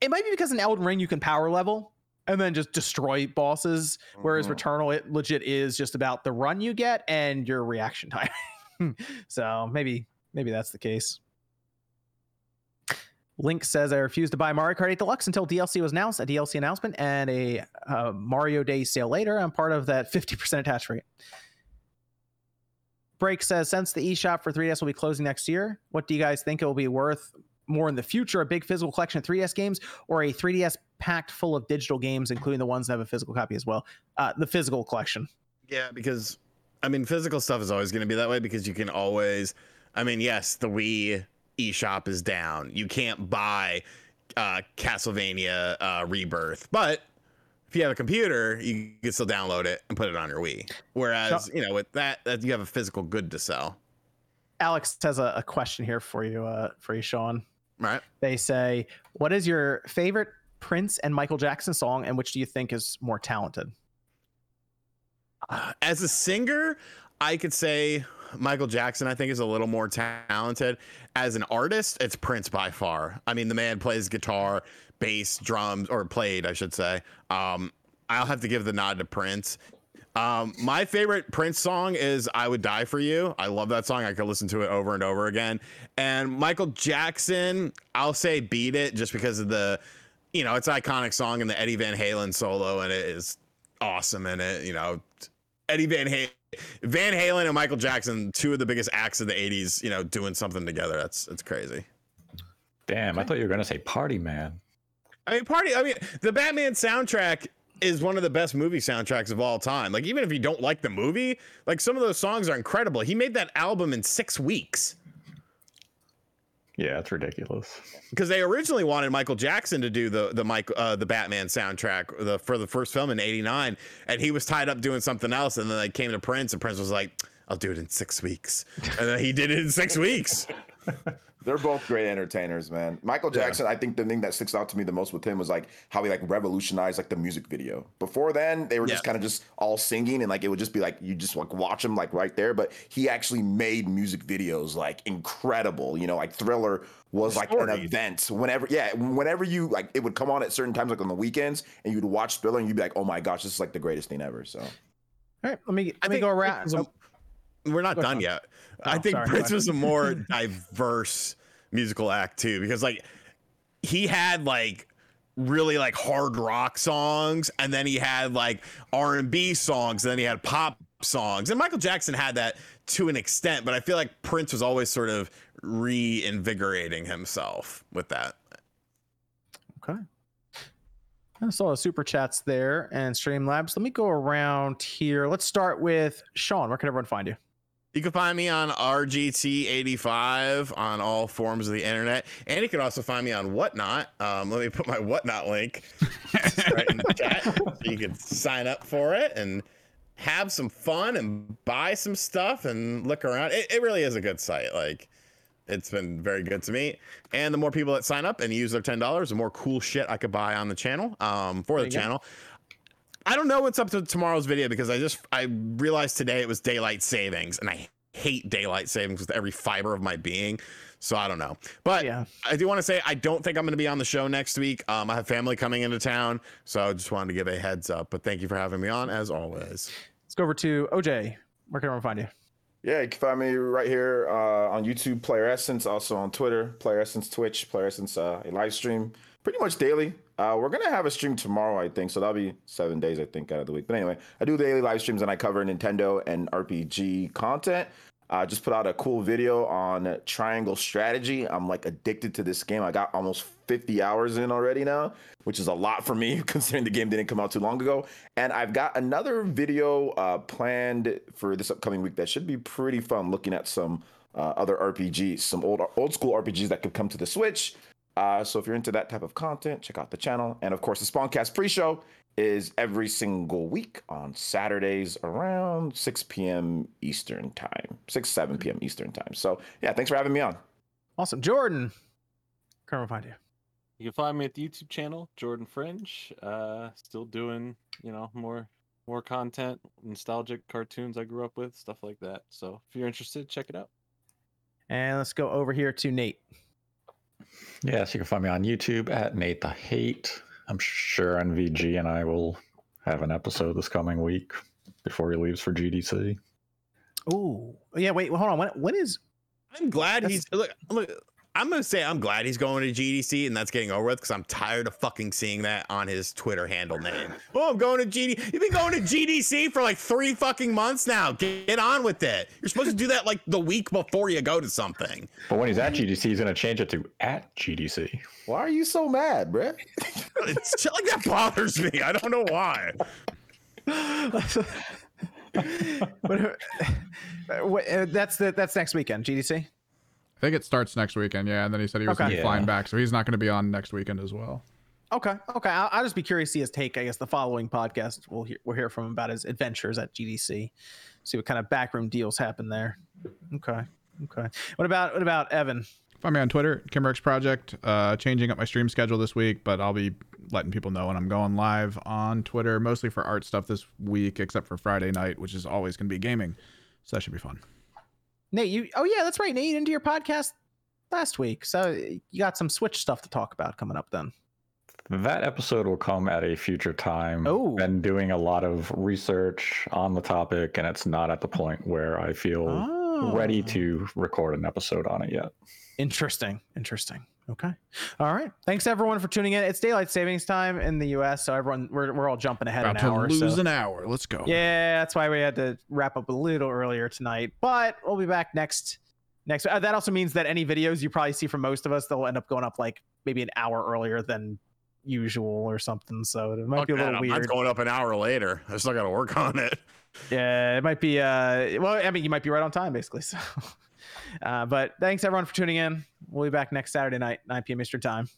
it might be because in Elden Ring you can power level and then just destroy bosses, whereas Mhm. Returnal it legit is just about the run you get and your reaction time. so maybe maybe that's the case. Link says I refused to buy Mario Kart 8 Deluxe until DLC was announced, a DLC announcement, and a uh, Mario Day sale later. I'm part of that 50% attach rate. Break says since the eShop for 3DS will be closing next year, what do you guys think it will be worth more in the future? A big physical collection of 3DS games or a 3DS packed full of digital games, including the ones that have a physical copy as well? Uh, the physical collection. Yeah, because I mean, physical stuff is always going to be that way because you can always. I mean, yes, the Wii eShop is down. You can't buy uh, Castlevania uh, Rebirth, but if you have a computer, you can still download it and put it on your Wii. Whereas, you know, with that, that you have a physical good to sell, Alex has a, a question here for you, uh, for you, Sean. right? They say, "What is your favorite Prince and Michael Jackson song, and which do you think is more talented?" Uh, as a singer, I could say Michael Jackson, I think, is a little more talented. As an artist, it's Prince by far. I mean, the man plays guitar, bass, drums, or played, I should say. Um, I'll have to give the nod to Prince. Um, my favorite Prince song is I Would Die for You. I love that song. I could listen to it over and over again. And Michael Jackson, I'll say Beat It just because of the, you know, it's an iconic song and the Eddie Van Halen solo, and it is awesome in it. You know, Eddie Van Halen, Van Halen and Michael Jackson, two of the biggest acts of the '80s. You know, doing something together. That's that's crazy. Damn, I thought you were gonna say Party Man. I mean, party. I mean, the Batman soundtrack is one of the best movie soundtracks of all time. Like, even if you don't like the movie, like some of those songs are incredible. He made that album in six weeks Yeah, it's ridiculous. because they originally wanted Michael Jackson to do the the Mike uh, the Batman soundtrack the, for the first film in '89, and he was tied up doing something else. And then they came to Prince, and Prince was like, I'll do it in six weeks, and then he did it in six weeks. They're both great entertainers, man. Michael Yeah. Jackson, I think the thing that sticks out to me the most with him was like how he like revolutionized like the music video. Before then, they were just kind of just all singing and like it would just be like you just like watch him like right there. But he actually made music videos like incredible. You know, like Thriller was like an event. Whenever, yeah, whenever you like, it would come on at certain times, like on the weekends, and you'd watch Thriller and you'd be like, oh my gosh, this is like the greatest thing ever. So All right, let me I let me think go around. a- We're not Go done ahead. yet. I Oh, think sorry, Prince was a more diverse musical act too, because like he had like really like hard rock songs, and then he had like R and B songs, and then he had pop songs, and Michael Jackson had that to an extent, but I feel like Prince was always sort of reinvigorating himself with that. Okay. I saw the super chats there and Streamlabs. Let me go around here. Let's start with Sean. Where can everyone find you? You can find me on RGT85 on all forms of the internet. And you can also find me on Whatnot. Um, let me put my Whatnot link right in the chat so you can sign up for it and have some fun and buy some stuff and look around. It, it really is a good site. Like, it's been very good to me. And the more people that sign up and use their $10, the more cool shit I could buy on the channel um, for There the channel. go. Channel. I don't know what's up to tomorrow's video because I just I realized today it was daylight savings and I hate daylight savings with every fiber of my being. So I don't know. But Yeah. I do want to say I don't think I'm going to be on the show next week. Um, I have family coming into town, so I just wanted to give a heads up. But thank you for having me on as always. Let's go over to OJ. Where can everyone find you? Yeah, you can find me right here uh, on YouTube, Player Essence, also on Twitter, Player Essence Twitch, Player Essence uh, a live stream pretty much daily. Uh, we're gonna have a stream tomorrow, I think, so that'll be seven days, I think, out of the week. But anyway, I do daily live streams and I cover Nintendo and RPG content. I just put out a cool video on Triangle Strategy. I'm like addicted to this game. I got almost 50 hours in already now, which is a lot for me considering the game didn't come out too long ago. And I've got another video uh, planned for this upcoming week that should be pretty fun. Looking at some uh, other RPGs, some old old school RPGs that could come to the Switch. Uh, so if you're into that type of content, check out the channel. And of course, the Spawncast pre-show is every single week on Saturdays around 6 p.m. Eastern time, 6 7 p.m. Eastern time. So yeah, thanks for having me on. Awesome. Jordan. Where can everyone find you? You can find me at the YouTube channel, Jordan Fringe. Uh, still doing, you know, more more content, nostalgic cartoons I grew up with, stuff like that. So if you're interested, check it out. And let's go over here to Nate. Yes, you can find me on YouTube at Nate the Hate. I'm sure NVG and I will have an episode this coming week before he leaves for GDC. Oh, yeah. Wait, well, hold on. When, when is I'm glad That's- he's look look. I'm gonna say I'm glad he's going to GDC and that's getting over with because I'm tired of fucking seeing that on his Twitter handle name. Oh, I'm going to GD. You've been going to GDC for like three fucking months now. Get, get on with it. You're supposed to do that like the week before you go to something. But when he's at GDC, he's going to change it to at GDC. Why are you so mad, bruh? It's shit like that bothers me. I don't know why. What- what- uh, that's the that's next weekend. GDC. I think it starts next weekend. Yeah, and then he said he was Okay. going to be Yeah. flying back, so he's not going to be on next weekend as well. Okay. Okay. I'll, I'll just be curious to see his take. I guess the following podcast we'll hear we'll hear from him about his adventures at GDC. See what kind of backroom deals happen there. Okay. Okay. What about what about Evan? Find me on Twitter, Kimmerx Project. Uh, changing up my stream schedule this week, but I'll be letting people know when I'm going live on Twitter, mostly for art stuff this week, except for Friday night, which is always going to be gaming. So that should be fun. Nate, you oh yeah, that's right. Nate into your podcast last week. So you got some Switch stuff to talk about coming up then. That episode will come at a future time. Oh. Been doing a lot of research on the topic, and it's not at the point where I feel Oh. ready to record an episode on it yet. Interesting. Interesting. Okay. All right. Thanks everyone for tuning in. It's daylight savings time in the US, so everyone we're, we're all jumping ahead About an to hour. lose so. an hour. Let's go. Yeah, that's why we had to wrap up a little earlier tonight. But we'll be back next next uh, that also means that any videos you probably see from most of us they'll end up going up like maybe an hour earlier than usual or something. So it might Fuck be a that, little Mine's weird. going up an hour later. I still got to work on it. Yeah, it might be uh well, I mean you might be right on time basically. So uh but thanks everyone for tuning in. We'll be back next Saturday night, 9 p.m. Eastern time.